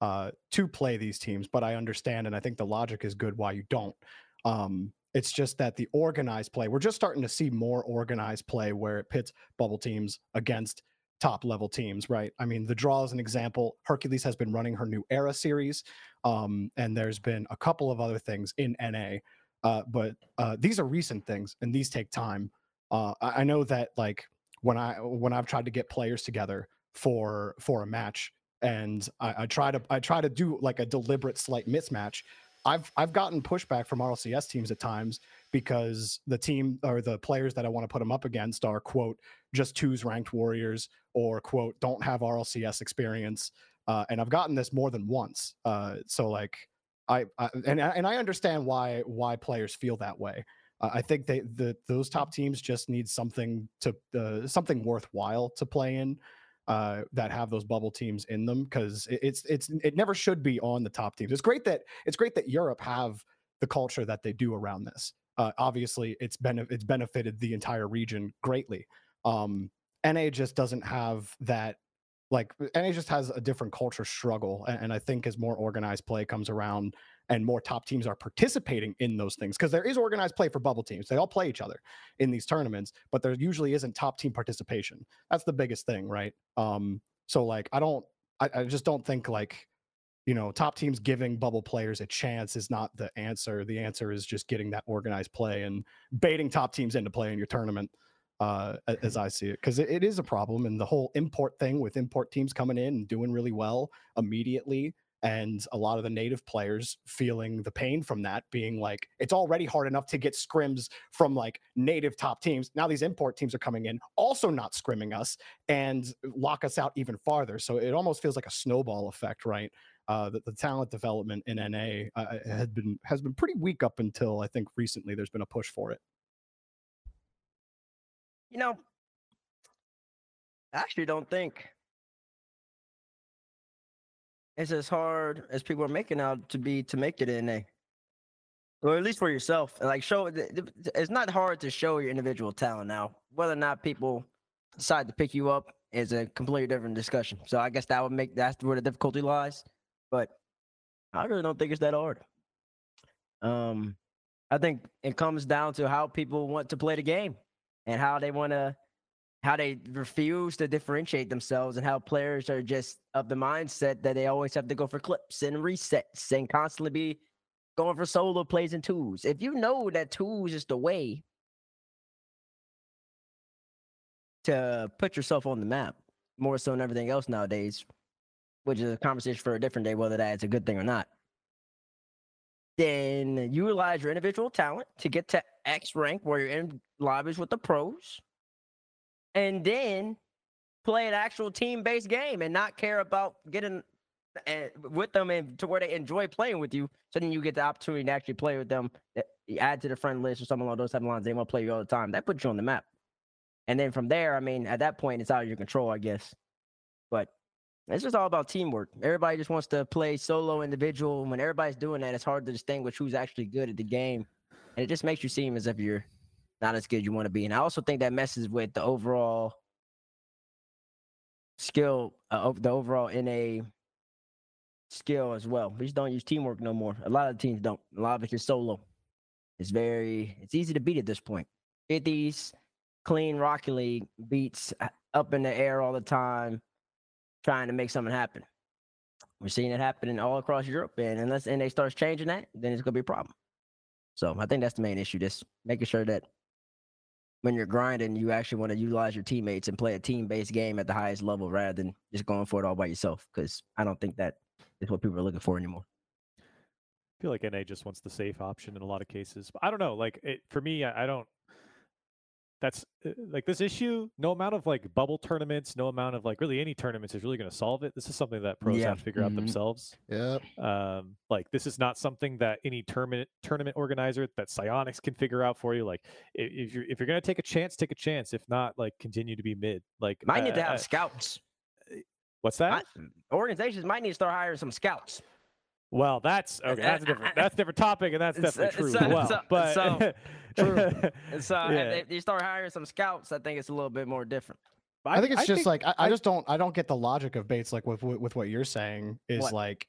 F: uh to play these teams, but I understand and I think the logic is good why you don't. Um, It's just that the organized play, we're just starting to see more organized play where it pits bubble teams against top level teams, right? I mean, the draw is an example. Hercules has been running her new era series, um, and there's been a couple of other things in NA, uh, but uh, these are recent things, and these take time. Uh, I, know that like when I when I've tried to get players together for for a match, and I, I try to I try to do like a deliberate slight mismatch. I've I've gotten pushback from RLCS teams at times because the team or the players that I want to put them up against are quote just twos ranked warriors or quote don't have RLCS experience. Uh, and I've gotten this more than once. Uh, so like I, I and and I understand why why players feel that way. Uh, I think they the those top teams just need something to uh, something worthwhile to play in uh, that have those bubble teams in them because it, it's it's it never should be on the top teams. It's great that it's great that Europe have the culture that they do around this. Uh, obviously, it's been it's benefited the entire region greatly. Um, NA just doesn't have that. Like NA just has a different culture struggle, and, and I think as more organized play comes around and more top teams are participating in those things because there is organized play for bubble teams. They all play each other in these tournaments, but there usually isn't top team participation. That's the biggest thing, right? Um, so like I don't I, I just don't think like you know top teams giving bubble players a chance is not the answer. The answer is just getting that organized play and baiting top teams into play in your tournament. Uh, as I see it, because it, it is a problem, and the whole import thing with import teams coming in and doing really well immediately and a lot of the native players feeling the pain from that being like it's already hard enough to get scrims from like native top teams. Now these import teams are coming in also not scrimming us and lock us out even farther. So it almost feels like a snowball effect right? Uh that the talent development in na uh, had been has been pretty weak up until i think recently there's been a push for it.
C: You know, I actually don't think it's as hard as people are making out to be to make it in a. Or at least for yourself like show it's not hard to show your individual talent now. Whether or not people decide to pick you up is a completely different discussion. So i guess that would make that's where the difficulty lies but i really don't think it's that hard. Um i think it comes down to how people want to play the game and how they want to how they refuse to differentiate themselves and how players are just of the mindset that they always have to go for clips and resets and constantly be going for solo plays and twos. If you know that twos is the way to put yourself on the map more so than everything else nowadays, which is a conversation for a different day, whether that is a good thing or not. Then utilize your individual talent to get to X rank where you're in lobbies with the pros and then play an actual team-based game and not care about getting uh, with them and to where they enjoy playing with you. So then you get the opportunity to actually play with them, you add to the friend list or something along those type of lines. They want to play you all the time. That puts you on the map. And then from there, I mean, at that point, it's out of your control, I guess. But it's just all about teamwork. Everybody just wants to play solo, individual. When everybody's doing that, it's hard to distinguish who's actually good at the game, and it just makes you seem as if you're not as good as you want to be. And I also think that messes with the overall skill, uh, the overall NA skill as well. We just don't use teamwork no more. A lot of teams don't. A lot of it is solo. It's very, it's easy to beat at this point. 50s, clean Rocket League beats uh, up in the air all the time, trying to make something happen. We're seeing it happening all across Europe, and unless NA starts changing that, then it's gonna be a problem. So I think that's the main issue. Just making sure that when you're grinding, you actually want to utilize your teammates and play a team-based game at the highest level rather than just going for it all by yourself. Because I don't think that is what people are looking for anymore.
G: I feel like NA just wants the safe option in a lot of cases. But I don't know. Like it, for me, I, I don't. That's uh, like this issue. No amount of like bubble tournaments, no amount of like really any tournaments is really going to solve it. This is something that pros
C: Yeah.
G: have to figure out
A: Mhm.
G: themselves.
A: Yep.
G: Um, like this is not something that any tournament tournament organizer that Psyonix can figure out for you. Like if you're if you're gonna take a chance, take a chance. If not, like continue to be mid. Like
C: Might need to
G: uh,
C: have
G: uh,
C: scouts.
G: what's that?
C: Might- organizations might need to start hiring some scouts.
G: Well, that's okay. That's a different. That's a different topic, and that's
C: It's-
G: definitely true.
C: so-
G: as well,
C: so-
G: but
C: so- True. And so
G: Yeah.
C: if you start hiring some scouts, I think it's a little bit more different.
G: but
F: I, think it's just
G: think-
F: like I, I
G: I-
F: just don't I don't get the logic of Bates like with with, with what you're saying is
C: What?
F: like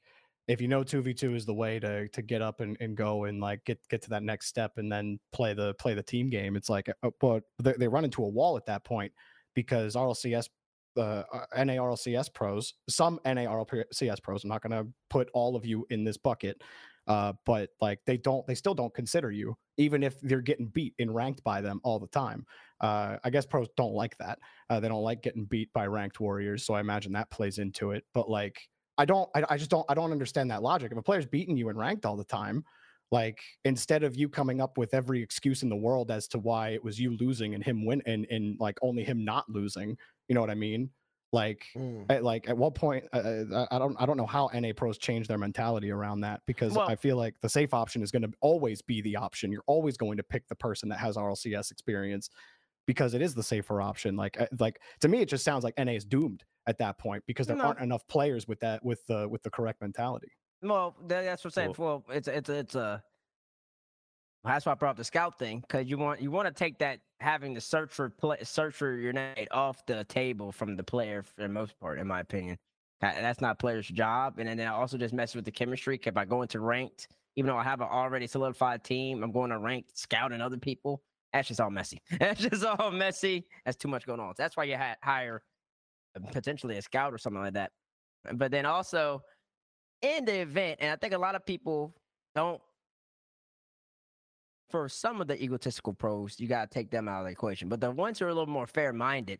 F: if you know 2v2 is the way to to get up and, and go and like get get to that next step and then play the play the team game it's like uh, but they, they run into a wall at that point because rlcs uh, NARLCS pros, some NARLCS pros. I'm not going to put all of you in this bucket, uh, but like they don't, they still don't consider you, even if they're getting beat in ranked by them all the time. Uh, I guess pros don't like that. Uh, they don't like getting beat by ranked warriors, so I imagine that plays into it. But like, I don't, I, I just don't, I don't understand that logic. If a player's beating you in ranked all the time, like instead of you coming up with every excuse in the world as to why it was you losing and him win and, and like only him not losing you know what i mean like
A: Mm.
F: at, like at what point uh, uh, i don't i don't know how na pros change their mentality around that because
C: Well-
F: i feel like the safe option is going to always be the option you're always going to pick the person that has rlcs experience because it is the safer option like uh, like to me it just sounds like na is doomed at that point because there
C: No.
F: aren't enough players with that with the with the correct mentality
C: Well, that's what I'm saying. Well, it's it's it's a. That's why I brought up the scout thing because you want you want to take that having to search for play, search for your name off the table from the player for the most part, in my opinion. That- That's not player's job, and then I also just mess with the chemistry. If I go into ranked, even though I have an already solidified team, I'm going to ranked scouting other people. That's just all messy. That's just all messy. That's too much going on. That's why you had hire uh, potentially a scout or something like that. But then also in the event, and I think a lot of people don't. For some of the egotistical pros, you gotta take them out of the equation. But the ones who are a little more fair-minded,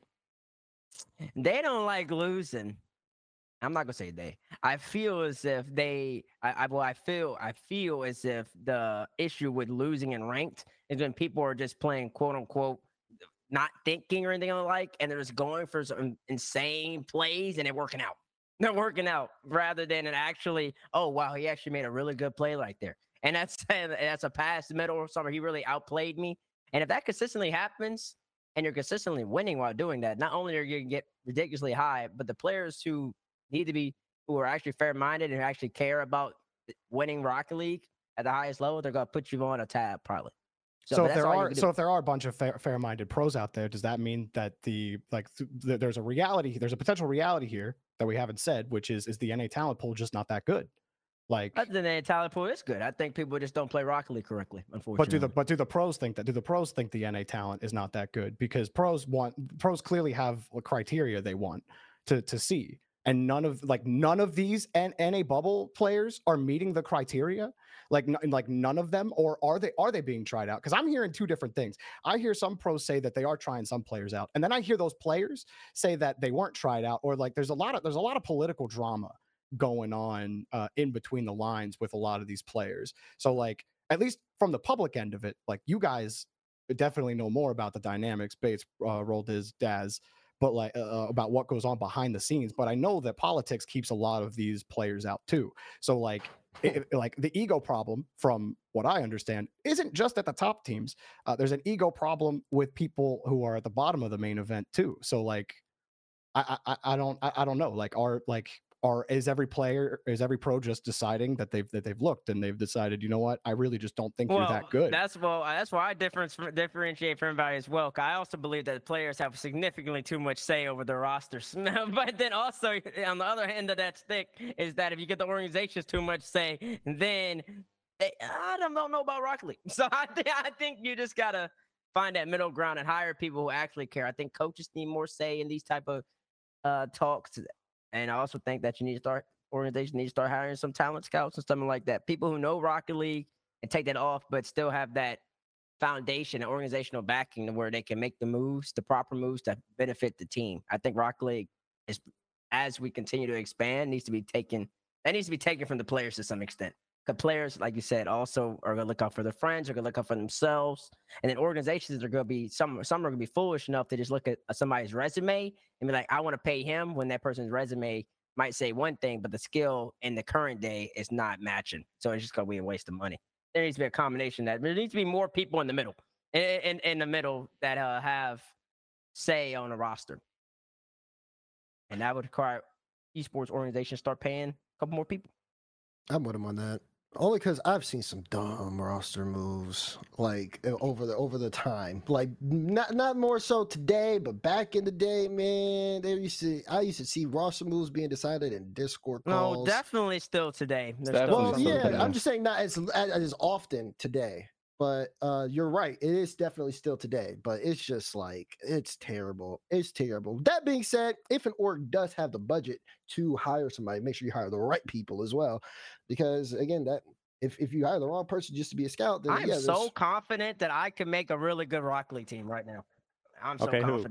C: they don't like losing. I'm not gonna say they. I feel as if they. I, I well, I feel. I feel as if the issue with losing and ranked is when people are just playing quote unquote not thinking or anything like, and they're just going for some insane plays and they're working out. They're working out rather than it actually, oh wow, he actually made a really good play right there. And that's and that's a pass middle or something. He really outplayed me. And if that consistently happens and you're consistently winning while doing that, not only are you gonna get ridiculously high, but the players who need to be who are actually fair minded and actually care about winning Rocket League at the highest level, they're gonna put you on a tab probably.
F: So,
C: but
F: if there are so if there are a bunch of fair, fair-minded pros out there, does that mean that the like th- there's a reality, there's a potential reality here that we haven't said, which is is the NA talent pool just not that good? Like,
C: Other than the talent pool is good. I think people just don't play Rocket League correctly, unfortunately.
F: but do the but do the pros think that? Do the pros think the NA talent is not that good? Because pros want pros clearly have a criteria they want to to see, and none of like none of these N- NA bubble players are meeting the criteria. Like n- like none of them, or are they are they being tried out? Because I'm hearing two different things. I hear some pros say that they are trying some players out, and then I hear those players say that they weren't tried out, or like there's a lot of there's a lot of political drama going on uh, in between the lines with a lot of these players. So like at least from the public end of it, like you guys definitely know more about the dynamics, Bates, uh, Roll Dizz, Daz, but like uh, about what goes on behind the scenes. But I know that politics keeps a lot of these players out too. So like it, like the ego problem from what i understand isn't just at the top teams uh, there's an ego problem with people who are at the bottom of the main event too so like i i, I- I don't I, I don't know like are like are is every player is every pro just deciding that they've that they've looked and they've decided you know what i really just don't think you're that good
C: That's well. That's why I difference differentiate from everybody as well. I also believe that players have significantly too much say over their rosters. but then also on the other end of that stick is that if you get the organizations too much say, then they, I don't know about Rocket League. So I think I think you just gotta find that middle ground and hire people who actually care. I think coaches need more say in these type of uh, talks, and I also think that you need to start organizations need to start hiring some talent scouts and something like that. People who know Rocket League and take that off, but still have that foundation and organizational backing to where they can make the moves, the proper moves to benefit the team. I think Rocket League is, as we continue to expand, needs to be taken. That needs to be taken from the players to some extent. Because players, like you said, also are going to look out for their friends, are going to look out for themselves, and then organizations are going to be some. Some are going to be foolish enough to just look at somebody's resume and be like, "I want to pay him," when that person's resume might say one thing, but the skill in the current day is not matching. So it's just going to be a waste of money there needs to be a combination that there needs to be more people in the middle in, in, in the middle that uh, have say on a roster and that would require esports organizations start paying a couple more people
A: I'm with him on that. Only because I've seen some dumb roster moves, like over the over the time. Like not not more so today, but back in the day, man, they used to. I used to see roster moves being decided in Discord calls.
C: No, definitely still today. There's
B: Definitely
A: Well,
B: still
A: yeah,
B: today.
A: I'm just saying not as as, as often today. But uh, you're right. It is definitely still today. But it's just like it's terrible. It's terrible. That being said, if an org does have the budget to hire somebody, make sure you hire the right people as well, because again, that if if you hire the wrong person just to be a scout, then
C: I am
A: yeah,
C: so confident that I can make a really good Rock League team right now. I'm so
G: Okay, who?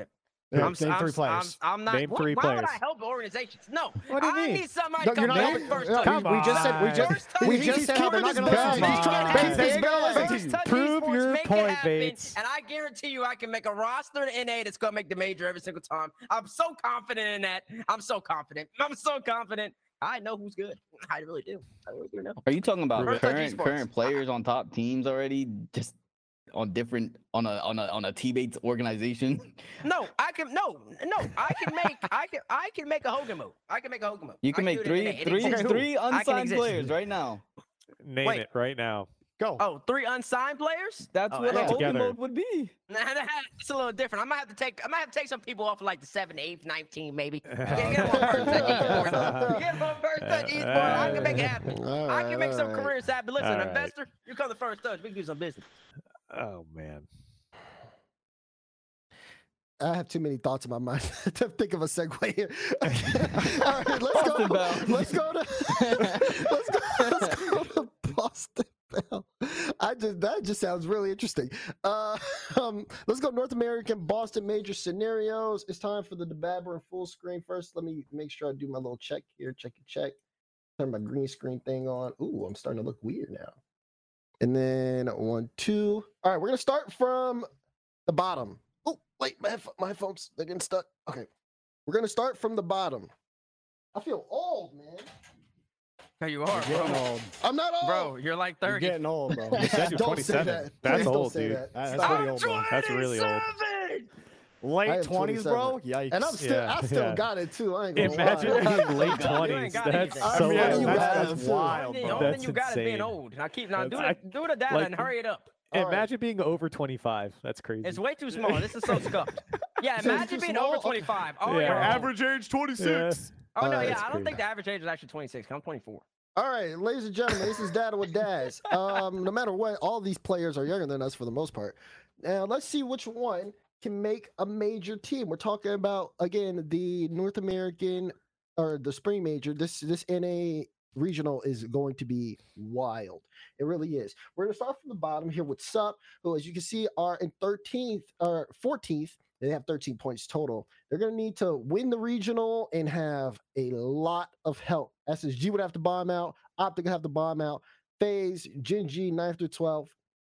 C: Confident.
F: Yeah,
C: I'm, s-
F: name
C: I'm,
F: three
C: s- I'm,
F: players.
C: I'm not.
G: Name
C: why-
G: three
C: why would I help organizations? No.
F: What do you
C: I
F: mean?
C: need somebody
F: No,
C: to
F: you're
C: come
F: not
C: back first
F: no,
C: touch.
F: come- we just said- we just-
C: First
F: we
C: esports.
F: just said how they're not gonna
A: his
F: listen. He's trying to
C: First
F: keep his
C: touch
F: business.
C: esports,
G: Prove your
C: make
G: point, Bates.
C: And I guarantee you, I can make a roster in NA that's gonna make the major every single time. I'm so confident in that. I'm so confident. I'm so confident. I know who's good. I really do. I really do know.
B: Are you talking about current current players on top teams already? Just on different on a on a on a teammates organization.
C: No, I can no, no. I can make I can I can make a Hogan move. I can make a Hogan move.
B: You
C: I
B: can make
C: do it
B: three
C: It
B: three
C: exists.
B: three
C: I can
B: unsigned players right now.
G: Name
C: Wait.
G: it right now.
F: Go.
C: Oh, three unsigned players?
B: That's
C: Oh,
B: what a Hogan
G: Together.
B: mode would be.
C: Nah, It's a little different. I might have to take I might have to take some people off of like the 7th, 8th, 19th, maybe. Get, get them on first touch esports. Get them on first touch uh, esports. I can uh, make it happen.
A: All
C: I can make some uh,
A: all right.
C: careers happen. Listen,
G: All right.
C: investor, you come to first touch. We can do some business.
G: Oh man.
A: I have too many thoughts in my mind to think of a segue here. All right, let's
B: Boston
A: go.
B: Bell.
A: Let's go to let's go, let's go to Boston Bell. I just that just sounds really interesting. Uh, um, let's go North American Boston major scenarios. It's time for the debabber in full screen. First, let me make sure I do my little check here. Check it, check. Turn my green screen thing on. Ooh, I'm starting to look weird now. And then one, two. All right, we're gonna start from the bottom. Oh, wait, my headph- my headphones they're getting stuck. Okay, we're gonna start from the bottom. I feel old, man.
C: There you are,
F: You're getting
C: bro.
F: old.
A: I'm not old.
C: Bro, you're like
F: You're
C: 30.
F: getting old, bro.
G: You said you're
A: Don't say
G: 27.
A: that.
G: That's
A: Please don't
G: old,
A: say
G: dude.
A: that.
F: That-
A: Stop.
F: that's pretty old, bro.
G: That's really old.
C: 27!
A: I
F: Late twenties, bro. Yikes.
A: And I'm still,
G: Yeah,
A: I still
G: yeah.
A: got it too. I ain't gonna
G: Imagine
A: lie.
G: being late twenties. That's
C: anything.
A: I mean,
F: yeah, that's, that's
A: to.
F: wild,
C: The only thing
G: That's
C: you got is being old. Now keep now do
G: That's-
C: the do the data
G: like-
C: and hurry it up.
A: All right.
G: Imagine being over 25. That's crazy.
C: It's way too small. This is so scuffed. Yeah, imagine being
A: small?
C: over 25. Oh,
G: Yeah.
C: yeah.
F: Average age 26.
C: Oh, no,
A: Alright,
C: yeah. I don't
G: crazy.
C: think the average age is actually 26. 'cause I'm 24.
A: All right, ladies and gentlemen, this is Data with Daz. Um, no matter what, all these players are younger than us for the most part. Now, let's see which one can make a major team. We're talking about again the North American or the Spring Major. This this NA regional is going to be wild. It really is. We're gonna start from the bottom here with Sup, who, as you can see, are in 13th or 14th. They have 13 points total. They're going to need to win the regional and have a lot of help. SSG would have to bomb out. Optic would have to bomb out. FaZe, Gen G, 9th through 12th.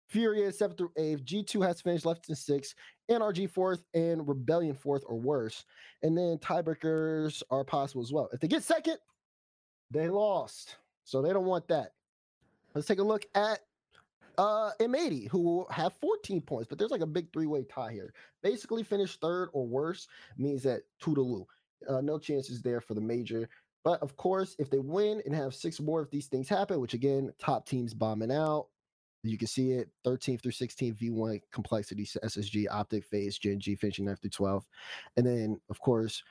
A: Furious, 7th through 8th. G2 has finished left in 6th. NRG 4th and Rebellion 4th or worse. And then tiebreakers are possible as well. If they get second, they lost. So they don't want that. Let's take a look at uh M80, who will have 14 points, but there's like a big three-way tie here. Basically, finish third or worse means that Toodaloo. Uh, no chances there for the major. But of course, if they win and have six more of these things happen, which again, top teams bombing out. You can see it 13th through 16 V1 complexity SSG, Optic FaZe, Gen G finishing 9th through 12th. And then, of course,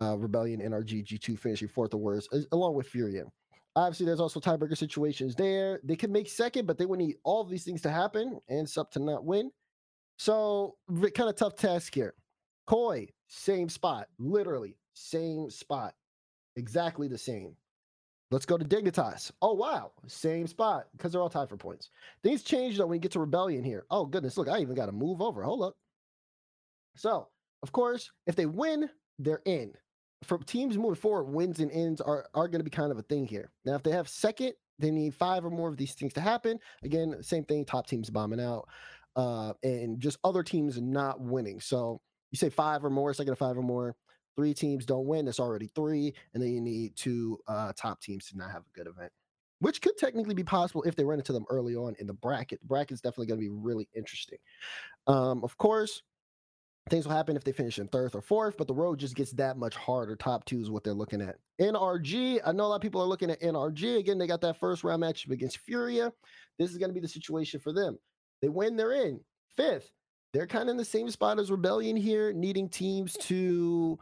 A: uh, Rebellion, NRG, G2 finishing fourth or worse, along with Furia. Obviously, there's also tiebreaker situations there. They can make second, but they would need all these things to happen and Sup to not win. So, kind of tough task here. Koi, same spot, literally same spot, exactly the same. Let's go to Dignitas. Oh wow, same spot because they're all tied for points. Things change though when you get to Rebellion here. Oh goodness, look, I even got to move over. Hold up. So, of course, if they win, they're in. For teams moving forward, wins and ends are are going to be kind of a thing here. Now, if they have second, they need five or more of these things to happen. Again, same thing. Top teams bombing out, uh, and just other teams not winning. So you say five or more, second to five or more. Three teams don't win. it's already three, and then you need two uh, top teams to not have a good event, which could technically be possible if they run into them early on in the bracket. The bracket's definitely going to be really interesting. Um, of course, things will happen if they finish in third or fourth, but the road just gets that much harder. Top two is what they're looking at. NRG, I know a lot of people are looking at NRG. Again, they got that first round matchup against Furia. This is going to be the situation for them. They win, they're in. Fifth, they're kind of in the same spot as Rebellion here, needing teams to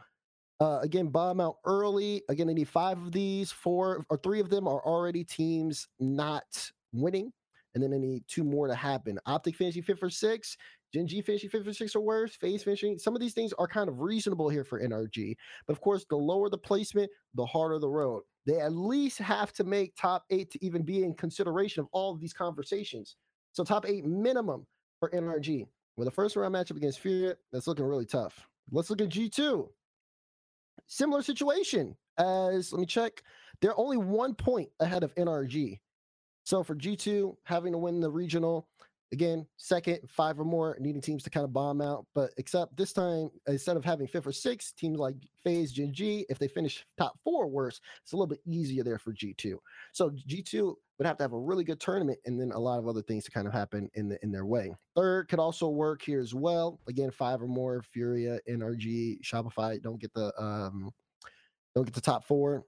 A: uh, again bomb out early. Again, they need five of these. Four or three of them are already teams not winning, and then they need two more to happen. Optic finishing fifth or sixth. Gen G finishing fifth or sixth or worse. FaZe finishing. Some of these things are kind of reasonable here for NRG, but of course, the lower the placement, the harder the road. They at least have to make top eight to even be in consideration of all of these conversations. So top eight minimum for NRG. With a first round matchup against Furia, that's looking really tough. Let's look at G2. Similar situation as, let me check, they're only one point ahead of NRG. So for G2, having to win the regional, again, second, five or more, needing teams to kind of bomb out. But except this time, instead of having fifth or sixth, teams like FaZe, Gen G, if they finish top four or worse, it's a little bit easier there for G2. So G2 would have to have a really good tournament and then a lot of other things to kind of happen in the in their way. Third could also work here as well. Again, five or more, Furia, NRG, Shopify don't get the um don't get the top four.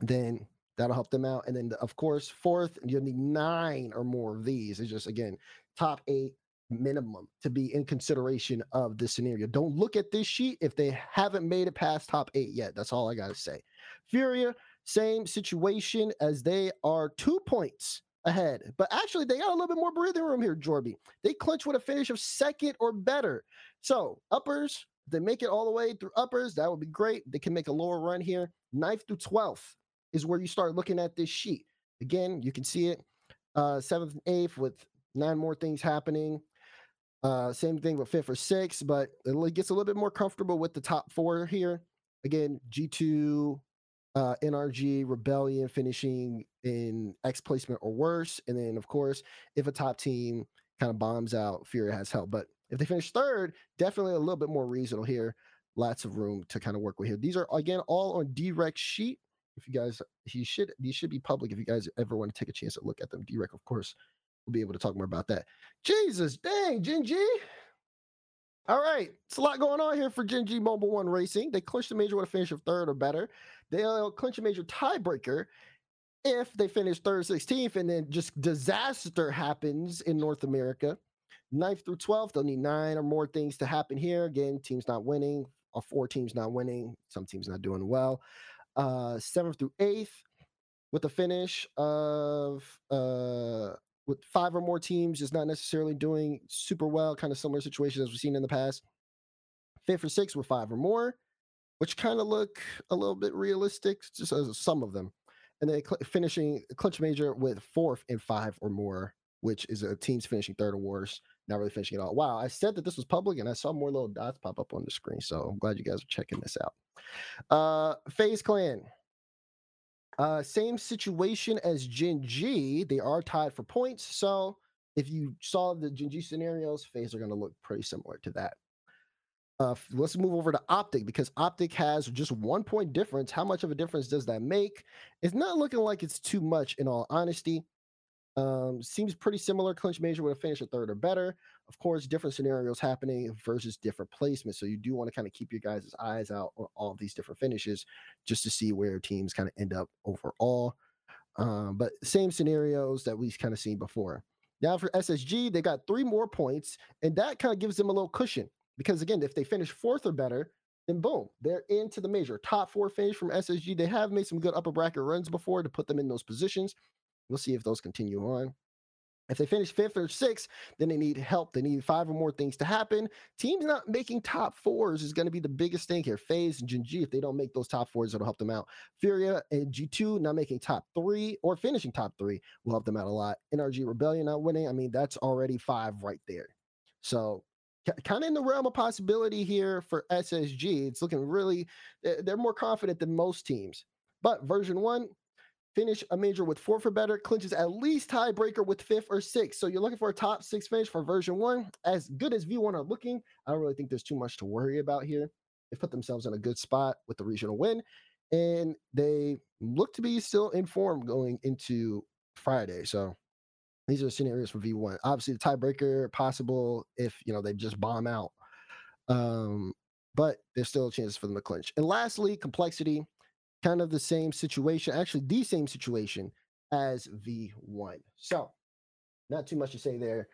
A: Then that'll help them out. And then of course, fourth, you'll need nine or more of these. It's just again top eight minimum to be in consideration of this scenario. Don't look at this sheet if they haven't made it past top eight yet. That's all I gotta say. Furia, same situation as they are two points ahead, but actually they got a little bit more breathing room here, Jorby. They clinch with a finish of second or better. So uppers, they make it all the way through uppers. That would be great. They can make a lower run here. Ninth through 12th is where you start looking at this sheet. Again, you can see it. Uh, seventh and eighth with nine more things happening. Uh, same thing with fifth or sixth, but it gets a little bit more comfortable with the top four here. Again, G2, uh, NRG, Rebellion finishing in X placement or worse. And then, of course, if a top team kind of bombs out, Furia has help. But if they finish third, definitely a little bit more reasonable here. Lots of room to kind of work with here. These are again all on Direct sheet. If you guys, he should these should be public. If you guys ever want to take a chance to look at them, Direct, of course, we'll be able to talk more about that. Jesus, dang, Gen G. All right, it's a lot going on here for Gen G Mobile One Racing. They clinched the major with a finish of third or better. They'll clinch a major tiebreaker if they finish third, 16th, and then just disaster happens in North America. 9th through 12th, they'll need nine or more things to happen here. Again, teams not winning, or four teams not winning, some teams not doing well. Uh, 7th through 8th, with the finish of uh, with five or more teams just not necessarily doing super well, kind of similar situation as we've seen in the past. Fifth or sixth with five or more, which kind of look a little bit realistic, just as some of them. And then cl- finishing clutch major with fourth and five or more, which is a team's finishing third or worse, not really finishing at all. Wow, I said that this was public and I saw more little dots pop up on the screen. So I'm glad you guys are checking this out. Uh FaZe Clan. Uh, same situation as Gen G. They are tied for points. So if you saw the Gen G scenarios, FaZe are going to look pretty similar to that. Uh, let's move over to Optic because Optic has just one point difference. How much of a difference does that make? It's not looking like it's too much, in all honesty. Um, seems pretty similar. Clinch major would have finished a third or better. Of course, different scenarios happening versus different placements. So you do want to kind of keep your guys' eyes out on all these different finishes just to see where teams kind of end up overall. Um, but same scenarios that we've kind of seen before. Now for SSG, they got three more points, and that kind of gives them a little cushion because again, if they finish fourth or better, then boom, they're into the major. Top four finish from SSG. They have made some good upper bracket runs before to put them in those positions. We'll see if those continue on. If they finish fifth or sixth, then they need help. They need five or more things to happen. Teams not making top fours is going to be the biggest thing here. FaZe and G, if they don't make those top fours, it'll help them out. Furia and G2 not making top three or finishing top three will help them out a lot. NRG Rebellion not winning. I mean, that's already five right there. So kind of in the realm of possibility here for SSG. It's looking really, eh, they're more confident than most teams. But version one, finish a major with four for better, clinches at least tiebreaker with fifth or sixth. So you're looking for a top six finish for version one. As good as V1 are looking, I don't really think there's too much to worry about here. They put themselves in a good spot with the regional win, and they look to be still in form going into Friday. So these are scenarios for V1. Obviously, the tiebreaker possible if you know they just bomb out. Um, but there's still a chance for them to clinch. And lastly, complexity, kind of the same situation, actually the same situation as V1. So not too much to say there,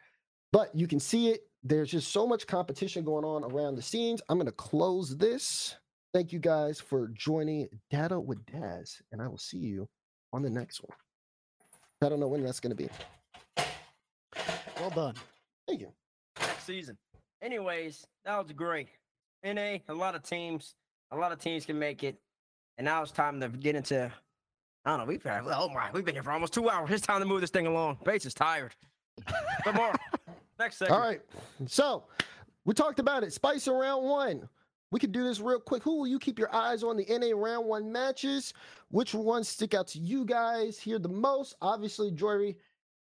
A: but you can see it. There's just so much competition going on around the scenes. I'm going to close this. Thank you guys for joining Data with Daz, and I will see you on the next one. I don't know when that's going to be.
F: Well done.
A: Thank you.
C: next season. Anyways, that was great. NA, a lot of teams, a lot of teams can make it. And now it's time to get into I don't know, we've had oh my, we've been here for almost two hours. It's time to move this thing along. Bates is tired. But more. next segment.
A: All right. So we talked about it. Spice in round one. We can do this real quick. Who will you keep your eyes on the NA round one matches? Which ones stick out to you guys here the most? Obviously, Jorby,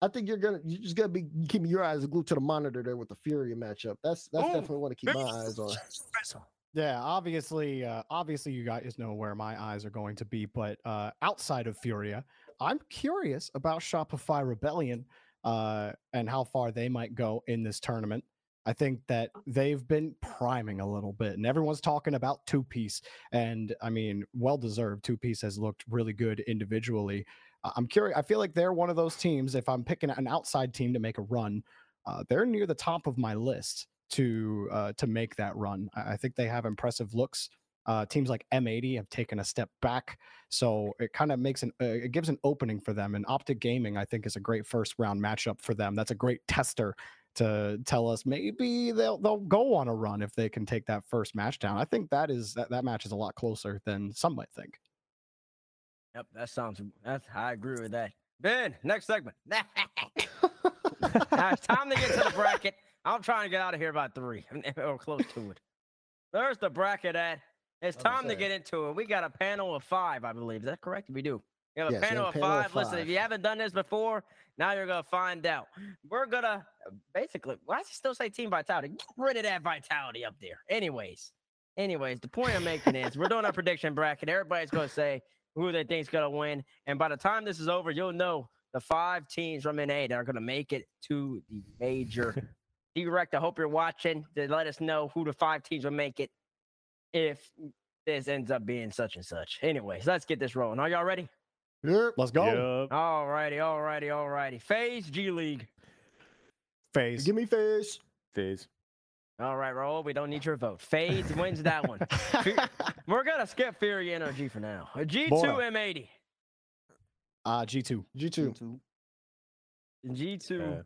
A: I think you're gonna you're just gonna be keeping your eyes glued to the monitor there with the Furia matchup. That's that's
C: Ooh,
A: definitely want to keep my eyes on.
F: Yeah, obviously, uh, obviously, you guys know where my eyes are going to be. But uh, outside of Furia, I'm curious about Shopify Rebellion uh, and how far they might go in this tournament. I think that they've been priming a little bit, and everyone's talking about two piece. And I mean, well deserved. Two piece has looked really good individually. I'm curious. I feel like they're one of those teams. If I'm picking an outside team to make a run, uh, they're near the top of my list to uh, to make that run. I, I think they have impressive looks. Uh, teams like M80 have taken a step back, so it kind of makes an uh, it gives an opening for them. And Optic Gaming, I think, is a great first round matchup for them. That's a great tester to tell us maybe they'll they'll go on a run if they can take that first match down. I think that is that that match is a lot closer than some might think.
C: Yep, that sounds that's I agree with that. Ben, next segment. now it's time to get to the bracket. I'm trying to get out of here by three or close to it. There's the bracket at. It's time to get into it. We got a panel of five, I believe. Is that correct? We do. We have a
A: Yes,
C: panel, of,
A: panel of
C: five. Listen, if you haven't done this before, now you're gonna find out. We're gonna basically. Why does it still say Team Vitality? Get rid of that Vitality up there. Anyways, anyways, the point I'm making is we're doing a prediction bracket. Everybody's gonna say who they think's gonna win, and by the time this is over, you'll know the five teams from NA that are gonna make it to the major. Direct, I hope you're watching to let us know who the five teams will make it if this ends up being such and such. Anyways, let's get this rolling. Are y'all ready?
A: Yep.
F: Let's go.
G: Yup.
C: All righty, all righty, all righty. FaZe G League.
F: FaZe.
A: Give me FaZe.
G: FaZe.
C: All right, Raul, we don't need your vote. FaZe wins that one. We're gonna skip Furia NRG for now. A G2
F: Bora.
C: M80.
F: Uh, G2.
A: G2.
C: G2.
G: Uh,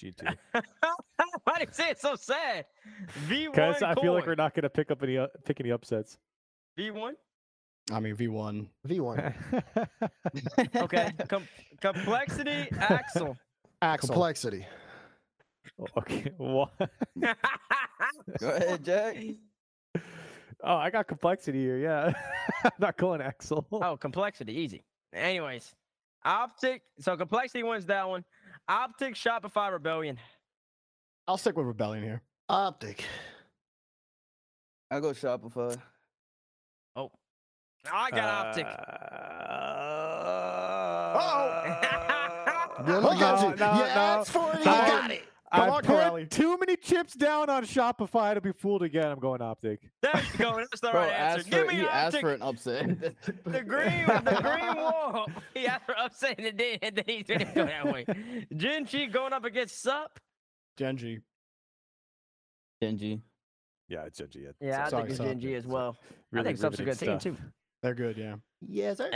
G: G2.
C: Why do you say it so sad? V1.
G: Because I feel like we're not going to pick up any uh, pick any upsets.
C: V1.
F: I mean V1.
A: V1.
C: Okay. Com- complexity Axel.
F: Axel.
A: Complexity.
G: Okay. What?
B: Go ahead, Jack.
G: Oh, I got complexity here. Yeah. I'm not going Axel.
C: oh, complexity, easy. Anyways, optic. So complexity wins that one. Optic Shopify Rebellion.
F: I'll stick with Rebellion here.
A: Optic.
B: I go Shopify.
C: Oh, I got optic.
G: Uh,
A: Yeah, look at
G: no,
A: you.
G: no,
A: you
G: no.
A: asked for it, you
G: I-
A: got it.
F: Come
G: I
F: on,
G: put
F: Corelli.
G: too many chips down on Shopify to be fooled again. I'm going optic.
C: There you go. That's the
B: Bro,
C: right answer.
B: asked
C: Give
B: for,
C: me
B: he asked for an upset.
C: The green, the green wall. He asked for upset and it did, and then he didn't go that way. Gen G going up against Sup.
F: Gen G.
B: Genji.
G: Yeah, it's Gen G. Yeah,
C: Yeah, I
F: Sorry,
C: think it's
F: Gen
C: G as well. I think Sup's a good
G: riveting
C: team too.
F: They're good, yeah.
A: Yes, sir.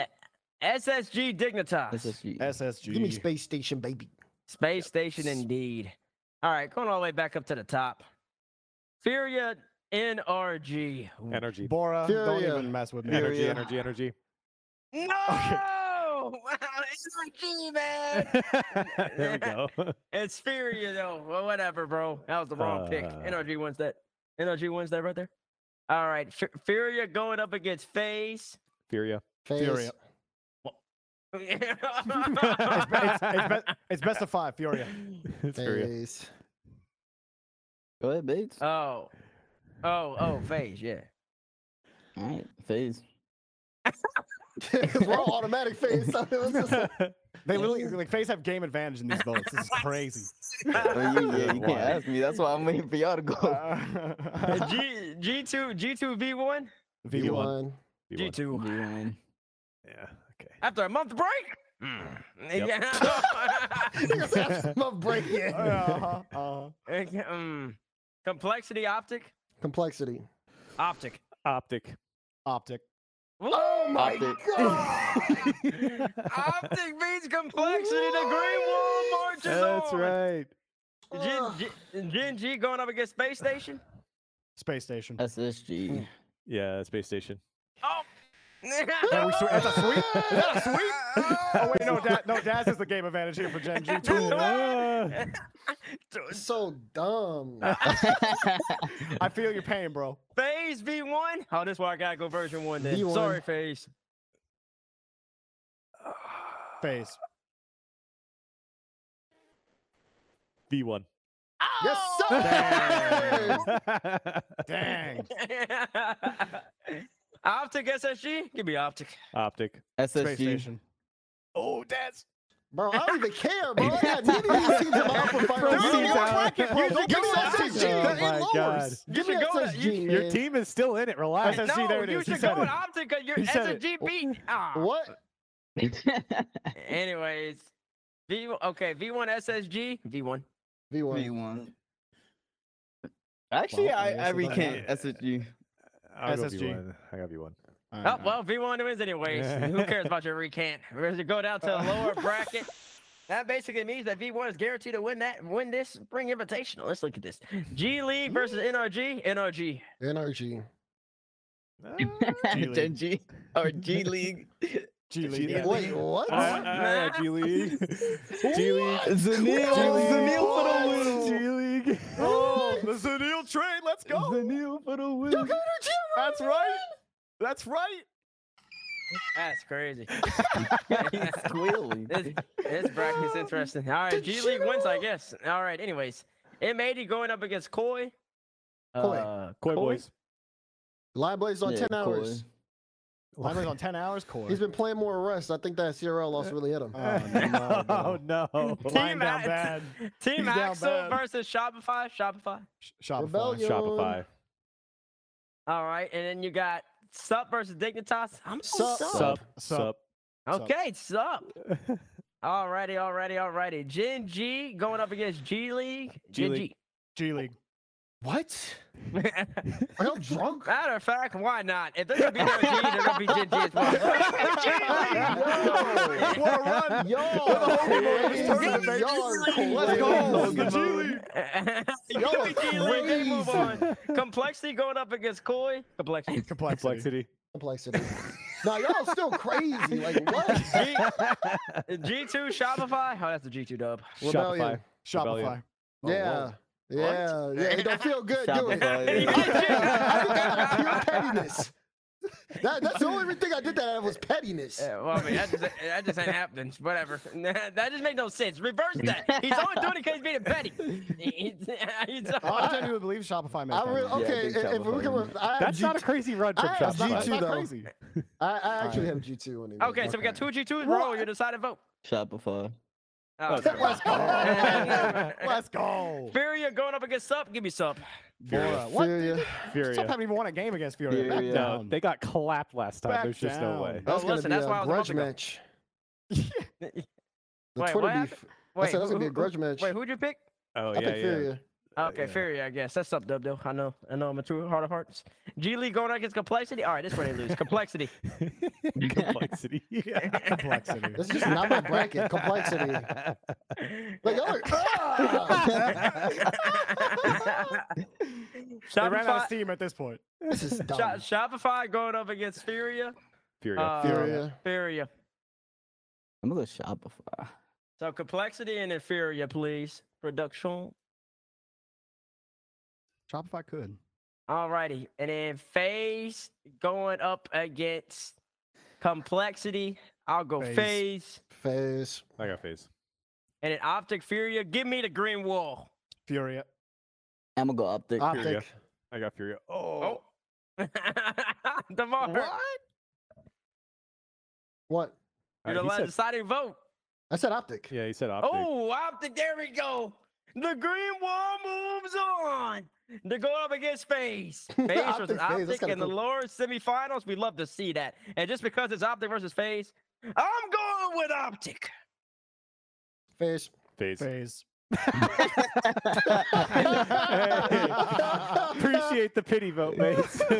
C: SSG Dignitas.
B: SSG.
F: SSG.
A: Give me space station, baby.
C: Space Station indeed. All right, going all the way back up to the top. Furia NRG.
G: Energy.
F: Bora, don't even mess with me.
G: NRG,
B: Furia.
G: NRG, NRG.
C: No! NRG, man!
G: there we go.
C: It's Furia though. Well, whatever, bro. That was the wrong pick.
G: Uh.
C: NRG wins that. NRG wins that right there. All right, F- Furia going up against FaZe.
G: Furia.
A: FaZe.
F: Furia.
C: It's,
F: It's, be- it's, it's, be- it's best of five, Furia.
G: It's Furia.
B: Go ahead, Bates.
C: Oh, oh, oh, FaZe, yeah.
B: All right, FaZe.
A: Because We're all automatic FaZe. So it was just like-
F: They literally like FaZe have game advantage in these votes. This is crazy.
B: Oh, you, yeah, you can't ask me. That's why I'm waiting for y'all to go.
F: Uh,
C: G G two G two V one
F: V one.
A: V1.
C: G two.
B: Man.
G: Yeah. Okay.
C: After a month break. Mm. Yeah.
A: Nigga said, "I'm not breaking it."
F: Uh-huh, uh-huh.
C: Okay, mm. Complexity optic.
A: Complexity.
C: Optic.
G: Optic.
F: Optic.
A: Oh my
B: Optic.
A: god!
C: Optic beats complexity. The green wall marches
G: That's
C: on.
G: right.
C: Gen, Gen, Gen G going up against Space Station.
F: Space station.
B: SSG.
G: Yeah, Space Station.
C: Oh.
F: Are we swe- that's a sweep? Is that a sweep? Oh wait, no, da- no, Daz is the game advantage here for Gen G too.
A: so dumb.
F: I feel your pain, bro.
C: FaZe V1. Oh, this is why I gotta go version one then.
A: V1.
C: Sorry, FaZe.
F: FaZe.
G: V1.
A: Yes, sir.
F: Dang.
C: Optic SSG? Give me Optic.
G: Optic.
F: Space
B: SSG.
F: station.
G: Oh, that's
A: Bro, I don't even care, bro. I got neither of these teams in my upper final.
G: Proceeds
A: Give me
G: out.
A: bracket, bro. Don't give me
C: Oh
A: SSG.
G: my
A: They're
G: God.
A: lowers.
C: You
A: me
C: should go
A: SSG,
C: you-
A: man.
G: Your team is still in it. Relax.
F: SSG,
C: no,
F: there it
C: you
F: is.
C: Should
F: said
C: go with
F: it.
C: Optic because your
F: He it.
C: SSG beat. Ah.
A: What?
C: Anyways, V okay V1 SSG V1.
A: V1.
B: V1. Actually,
A: Well, I
B: I,
A: guess
B: I
A: it doesn't
B: recant
A: matter.
B: SSG.
G: I'll go
F: SSG.
G: V1. I got V1.
C: Oh well, V1 wins anyways. Who cares about your recant? We're gonna go down to the lower bracket. That basically means that V1 is guaranteed to win that win this spring invitational. Let's look at this. G League versus NRG. NRG.
A: NRG.
F: G-League.
B: Gen G or G League.
F: G League.
A: Wait, what?
G: Uh, uh, G League. G League.
B: Zanil. Zanil for the win.
G: G League.
F: Oh, the Zanil train. Let's go.
B: Zanil for the win.
F: That's right. That's right.
C: That's crazy.
B: He's squealing.
C: this, this bracket's interesting. All right, G League wins, I guess. All right, anyways. M80 going up against Koi.
A: Koi.
C: Uh,
G: Koi boys.
A: Line Blaze on
B: Yeah,
A: 10 hours.
B: Koi.
F: Lineman's on 10 hours core.
A: He's been playing more arrests. I think that CRL loss really hit him.
F: Oh, no,
G: Oh no.
F: Line down bad.
C: Team
F: He's
C: Axel
F: bad.
C: versus Shopify. Shopify.
F: Sh- Shopify.
A: Rebellion.
G: Shopify.
C: All right, and then you got Sup versus Dignitas. I'm
A: Sup.
C: Sup.
G: Sup.
F: Sup.
G: Sup.
C: Okay, Sup. Alrighty, alrighty, alrighty. Gen G going up against G League.
G: G
C: Gen
G: League.
F: G League.
A: What?
C: G.
A: Are y'all drunk?
C: Matter of fact, why not? If they're gonna be NRG, they're gonna be Gen G as well.
F: What a run.
A: Yo,
F: tournament,
A: y'all.
F: Let's go. The G League.
C: Give G League. Move on. Complexity going up against Koi. Complexity.
F: Complexity.
G: Complexity.
A: Complexity. Nah, y'all still crazy. Like what?
C: G two Shopify. Oh, that's the G two dub.
A: Rebellion.
F: Shopify.
A: Yeah. Yeah, yeah, it don't feel good, do it? I
B: yeah.
A: that I did that out of pure pettiness. That, that's the only thing I did that out of was pettiness.
C: Yeah, well, I mean, that just, that just ain't happening. Whatever. that just makes no sense. Reverse that. He's only doing it because he's being petty. He's, he's,
F: I genuinely believe Shopify made
A: I
F: that.
A: really,
B: Yeah,
A: okay,
B: big
A: if, if we can, re-
G: That's
A: G-
G: not a crazy run from
A: I have
F: That's not, that's not
A: though.
F: crazy.
A: I, I actually have G two. Anyway.
C: okay, so we got two G twos. Roll your decided vote.
B: Shopify.
C: Oh,
G: Let's
C: okay.
F: Let's go. Let's go.
C: Furia going up against Sup. Give me Sup.
F: Bora. What?
A: Furia.
F: Sup
G: Furia.
F: haven't even won a game against Furia. Back
B: Furia.
G: No,
F: down.
G: they got clapped last time.
F: Back
G: There's just no way.
A: That's
C: Oh,
A: gonna
C: listen,
A: be
C: that's
A: a
C: why I was
A: grudge match. The
C: Wait,
A: Twitter
C: what
A: beef.
C: happened?
A: I said that's
C: who-
A: gonna be a grudge match.
C: Wait, who'd you pick?
G: Oh
A: I
G: yeah, yeah.
A: Furia.
G: Uh,
C: Okay,
G: yeah.
C: Furia, I guess. That's up, Dub, though. I know. I know I'm a true heart of hearts. G League going against Complexity. All right, this is where they lose. Complexity.
G: Complexity.
F: Complexity.
A: This is just not my bracket. Complexity. Like y'all are. Ah!
F: They ran out of steam at this point.
A: this is dumb.
C: Sho- Shopify going up against Furia.
G: Furia.
C: Uh,
A: Furia.
C: Furia.
B: I'm gonna go Shopify.
C: So Complexity and Inferior, please. Production.
F: Shopify could.
C: Alrighty. And then FaZe going up against Complexity. I'll go
F: FaZe.
A: FaZe.
G: I got FaZe.
C: And then Optic Furia. Give me the green wall.
F: Furia.
B: I'm gonna go Optic.
A: Optic.
G: I got Furia.
C: Oh.
G: Oh.
C: Demar.
A: What? What?
C: You're
G: Uh,
C: the last
G: said-
C: deciding vote.
A: I said optic.
G: Yeah, he said optic.
C: Oh, optic. There we go. The green wall moves on. They're going up against FaZe. FaZe versus
A: Optic,
C: Optic
A: kinda
C: in the
A: cool.
C: lower semifinals. We love to see that. And just because it's Optic versus FaZe, I'm going with Optic.
A: FaZe.
G: FaZe.
F: FaZe.
G: Appreciate the pity vote, mates.
C: All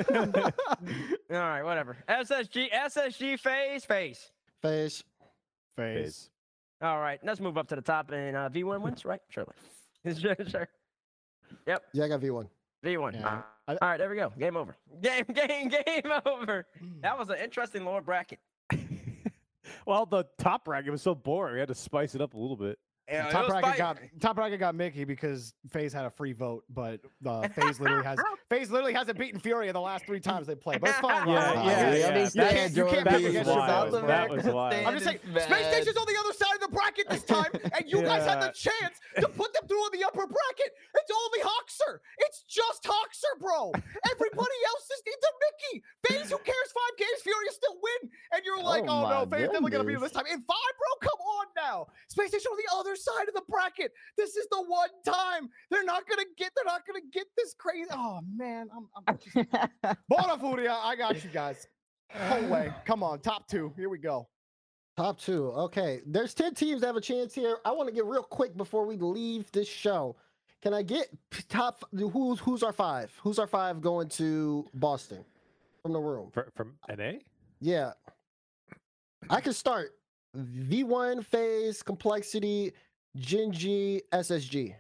C: right, whatever. SSG, SSG, FaZe, FaZe.
A: Face.
F: FaZe.
G: FaZe.
C: All right, let's move up to the top. And uh, V1 wins, right? Surely. Sure, sure. Yep,
A: Yeah, I got V1.
C: V1.
F: Yeah. Ah. I-
C: All right, there we go. Game over. Game, game, game over. That was an interesting lower bracket.
G: well, the top bracket was so boring. We had to spice it up a little bit.
C: Yeah, it
F: top
C: was
F: bracket
C: fight-
F: got top bracket got Mickey because FaZe had a free vote, but uh, FaZe literally has FaZe literally hasn't beaten Fury in the last three times they played. But it's fine.
G: Yeah,
F: Ryan.
G: yeah,
A: we
G: yeah.
F: You can't- you can't
G: That
F: pick
G: was
F: against your
G: wild.
F: fellows,
G: That was wild.
F: I'm just saying, Spacestation's on the other side of the bracket this time, and you guys had the chance to put them through in the upper bracket. It's only Hoxer. It's just Hoxer, bro. Everybody else is it's a Mickey. FaZe, who cares? Five games, Fury still win, and you're like,
A: Oh
F: oh, no,
A: my
F: FaZe never gonna beat him this time. In five, bro, come on now. Spacestation on the other side of the bracket. This is the one time they're not gonna get. They're not gonna get this crazy. Oh man, I'm. I'm just... Bona Furia, I got you guys. Whole way. Come on, top two. Here we go.
A: Top two. Okay. There's 10 teams that have a chance here. I want to get real quick before we leave this show. Can I get top who's who's our five? Who's our five going to Boston from the room?
G: Fr- from NA?
A: Yeah. I can start. V1 FaZe, complexity, Gen G, SSG.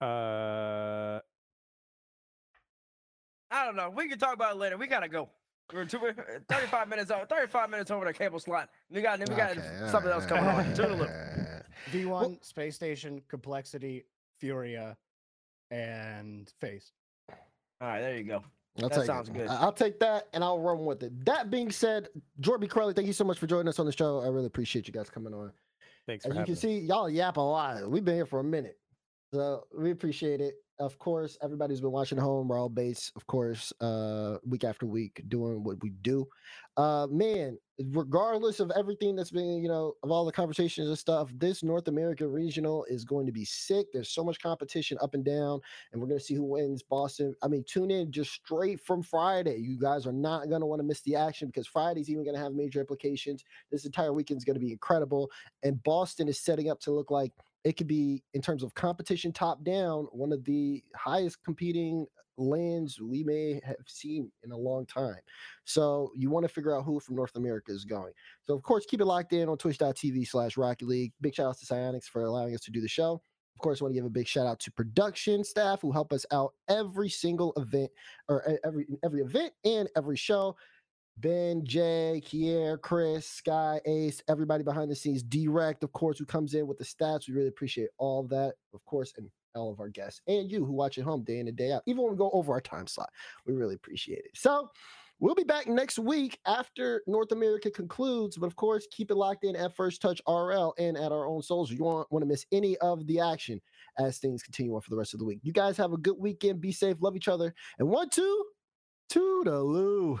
G: Uh,
C: I don't know. We can talk about it later. We gotta go. We're two, uh, 35 minutes over. 35 minutes over the cable slot. We got. We got
A: Okay,
C: something else coming on. Toodaloo.
A: alright.
F: V1, Spacestation, Complexity, Furia, and FaZe.
C: All right, there you go.
A: I'll
C: That
A: take
C: sounds
A: it.
C: good.
A: I- I'll take that and I'll run with it. That being said, Jordan B. Crowley, thank you so much for joining us on the show. I really appreciate you guys coming on.
G: thanks
A: As
G: for
A: you can
G: me.
A: see, y'all yap a lot. We've been here for a minute. So we appreciate it. Of course, everybody's been watching home. We're all based, of course, uh, week after week, doing what we do. Uh, man, regardless of everything that's been, you know, of all the conversations and stuff, this North American regional is going to be sick. There's so much competition up and down, and we're going to see who wins. Boston. I mean, tune in just straight from Friday. You guys are not going to want to miss the action because Friday's even going to have major implications. This entire weekend is going to be incredible, and Boston is setting up to look like it could be in terms of competition top down one of the highest competing uh, LANs we may have seen in a long time. So you want to figure out who from north america is going. So of course keep it locked in on twitch.tv slash rocket league. Big shout outs to Psyonix for allowing us to do the show. Of course i want to give a big shout out to production staff who help us out every single event or every every event and every show Ben, Jay, Kier, Chris, Sky, Ace, everybody behind the scenes, Direct, of course, who comes in with the stats. We really appreciate all that, of course, and all of our guests and you who watch at home day in and day out. Even when we go over our time slot, we really appreciate it. So we'll be back next week after North America concludes. But of course, keep it locked in at First Touch RL and at our own souls. You won't want to miss any of the action as things continue on for the rest of the week. You guys have a good weekend. Be safe. Love each other. And one, two, toodaloo.